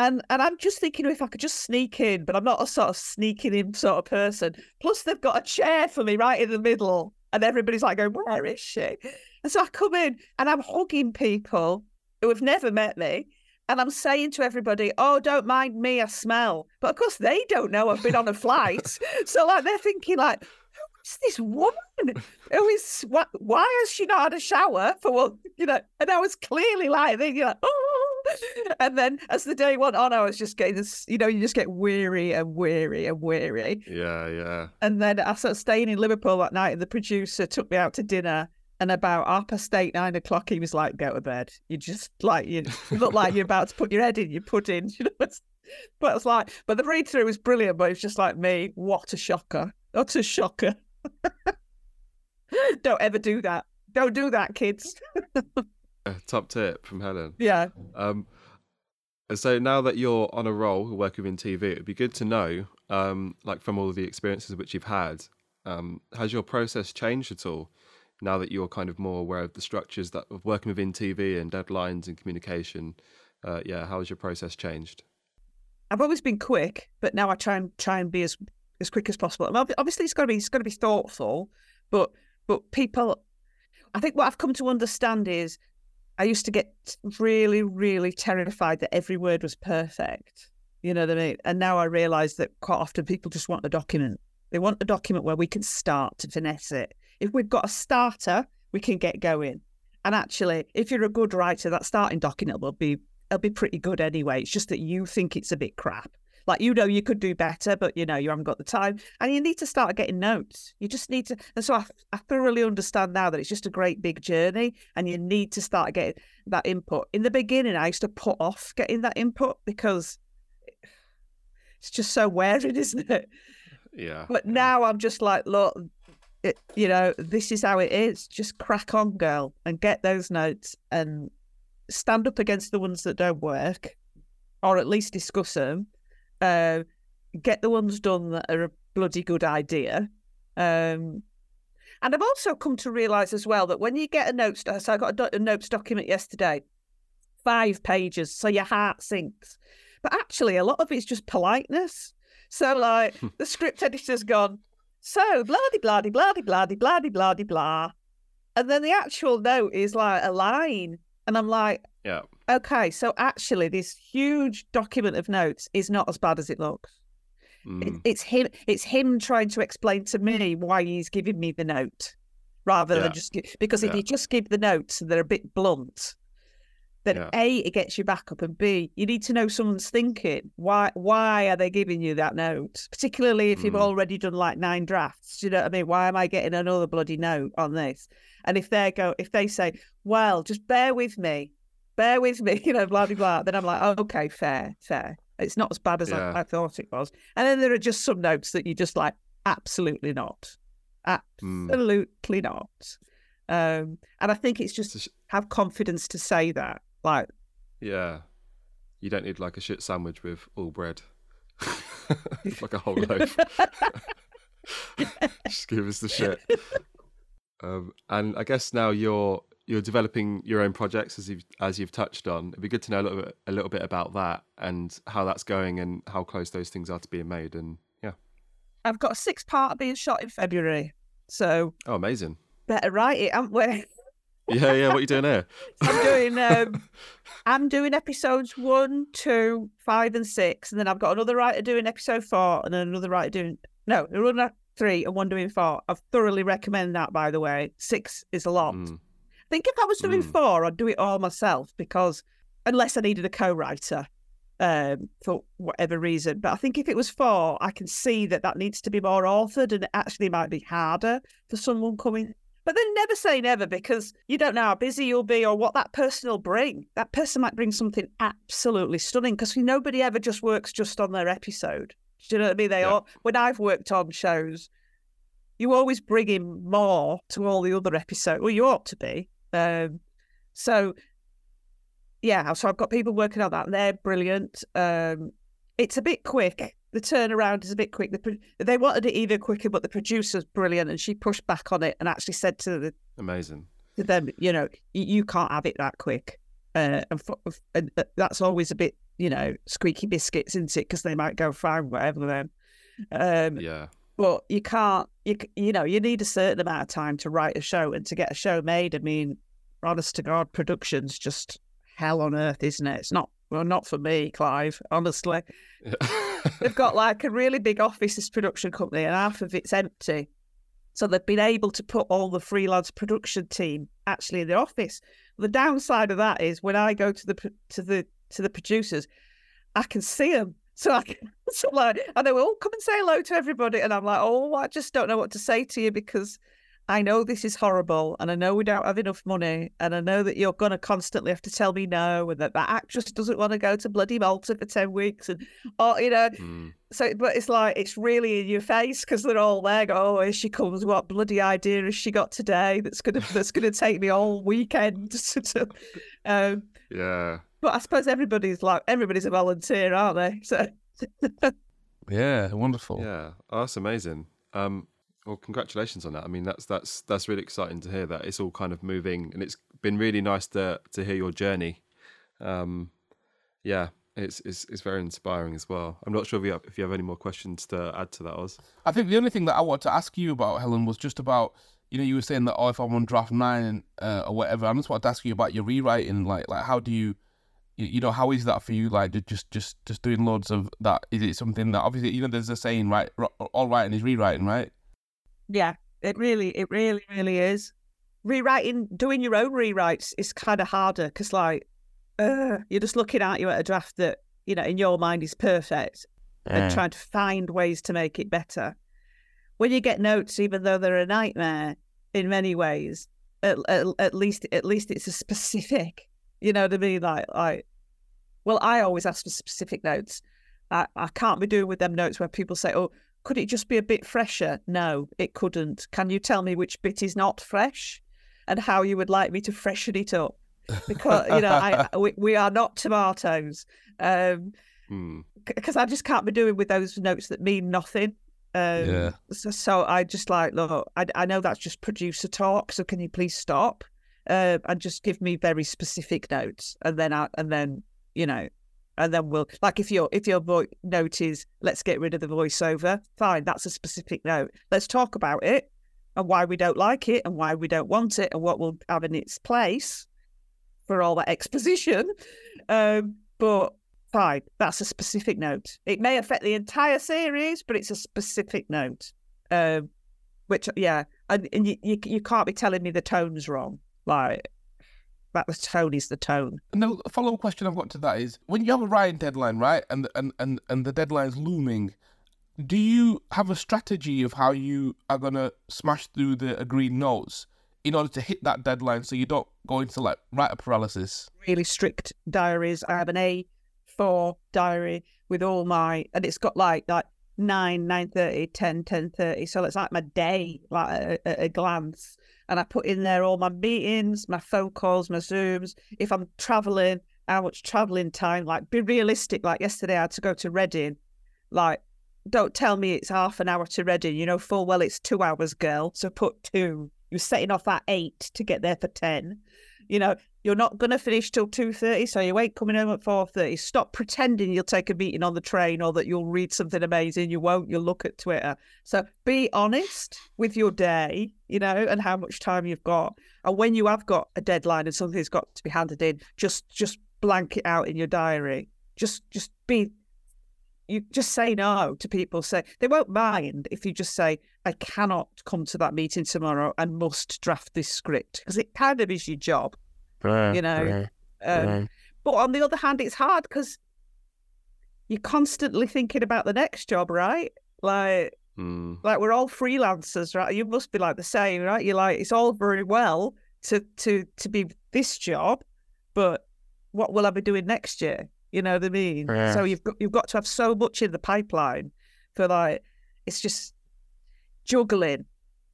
Speaker 3: and and I'm just thinking if I could just sneak in, but I'm not a sort of sneaking in sort of person. Plus, they've got a chair for me right in the middle, and everybody's like going, "Where is she?" And so I come in and I'm hugging people who have never met me, and I'm saying to everybody, "Oh, don't mind me, I smell." But of course, they don't know I've been on a flight, so like they're thinking like. Who's this woman? Who is what? Why has she not had a shower for what? You know, and I was clearly like, thinking like, oh, and then as the day went on, I was just getting this, you know, you just get weary and weary and weary.
Speaker 1: Yeah, yeah.
Speaker 3: And then I started staying in Liverpool that night, and the producer took me out to dinner. And about half past eight, nine o'clock, he was like, "Go to bed. You just like you look like you're about to put your head in your pudding." You know, it's, but it's like, but the read through was brilliant. But it's just like me, what a shocker! What a shocker! Don't ever do that. Don't do that, kids.
Speaker 1: Uh, top tip from Helen.
Speaker 3: yeah.
Speaker 1: Um, so now that you're on a roll working in TV, it would be good to know, um, like from all the experiences which you've had, um, has your process changed at all? Now that you're kind of more aware of the structures that of working within TV and deadlines and communication, uh, yeah, how has your process changed?
Speaker 3: I've always been quick, but now I try and try and be as as quick as possible. And obviously, it's got to be it's got to be thoughtful, but but people, I think what I've come to understand is, I used to get really really terrified that every word was perfect. You know what I mean? And now I realise that quite often people just want a document. They want a document where we can start to finesse it. If we've got a starter, we can get going. And actually, if you're a good writer, that starting document will be it'll be pretty good anyway. It's just that you think it's a bit crap. Like you know you could do better, but you know you haven't got the time, and you need to start getting notes. You just need to, and so I, I thoroughly understand now that it's just a great big journey, and you need to start getting that input. In the beginning, I used to put off getting that input because it's just so wearing, isn't it?
Speaker 1: Yeah.
Speaker 3: But now I'm just like, look, it, you know, this is how it is. Just crack on, girl, and get those notes and stand up against the ones that don't work, or at least discuss them. Uh, get the ones done that are a bloody good idea. Um, and I've also come to realise as well that when you get a notes, so I got a, do- a notes document yesterday, five pages, so your heart sinks. But actually, a lot of it's just politeness. So, like, the script editor's gone, so blah de blah de blah de blah de blah de blah de blah. And then the actual note is like a line. And I'm like,
Speaker 1: Yeah.
Speaker 3: Okay, so actually, this huge document of notes is not as bad as it looks. It,
Speaker 1: Mm.
Speaker 3: it's him. It's him trying to explain to me why he's giving me the note, rather
Speaker 1: Yeah.
Speaker 3: than just because if
Speaker 1: Yeah.
Speaker 3: you just give the notes and they're a bit blunt, then
Speaker 1: Yeah.
Speaker 3: a it gets you back up, and b you need to know someone's thinking. Why? Why are they giving you that note? Particularly if you've
Speaker 1: Mm.
Speaker 3: already done like nine drafts. Do you know what I mean? Why am I getting another bloody note on this? And if they go, if they say, "Well, just bear with me," bear with me, you know, blah blah blah. Then I'm like, oh, okay, fair, fair. It's not as bad as
Speaker 1: Yeah.
Speaker 3: I, I thought it was. And then there are just some notes that you just like, absolutely not,
Speaker 1: Mm.
Speaker 3: absolutely not. Um, and I think it's just have confidence to say that. Like,
Speaker 1: Yeah. You don't need like a shit sandwich with all bread. like a whole loaf. Just give us the shit. Um, and I guess now you're you're developing your own projects as you've as you've touched on. It'd be good to know a little bit a little bit about that and how that's going and how close those things are to being made. And yeah,
Speaker 3: I've got a six part being shot in February, so
Speaker 1: oh, amazing.
Speaker 3: better write it, haven't we?
Speaker 1: Yeah, yeah. What are you doing here?
Speaker 3: I'm doing um, I'm doing episodes one, two, five, and six, and then I've got another writer doing episode four, and then another writer doing no, another three, and one doing four. I thoroughly recommend that, by the way. Six is a lot.
Speaker 1: Mm.
Speaker 3: I think if I was doing
Speaker 1: Mm.
Speaker 3: four, I'd do it all myself because unless I needed a co-writer um, for whatever reason. But I think if it was four, I can see that that needs to be more authored, and it actually might be harder for someone coming. But then never say never because you don't know how busy you'll be or what that person will bring. That person might bring something absolutely stunning because nobody ever just works just on their episode. Do you know what I mean? They
Speaker 1: Yeah.
Speaker 3: all when I've worked on shows, you always bring in more to all the other episodes. Well, you ought to be. Um, so yeah, so I've got people working on that. and They're brilliant. Um, it's a bit quick. The turnaround is a bit quick. The, pro- they wanted it even quicker, but the producer's brilliant, and she pushed back on it and actually said to the
Speaker 1: Amazing.
Speaker 3: to them, you know, you, can't have it that quick. Uh, and, for, and that's always a bit, you know, squeaky biscuits, isn't it? Because they might go fine, whatever then. Um,
Speaker 1: Yeah.
Speaker 3: But you can't, you, you know, you need a certain amount of time to write a show and to get a show made. I mean, honest to God, production's just hell on earth, isn't it? It's not, well, not for me, Clive, honestly. They've got like a really big office, this production company, and half of it's empty. So they've been able to put all the freelance production team actually in the office. The downside of that is when I go to the to the to the producers, I can see them. So I so like, and they will all come and say hello to everybody, and I'm like, oh, I just don't know what to say to you because I know this is horrible, and I know we don't have enough money, and I know that you're going to constantly have to tell me no, and that that actress doesn't want to go to bloody Malta for ten weeks, and or you know,
Speaker 1: Mm.
Speaker 3: so, but it's like it's really in your face because they're all there. Go, oh, here she comes. What bloody idea has she got today? That's gonna that's gonna take me all weekend. um,
Speaker 1: Yeah.
Speaker 3: But I suppose everybody's like everybody's a volunteer, aren't they? So
Speaker 2: Yeah, wonderful.
Speaker 1: Yeah, oh, that's amazing. Um, well, congratulations on that. I mean, that's that's that's really exciting to hear that it's all kind of moving, and it's been really nice to to hear your journey. Um, yeah, it's it's it's very inspiring as well. I'm not sure if you have, if you have any more questions to add to that, Oz.
Speaker 2: I think the only thing that I wanted to ask you about, Helen, was just about you know you were saying that oh if I'm on draft nine uh, or whatever, I just wanted to ask you about your rewriting. Like like how do you you, you know how is that for you? Like ju- just just just doing loads of that. Is it something that obviously you know there's a saying right all writing is rewriting, right?
Speaker 3: yeah, it really, it really, really is. Rewriting, doing your own rewrites is kind of harder because like uh, you're just looking at you at a draft that you know in your mind is perfect, and trying to find ways to make it better. When you get notes, even though they're a nightmare in many ways, at, at, at least at least it's a specific. You know what I mean? Like like, well, I always ask for specific notes. I, I can't be doing with them notes where people say, "Oh, could it just be a bit fresher?" No, it couldn't. Can you tell me which bit is not fresh, and how you would like me to freshen it up? Because you know, I, we, we are not tomatoes. Um,
Speaker 1: Hmm.
Speaker 3: because I just can't be doing with those notes that mean nothing. Um,
Speaker 2: Yeah.
Speaker 3: So, so I just like, look, I, I know that's just producer talk. So can you please stop uh, and just give me very specific notes, and then I, and then you know, and then we'll like if your if your vo- note is let's get rid of the voiceover, fine, that's a specific note. Let's talk about it and why we don't like it and why we don't want it and what we'll have in its place for all that exposition. Um, but fine, that's a specific note. It may affect the entire series, but it's a specific note. Um, which, yeah, and, and you, you you can't be telling me the tone's wrong. Like that, the tone is the tone.
Speaker 2: No, follow up question I've got to that is when you have a writing deadline, right, and and and and the deadline's looming, do you have a strategy of how you are gonna smash through the agreed notes in order to hit that deadline, so you don't go into like writer paralysis?
Speaker 3: Really strict diaries. I have an A four diary with all my, and it's got like like nine, nine thirty, ten, ten thirty. So it's like my day, like at a, a glance. And I put in there all my meetings, my phone calls, my Zooms. If I'm traveling, how much traveling time? Like, be realistic. Like yesterday, I had to go to Reading. Like, don't tell me it's half an hour to Reading. You know full well it's two hours, girl. So put two. You're setting off at eight to get there for ten. You know, you're not going to finish till two thirty, so you ain't coming home at four thirty. Stop pretending you'll take a meeting on the train or that you'll read something amazing. You won't. You'll look at Twitter. So be honest with your day, you know, and how much time you've got. And when you have got a deadline and something's got to be handed in, just just blank it out in your diary. Just just be you just say no to people. Say they won't mind if you just say, "I cannot come to that meeting tomorrow and must draft this script," because it kind of is your job, you know. Um, But on the other hand, it's hard because you're constantly thinking about the next job, right? Like,
Speaker 1: Mm.
Speaker 3: like we're all freelancers, right? You must be like the same, right? You're like, it's all very well to to to be this job, but what will I be doing next year? You know what I mean? So you've got you've got to have so much in the pipeline for like it's just juggling.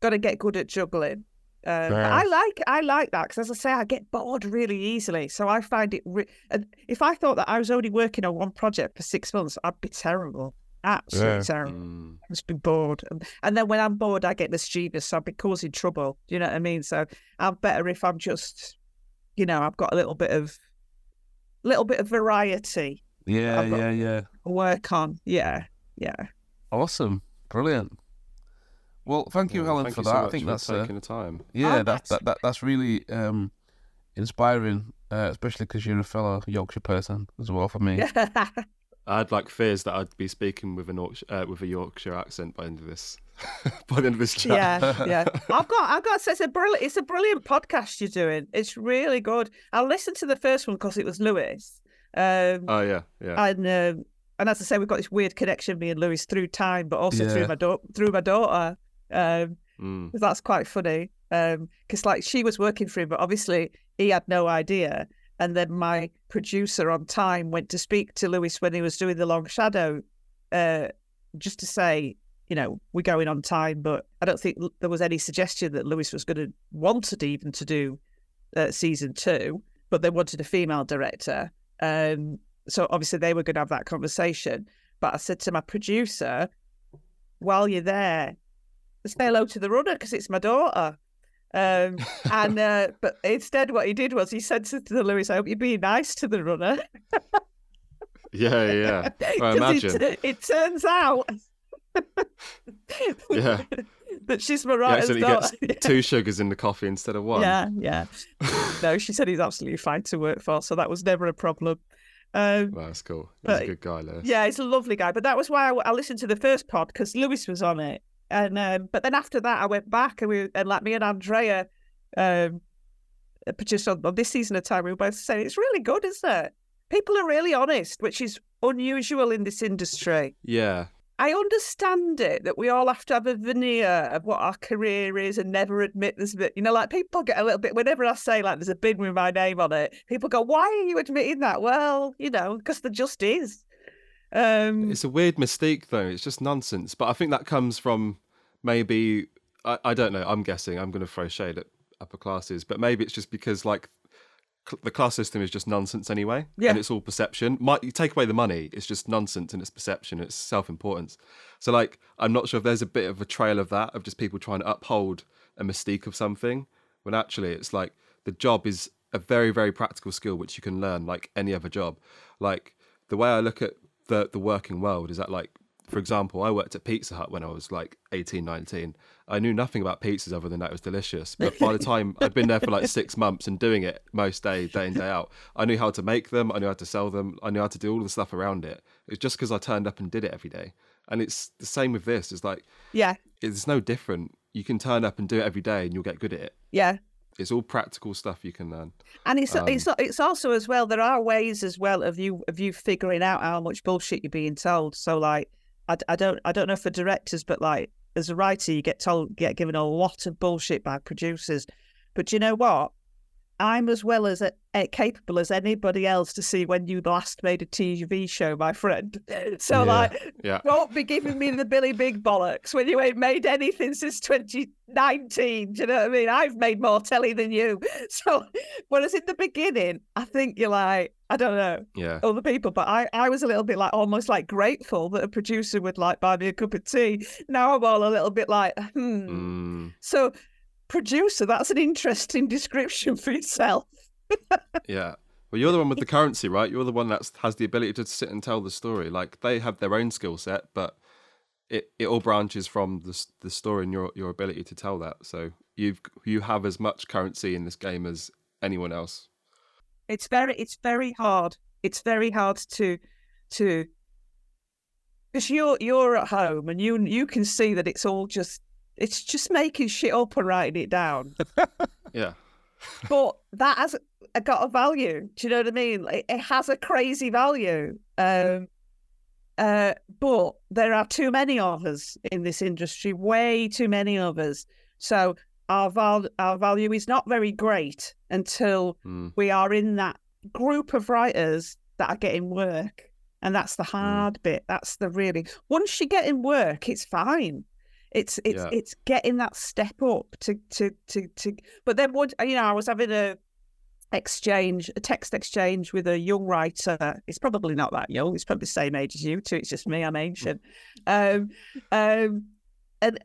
Speaker 3: Got to get good at juggling. Um, but I like I like that because, as I say, I get bored really easily. So I find it. Re- and if I thought that I was only working on one project for six months, I'd be terrible, absolutely
Speaker 2: Yeah.
Speaker 3: terrible.
Speaker 1: Mm.
Speaker 3: Just be bored, and, and then when I'm bored, I get mischievous. So I'd be causing trouble. Do you know what I mean? So I'm better if I'm just, you know, I've got a little bit of, little bit of variety
Speaker 2: Yeah, yeah, yeah.
Speaker 3: work on. Yeah, yeah.
Speaker 2: Awesome, brilliant. Well, thank you,
Speaker 1: Yeah,
Speaker 2: Helen,
Speaker 1: thank
Speaker 2: for
Speaker 1: you
Speaker 2: that.
Speaker 1: so
Speaker 2: I think
Speaker 1: for
Speaker 2: that's uh,
Speaker 1: taking the time.
Speaker 2: yeah,
Speaker 3: Oh,
Speaker 2: that,
Speaker 3: that's-
Speaker 2: that that that's really um, inspiring, uh, especially because you're a fellow Yorkshire person as well for me.
Speaker 1: I had like fears that I'd be speaking with an uh, with a Yorkshire accent by the end of this by the end of this chat.
Speaker 3: yeah, yeah. I've got, I've got to say, it's a brilliant, it's a brilliant podcast you're doing. It's really good. I listened to the first one because it was Lewis. Um,
Speaker 1: Oh yeah, yeah.
Speaker 3: and um, and as I say, we've got this weird connection, me and Lewis, through time, but also
Speaker 2: Yeah.
Speaker 3: through my daughter, through my daughter. Um,
Speaker 1: Mm.
Speaker 3: that's quite funny. Because like she was working for him, but obviously he had no idea. And then my producer on time went to speak to Lewis when he was doing the long shadow, uh, just to say, you know, we're going on time. But I don't think there was any suggestion that Lewis was going to wanted even to do uh, season two, but they wanted a female director. Um, so obviously they were going to have that conversation. But I said to my producer, while you're there, say hello to the runner because it's my daughter. Um, and uh, but instead, what he did was he said to the Lewis, "I hope you're being nice to the runner."
Speaker 1: Yeah, yeah. I imagine.
Speaker 3: It, it turns out,
Speaker 1: Yeah.
Speaker 3: that she's
Speaker 1: He
Speaker 3: Mariah's
Speaker 1: accidentally
Speaker 3: daughter.
Speaker 1: gets two sugars in the coffee instead of one.
Speaker 3: Yeah, yeah. no, she said he's absolutely fine to work for, so that was never a problem. Um,
Speaker 1: Well, that's cool. He's a good guy, Lewis.
Speaker 3: Yeah, he's a lovely guy. But that was why I, I listened to the first pod because Lewis was on it, and um, but then after that I went back and we and like me and Andrea, um, produced on, on this season of Time, we were both saying it's really good, isn't it? People are really honest, which is unusual in this industry.
Speaker 1: Yeah.
Speaker 3: I understand it that we all have to have a veneer of what our career is and never admit there's a bit, you know, like people get a little bit, whenever I say like there's a bin with my name on it, people go, why are you admitting that? Well, you know, because there just is. Um,
Speaker 1: It's a weird mystique, though. It's just nonsense. But I think that comes from maybe I, I don't know. I'm guessing. I'm going to throw shade at upper classes, but maybe it's just because like cl- the class system is just nonsense anyway,
Speaker 3: Yeah.
Speaker 1: and it's all perception. Might you take away the money? It's just nonsense and it's perception. It's self-importance. So like, I'm not sure if there's a bit of a trail of that of just people trying to uphold a mystique of something when actually it's like the job is a very very practical skill which you can learn like any other job. Like the way I look at the the working world is that like for example i worked at pizza hut when i was like 18 19 i knew nothing about pizzas other than that it was delicious but by the time i'd been there for like six months and doing it most day day in day out i knew how to make them i knew how to sell them i knew how to do all the stuff around it. It's just because i turned up and did it every day. And it's the same with this it's like
Speaker 3: yeah,
Speaker 1: it's no different. You can turn up and do it every day and you'll get good at it.
Speaker 3: Yeah.
Speaker 1: It's all practical stuff you can learn
Speaker 3: And it's
Speaker 1: Um,
Speaker 3: it's it's also as well. There are ways as well of you of you figuring out how much bullshit you're being told. So like, I, I don't I don't know for directors, but like as a writer, you get told get given a lot of bullshit by producers. But you know what? I'm as well as uh, capable as anybody else to see when you last made a TV show, my friend. So
Speaker 2: Yeah.
Speaker 3: like,
Speaker 1: yeah
Speaker 3: don't be giving me the Billy Big bollocks when you ain't made anything since 2019. Do you know what I mean? I've made more telly than you. So, whereas in the beginning, I think you're like, I don't know,
Speaker 1: yeah
Speaker 3: other people, but I, I was a little bit like almost like grateful that a producer would like buy me a cup of tea. Now I'm all a little bit like, hmm.
Speaker 1: mm,
Speaker 3: So, producer. That's an interesting description for yourself.
Speaker 1: yeah. Well, you're the one with the currency, right? You're the one that has the ability to sit and tell the story. Like they have their own skill set, but it, it all branches from the the story and your your ability to tell that. So you've you have as much currency in this game as anyone else.
Speaker 3: It's very it's very hard. It's very hard to to because you're you're at home and you you can see that it's all just it's just making shit up and writing it down.
Speaker 1: yeah.
Speaker 3: but that has got a value. Do you know what I mean? It, it has a crazy value. Um, uh, but there are too many of us in this industry, way too many of us. So our val- our value is not very great until mm. we are in that group of writers that are getting work. And that's the hmm. hard mm. bit. That's the really once you get in work, it's fine. It's it's yeah. it's getting that step up to to to to. But then what you know, I was having a exchange, a text exchange with a young writer. It's probably not that young. It's probably the same age as you two. It's just me. I'm ancient. Um, um, and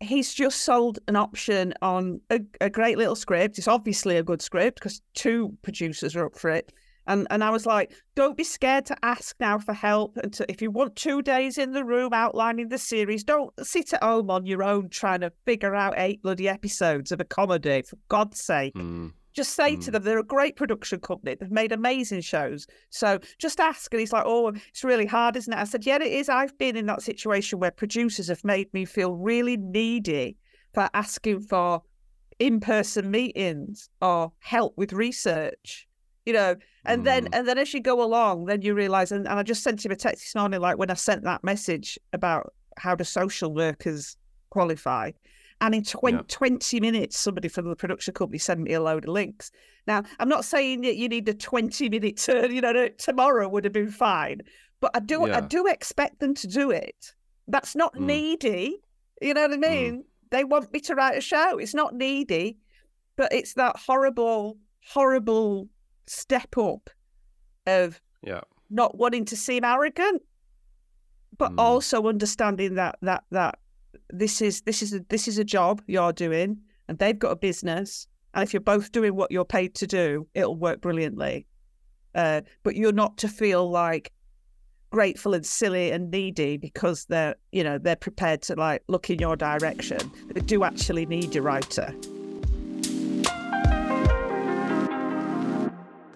Speaker 3: he's just sold an option on a, a great little script. It's obviously a good script because two producers are up for it. And and I was like, don't be scared to ask now for help. And to, if you want two days in the room outlining the series, don't sit at home on your own trying to figure out eight bloody episodes of a comedy. For God's sake. Mm. Just say mm. to them, they're a great production company. They've made amazing shows. So just ask. And he's like, oh, it's really hard, isn't it? I said, yeah, it is. I've been in that situation where producers have made me feel really needy for asking for in person meetings or help with research you know and mm. then and then as you go along then you realize and, and i just sent him a text this morning like when i sent that message about how do social workers qualify and in 20, yeah. 20 minutes somebody from the production company sent me a load of links now i'm not saying that you need a 20 minute turn you know tomorrow would have been fine but i do yeah. i do expect them to do it that's not mm. needy you know what i mm. mean mm. they want me to write a show it's not needy but it's that horrible horrible step up of
Speaker 1: yeah
Speaker 3: not wanting to seem arrogant, but mm. also understanding that that that this is this is a this is a job you're doing, and they've got a business, and if you're both doing what you're paid to do, it'll work brilliantly. Uh, but you're not to feel like grateful and silly and needy because they're you know they're prepared to like look in your direction. They do actually need your writer.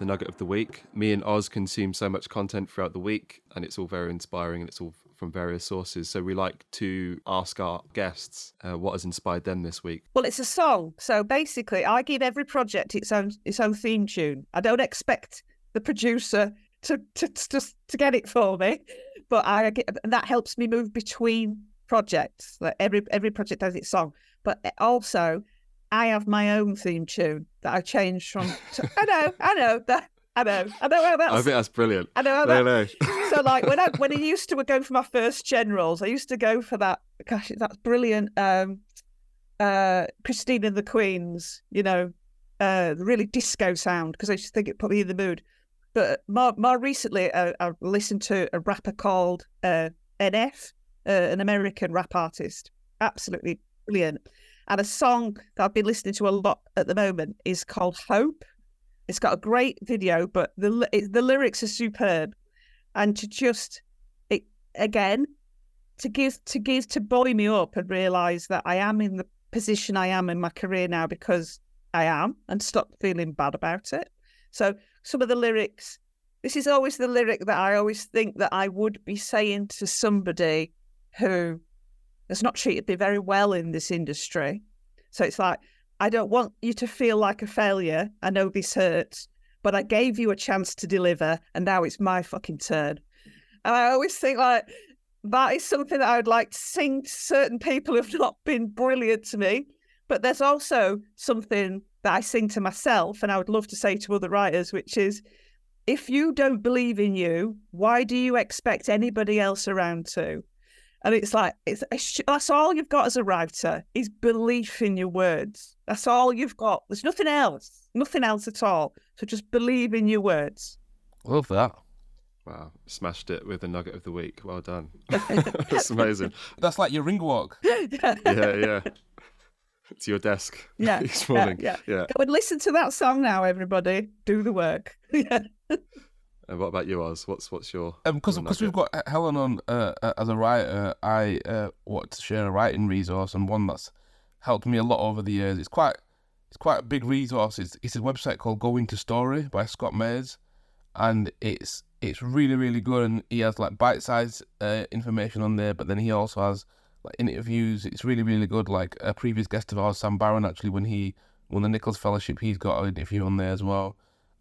Speaker 1: The nugget of the week. Me and Oz consume so much content throughout the week, and it's all very inspiring and it's all from various sources. So we like to ask our guests uh, what has inspired them this week.
Speaker 3: Well, it's a song. So basically, I give every project its own its own theme tune. I don't expect the producer to to to, to get it for me, but I get, that helps me move between projects. Like every every project has its song, but also I have my own theme tune that I changed from. To, I know, I know that. I know, I know how that's. I
Speaker 1: think that's brilliant.
Speaker 3: I know how that. No, no. so, like when I when I used to go for my first generals, I used to go for that. Gosh, that's brilliant. Um, uh, Christine and the Queens, you know, uh, the really disco sound because I just think it put me in the mood. But more more recently, uh, I listened to a rapper called uh, NF, uh, an American rap artist. Absolutely brilliant. And a song that I've been listening to a lot at the moment is called Hope. It's got a great video, but the it, the lyrics are superb. And to just it, again to give to give to buoy me up and realize that I am in the position I am in my career now because I am, and stop feeling bad about it. So some of the lyrics. This is always the lyric that I always think that I would be saying to somebody who has not treated very well in this industry. So it's like, I don't want you to feel like a failure. I know this hurts, but I gave you a chance to deliver, and now it's my fucking turn. And I always think like that is something that I would like to sing to certain people who've not been brilliant to me. But there's also something that I sing to myself, and I would love to say to other writers, which is if you don't believe in you, why do you expect anybody else around to? And it's like, it's, it's, that's all you've got as a writer is belief in your words. That's all you've got. There's nothing else, nothing else at all. So just believe in your words.
Speaker 2: Love that.
Speaker 1: Wow, smashed it with a nugget of the week. Well done. That's amazing.
Speaker 2: That's like your ring walk.
Speaker 1: yeah, yeah. to your desk
Speaker 3: Yeah,
Speaker 1: each
Speaker 3: yeah,
Speaker 1: morning.
Speaker 3: yeah.
Speaker 1: yeah.
Speaker 3: Go and listen to that song now, everybody. Do the work. yeah.
Speaker 1: And what about you, Oz? What's what's your
Speaker 2: because
Speaker 1: your
Speaker 2: because Um, we've got Helen on uh, uh, as a writer, I uh, wanted to share a writing resource and one that's helped me a lot over the years. It's quite it's quite a big resource. It's it's a website called Going to Story by Scott Myers, and it's it's really really good. And he has like bite sized uh, information on there, but then he also has like interviews. It's really really good. Like a previous guest of ours, Sam Barron, actually when he won the Nicholl Fellowship, he's got an interview on there as well.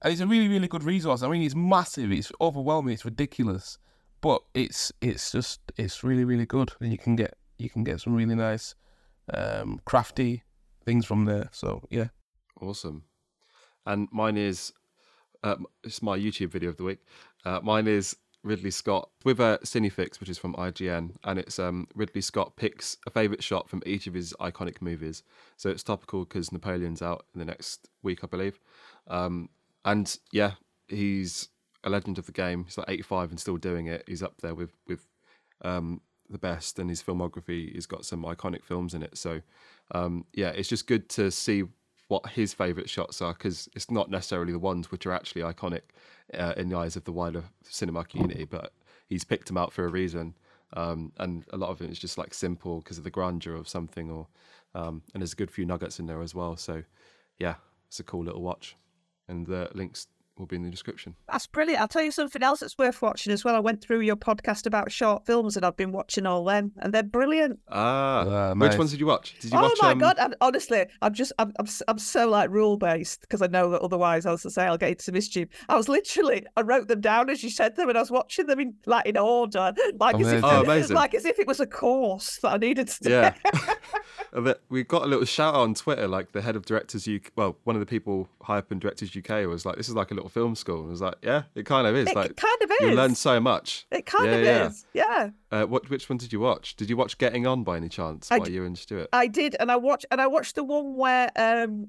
Speaker 2: And it's a really, really good resource. I mean, it's massive. It's overwhelming. It's ridiculous, but it's it's just it's really, really good. And you can get you can get some really nice, um, crafty things from there. So yeah,
Speaker 1: Awesome. And mine is, um, it's my YouTube video of the week. Uh, mine is Ridley Scott with a Cinefix, which is from IGN, and it's um, Ridley Scott picks a favorite shot from each of his iconic movies. So it's topical because Napoleon's out in the next week, I believe. Um, and yeah, he's a legend of the game. He's like 85 and still doing it. He's up there with with um, the best, and his filmography has got some iconic films in it. So um, yeah, it's just good to see what his favourite shots are because it's not necessarily the ones which are actually iconic uh, in the eyes of the wider cinema community, but he's picked them out for a reason. Um, and a lot of it is just like simple because of the grandeur of something, or um, and there's a good few nuggets in there as well. So yeah, it's a cool little watch, and the links will be in the description.
Speaker 3: That's brilliant. I'll tell you something else that's worth watching as well. I went through your podcast about short films and I've been watching all them and they're brilliant.
Speaker 1: Ah,
Speaker 2: Ah,
Speaker 1: which
Speaker 2: nice.
Speaker 1: ones did you watch? Did you
Speaker 3: oh
Speaker 1: watch?
Speaker 3: my
Speaker 1: um,
Speaker 3: god! And honestly, I'm just I'm I'm, s- I'm so like rule based because I know that otherwise, as I say, I'll get into mischief. I was literally I wrote them down as you said them, and I was watching them in like in order, like as if
Speaker 1: Oh,
Speaker 3: it-
Speaker 1: amazing.
Speaker 3: like as if it was a course that I needed to. do.
Speaker 1: Yeah. We got a little shout out on Twitter, like the head of Directors UK, well, one of the people high up in Directors UK was like, this is like a little film school. And I was like, yeah, it kind of is.
Speaker 3: It
Speaker 1: like,
Speaker 3: kind of is.
Speaker 1: You learn so much.
Speaker 3: It kind
Speaker 1: Yeah,
Speaker 3: of
Speaker 1: yeah.
Speaker 3: is. Yeah.
Speaker 1: Uh, what, which one did you watch? Did you watch Getting On by any chance
Speaker 3: I
Speaker 1: by
Speaker 3: d-
Speaker 1: you and Stuart?
Speaker 3: I did, and I watched, and I watched the one where um,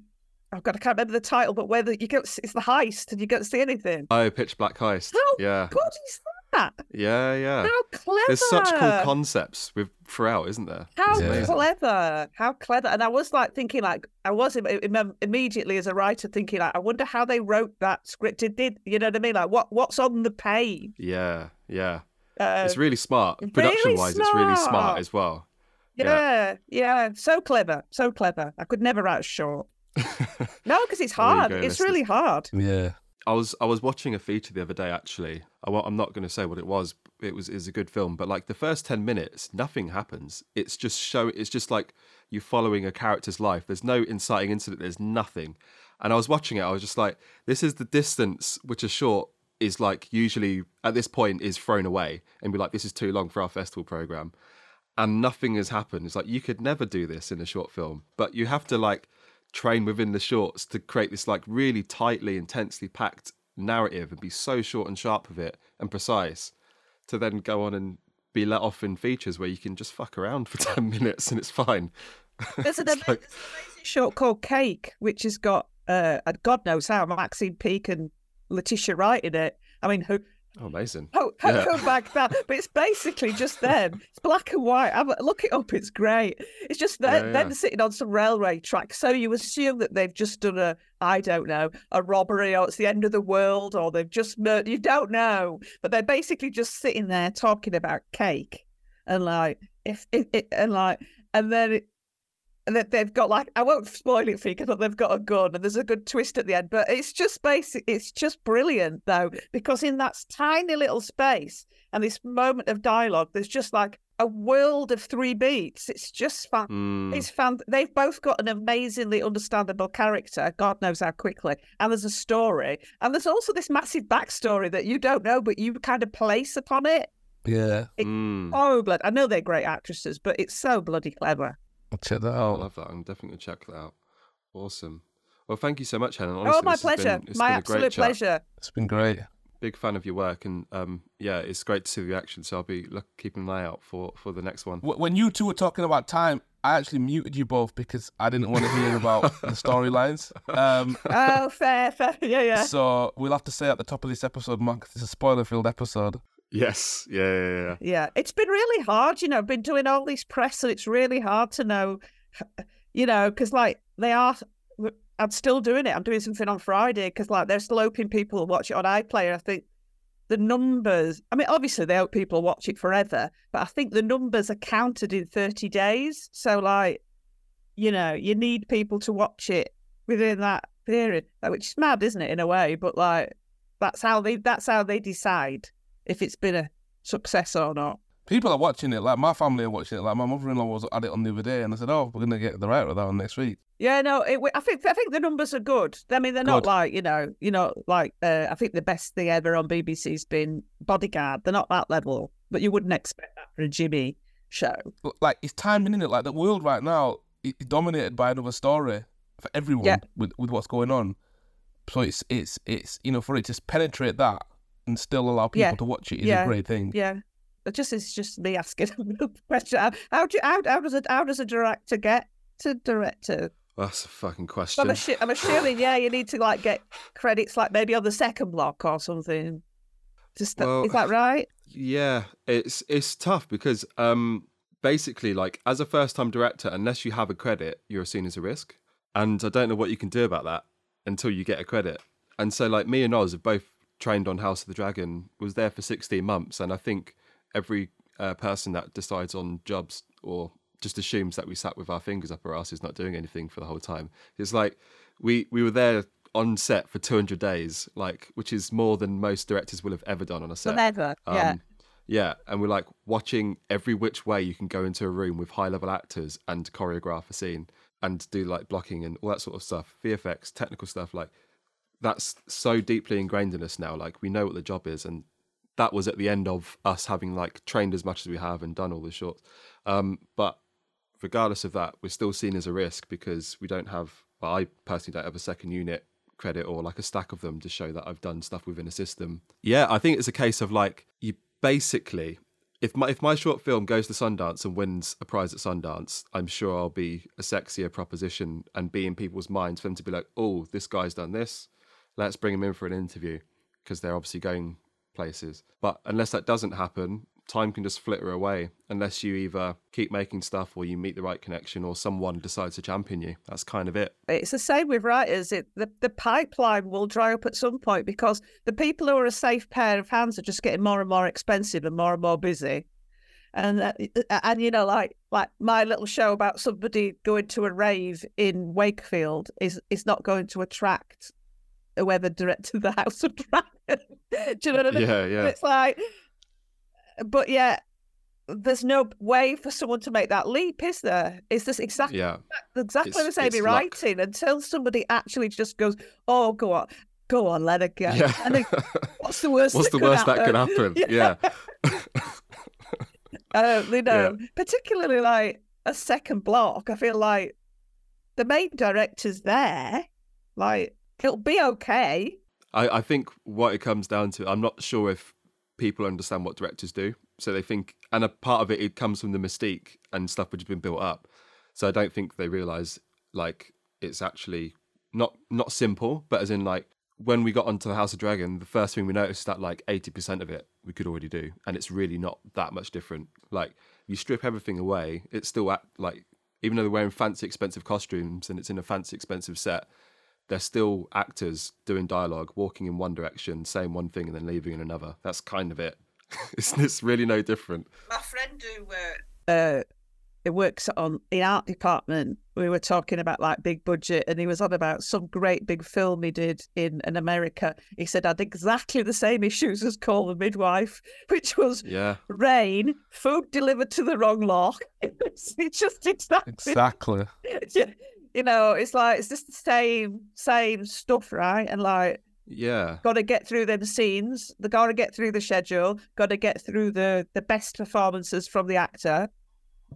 Speaker 3: oh god, I can't remember the title, but where the, you get it's the heist, and you don't see anything.
Speaker 1: oh, Pitch Black Heist.
Speaker 3: How
Speaker 1: yeah.
Speaker 3: good is that?
Speaker 1: Yeah, yeah.
Speaker 3: How clever!
Speaker 1: There's such cool concepts with throughout, isn't there?
Speaker 3: How
Speaker 2: Yeah.
Speaker 3: clever! How clever! And I was like thinking, like I was im- im- immediately as a writer thinking, like I wonder how they wrote that script. Did did you know what I mean? Like what what's on the page?
Speaker 1: Yeah, yeah.
Speaker 3: Uh,
Speaker 1: it's really smart.
Speaker 3: really
Speaker 1: Production wise, it's really
Speaker 3: smart.
Speaker 1: smart as well.
Speaker 3: yeah, yeah, so clever, so clever. I could never write a short. No, because it's hard.
Speaker 1: go,
Speaker 3: it's
Speaker 1: listeners.
Speaker 3: really hard.
Speaker 2: yeah.
Speaker 1: I was I was watching a feature the other day actually. I, I'm not going to say what it was. It was is a good film, but like the first ten minutes, nothing happens. It's just show. It's just like you following a character's life. There's no inciting incident. There's nothing. And I was watching it. I was just like, this is the distance which a short is like usually at this point is thrown away and be like, this is too long for our festival program. And nothing has happened. It's like you could never do this in a short film, but you have to like train within the shorts to create this like really tightly, intensely packed narrative and be so short and sharp with it and precise to then go on and be let off in features where you can just fuck around for 10 minutes and it's fine.
Speaker 3: There's an,
Speaker 1: like-
Speaker 3: there's an amazing short called Cake, which has got uh, and God knows how Maxine Peake and Letitia Wright in it. I mean, who
Speaker 1: Oh, amazing.
Speaker 3: Oh,
Speaker 1: Yeah.
Speaker 3: go back that? But it's basically just them. It's black and white. A, look it up. It's great. It's just them,
Speaker 1: Yeah,
Speaker 3: them
Speaker 1: yeah.
Speaker 3: sitting on some railway track. So you assume that they've just done a, I don't know, a robbery or it's the end of the world or they've just murdered. You don't know. But they're basically just sitting there talking about cake and like, if, if, it and like, and then it, that they've got like I won't spoil it for you because they've got a gun and there's a good twist at the end. But it's just basic. It's just brilliant though because in that tiny little space and this moment of dialogue, there's just like a world of three beats. It's just fun.
Speaker 1: Mm,
Speaker 3: It's fun. They've both got an amazingly understandable character. God knows how quickly. And there's a story, and there's also this massive backstory that you don't know, but you kind of place upon it.
Speaker 2: Yeah.
Speaker 3: It-
Speaker 1: mm.
Speaker 3: Oh, blood! I know they're great actresses, but it's so bloody clever.
Speaker 2: I'll check that out.
Speaker 1: I love that. I'm definitely going to check that out. Awesome. Well, thank you so much, Helen. Honestly,
Speaker 3: oh, my pleasure.
Speaker 1: been- it's
Speaker 3: my
Speaker 1: been a great
Speaker 3: absolute
Speaker 1: chat.
Speaker 3: pleasure.
Speaker 2: It's been great.
Speaker 1: Big fan of your work, and um, yeah, it's great to see the reaction. So I'll be look, keeping an eye out for for the next one.
Speaker 2: When you two were talking about time, I actually muted you both because I didn't want to hear about the storylines. Um,
Speaker 3: Oh, fair, fair. Yeah, yeah.
Speaker 2: So we'll have to say at the top of this episode, Mark, it's a spoiler-filled episode.
Speaker 1: Yes, yeah, yeah, yeah. yeah.
Speaker 3: It's been really hard, you know, I've been doing all these press and it's really hard to know you know, because like they are. I'm still doing it. I'm doing something on Friday because like they're still hoping people watch it on iPlayer. I think the numbers. I mean, obviously they hope people watch it forever, but I think the numbers are counted in 30 days. So like, you know, you need people to watch it within that period, which is mad, isn't it, in a way? But like, that's how they that's how they decide if it's been a success or not.
Speaker 2: People are watching it. Like my family are watching it. Like my mother-in-law was at it on the other day, and I said, "Oh, we're gonna get the right of that one next week."
Speaker 3: Yeah, no, it, I think I think the numbers are good. I mean, they're good. not like you know, you know, like uh, I think the best thing ever on BBC's been Bodyguard. They're not that level, but you wouldn't expect that for a Jimmy show.
Speaker 2: Like it's timing in it. Like the world right now is dominated by another story for everyone yeah. with with what's going on. So it's it's it's you know for it to penetrate that and still allow people yeah. to watch it is
Speaker 3: yeah.
Speaker 2: a great thing.
Speaker 3: Yeah. It just it's just me asking a question. How, how do how, how does it how does a director get to director?
Speaker 1: That's a fucking question.
Speaker 3: I'm, assu- I'm, assuming, yeah, you need to like get credits, like maybe on the second block or something. Just well, is that right?
Speaker 1: Yeah, it's it's tough because um, basically, like as a first time director, unless you have a credit, you're seen as a risk, and I don't know what you can do about that until you get a credit. And so, like me and Oz have both trained on House of the Dragon, was there for 16 months, and I think every uh, person that decides on jobs or just assumes that we sat with our fingers up our asses not doing anything for the whole time. It's like we we were there on set for 200 days, like which is more than most directors will have ever done on a set.
Speaker 3: Ever, um, yeah.
Speaker 1: Yeah, and we're like watching every which way you can go into a room with high level actors and choreograph a scene and do like blocking and all that sort of stuff, VFX, technical stuff. Like that's so deeply ingrained in us now. Like we know what the job is, and that was at the end of us having like trained as much as we have and done all the shorts. Um, but regardless of that, we're still seen as a risk because we don't have. Well, I personally don't have a second unit credit or like a stack of them to show that I've done stuff within a system. Yeah, I think it's a case of like you basically. If my if my short film goes to Sundance and wins a prize at Sundance, I'm sure I'll be a sexier proposition and be in people's minds for them to be like, "Oh, this guy's done this. Let's bring them in for an interview," because they're obviously going places. But unless that doesn't happen, time can just flitter away unless you either keep making stuff or you meet the right connection or someone decides to champion you. That's kind of it.
Speaker 3: It's the same with writers. It, the, the pipeline will dry up at some point because the people who are a safe pair of hands are just getting more and more expensive and more and more busy. And uh, and you know, like like my little show about somebody going to a rave in Wakefield is is not going to attract whoever directed the House of Dragon. Do you know what I mean?
Speaker 1: Yeah, yeah.
Speaker 3: It's like, but yeah, there's no way for someone to make that leap, is there? Is this exactly, yeah. exactly it's, the same in writing until somebody actually just goes, "Oh, go on." Go on, let it go. Yeah. And then, what's the worst?
Speaker 1: What's the worst that could happen? Yeah. yeah.
Speaker 3: uh, you know, yeah. particularly like a second block. I feel like the main director's there. Like it'll be okay.
Speaker 1: I, I think what it comes down to, I'm not sure if people understand what directors do. So they think, and a part of it, it comes from the mystique and stuff which has been built up. So I don't think they realize like it's actually not not simple, but as in like when we got onto the House of Dragon, the first thing we noticed is that like eighty percent of it we could already do, and it's really not that much different. Like you strip everything away, it's still at, like even though they're wearing fancy expensive costumes and it's in a fancy expensive set, they're still actors doing dialogue, walking in one direction, saying one thing, and then leaving in another. That's kind of it. it's, it's really no different.
Speaker 3: My friend who uh, uh, it works on the art department. We were talking about like big budget, and he was on about some great big film he did in, in America. He said had exactly the same issues as Call the Midwife, which was
Speaker 1: yeah.
Speaker 3: rain, food delivered to the wrong lock. it's, it's just exactly
Speaker 2: exactly.
Speaker 3: yeah you know, it's like it's just the same same stuff, right? And like
Speaker 1: yeah.
Speaker 3: Got to get through them scenes. They got to get through the schedule. Got to get through the the best performances from the actor.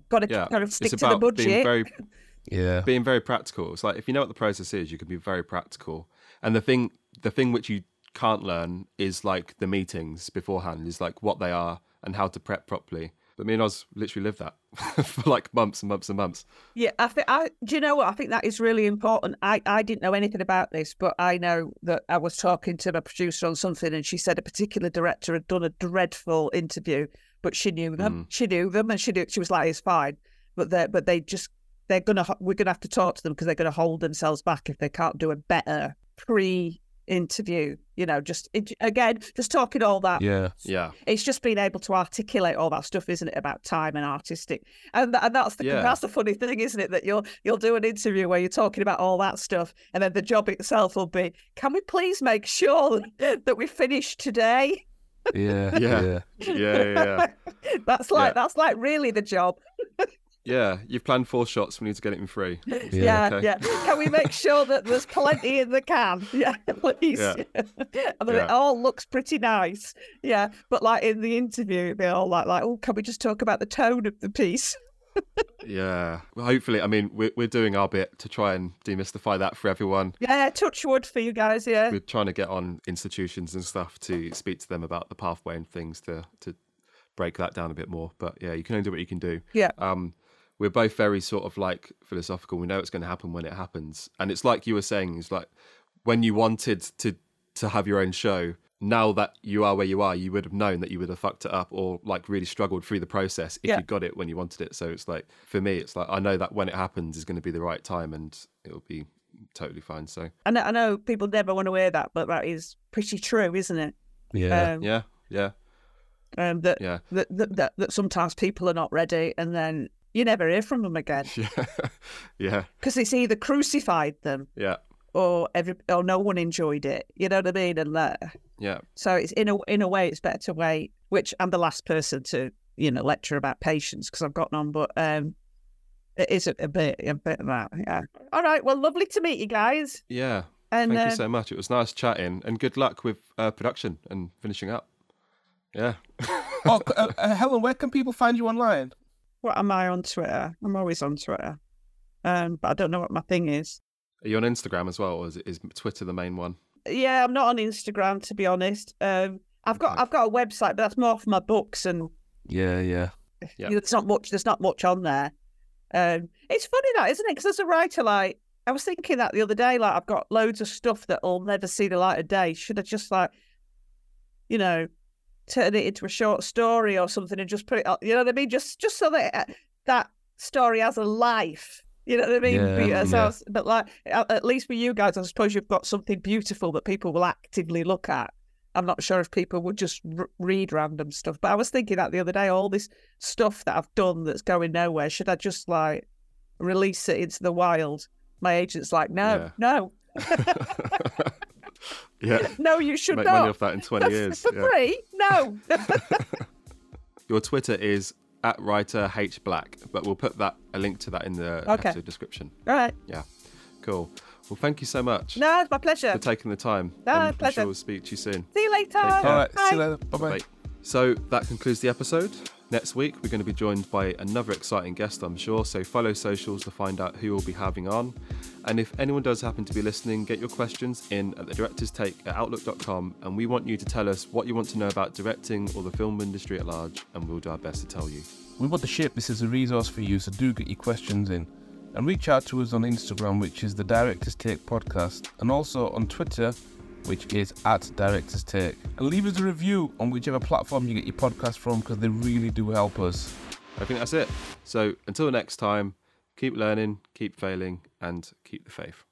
Speaker 3: Got to yeah. kind of stick
Speaker 1: it's
Speaker 3: to the budget.
Speaker 1: Being very,
Speaker 2: yeah.
Speaker 1: Being very practical. It's like if you know what the process is, you can be very practical. And the thing the thing which you can't learn is like the meetings beforehand, is like what they are and how to prep properly. But me and Oz literally lived that for like months and months and months.
Speaker 3: Yeah, I think I do you know what? I think that is really important. I, I didn't know anything about this, but I know that I was talking to my producer on something and she said a particular director had done a dreadful interview, but she knew them. Mm. She knew them and she knew she was like, it's fine. But they but they just they're gonna we're gonna have to talk to them because they're gonna hold themselves back if they can't do a better pre interview. You know, just it, again, just talking all that.
Speaker 2: Yeah.
Speaker 1: Yeah.
Speaker 3: It's just being able to articulate all that stuff, isn't it, about time and artistic, and and that's the
Speaker 1: Yeah.
Speaker 3: that's the funny thing, isn't it, that you'll you'll do an interview where you're talking about all that stuff, and then the job itself will be, can we please make sure that we finish today?
Speaker 2: Yeah.
Speaker 1: Yeah.
Speaker 2: Yeah.
Speaker 1: Yeah. Yeah. Yeah.
Speaker 3: that's like
Speaker 1: Yeah.
Speaker 3: that's like really the job.
Speaker 1: Yeah. You've planned four shots. We need to get it in three.
Speaker 3: Yeah,
Speaker 1: okay.
Speaker 3: yeah. Can we make sure that there's plenty in the can? Yeah, please.
Speaker 1: Yeah.
Speaker 3: and then
Speaker 1: Yeah.
Speaker 3: it all looks pretty nice. Yeah, but like in the interview, they're all like, like, oh, can we just talk about the tone of the piece?
Speaker 1: Yeah. Well, hopefully, I mean, we're, we're doing our bit to try and demystify that for everyone.
Speaker 3: Yeah, touch wood for you guys. Yeah,
Speaker 1: We're trying to get on institutions and stuff to speak to them about the pathway and things to, to break that down a bit more. But yeah, you can only do what you can do.
Speaker 3: yeah,
Speaker 1: um, we're both very sort of like philosophical. We know it's going to happen when it happens, and it's like you were saying. It's like when you wanted to to have your own show. Now that you are where you are, you would have known that you would have fucked it up or like really struggled through the process if
Speaker 3: Yeah.
Speaker 1: you got it when you wanted it. So it's like for me, it's like I know that when it happens is going to be the right time and it'll be totally fine. So
Speaker 3: I know, I know people never want to hear that, but that is pretty true, isn't it?
Speaker 2: Yeah.
Speaker 3: Um,
Speaker 1: yeah, yeah,
Speaker 3: um, that,
Speaker 1: yeah,
Speaker 3: that, that that that sometimes people are not ready, and then you never hear from them again
Speaker 1: yeah, yeah,
Speaker 3: because it's either crucified them
Speaker 1: yeah,
Speaker 3: or every or no one enjoyed it. You know what I mean? And that.
Speaker 1: yeah,
Speaker 3: So it's in a in a way it's better to wait. Which I'm the last person to you know lecture about patience because I've got none, but um, it is a, a bit a bit of that. Yeah. All right. Well, lovely to meet you guys.
Speaker 1: yeah.
Speaker 3: And
Speaker 1: Thank
Speaker 3: uh,
Speaker 1: you so much. It was nice chatting, and good luck with uh, production and finishing up. Yeah.
Speaker 2: oh, uh, uh, Helen, where can people find you online?
Speaker 3: What am I on Twitter? I'm always on Twitter, um, but I don't know what my thing is.
Speaker 1: Are you on Instagram as well, or is, it, is Twitter the main one?
Speaker 3: Yeah, I'm not on Instagram to be honest. Um, I've got
Speaker 1: Okay.
Speaker 3: I've got a website, but that's more for my books and
Speaker 2: Yeah. Yeah.
Speaker 1: Yeah.
Speaker 3: there's not much. There's not much on there. Um, it's funny that, isn't it? Because as a writer, like I was thinking that the other day, like I've got loads of stuff that'll never see the light of day. Should I just like, you know, turn it into a short story or something and just put it? on You know what I mean? Just just so that uh, that story has a life. You know what I mean?
Speaker 2: Yeah,
Speaker 3: so I was- but like, at least for you guys, I suppose you've got something beautiful that people will actively look at. I'm not sure if people would just r- read random stuff, but I was thinking that the other day, all this stuff that I've done that's going nowhere, should I just like release it into the wild? My agent's like, no, no,
Speaker 1: yeah.
Speaker 3: no, you should
Speaker 1: Make
Speaker 3: not.
Speaker 1: money off that in 20 years.
Speaker 3: For
Speaker 1: yeah.
Speaker 3: free? No.
Speaker 1: Your Twitter is at writer H Black, but we'll put that a link to that in the
Speaker 3: Okay.
Speaker 1: episode description.
Speaker 3: All right.
Speaker 1: Yeah. Cool. Well, thank you so much
Speaker 3: No, it's my pleasure.
Speaker 1: for taking the time.
Speaker 3: No,
Speaker 1: and I'm
Speaker 3: pleasure.
Speaker 1: sure we'll speak to you soon.
Speaker 3: See you later.
Speaker 1: Take care.
Speaker 2: All right. See you later. Bye bye.
Speaker 1: Bye. So that concludes the episode. Next week, we're going to be joined by another exciting guest, I'm sure. So follow socials to find out who we'll be having on. And if anyone does happen to be listening, get your questions in at the director's take at outlook.com. And we want you to tell us what you want to know about directing or the film industry at large, and we'll do our best to tell you.
Speaker 2: We want to shape this as a resource for you, so do get your questions in. And reach out to us on Instagram, which is the Director's Take Podcast, and also on Twitter, which is at Director's Take. And leave us a review on whichever platform you get your podcast from because they really do help us.
Speaker 1: I think that's it. So until next time, keep learning, keep failing, and keep the faith.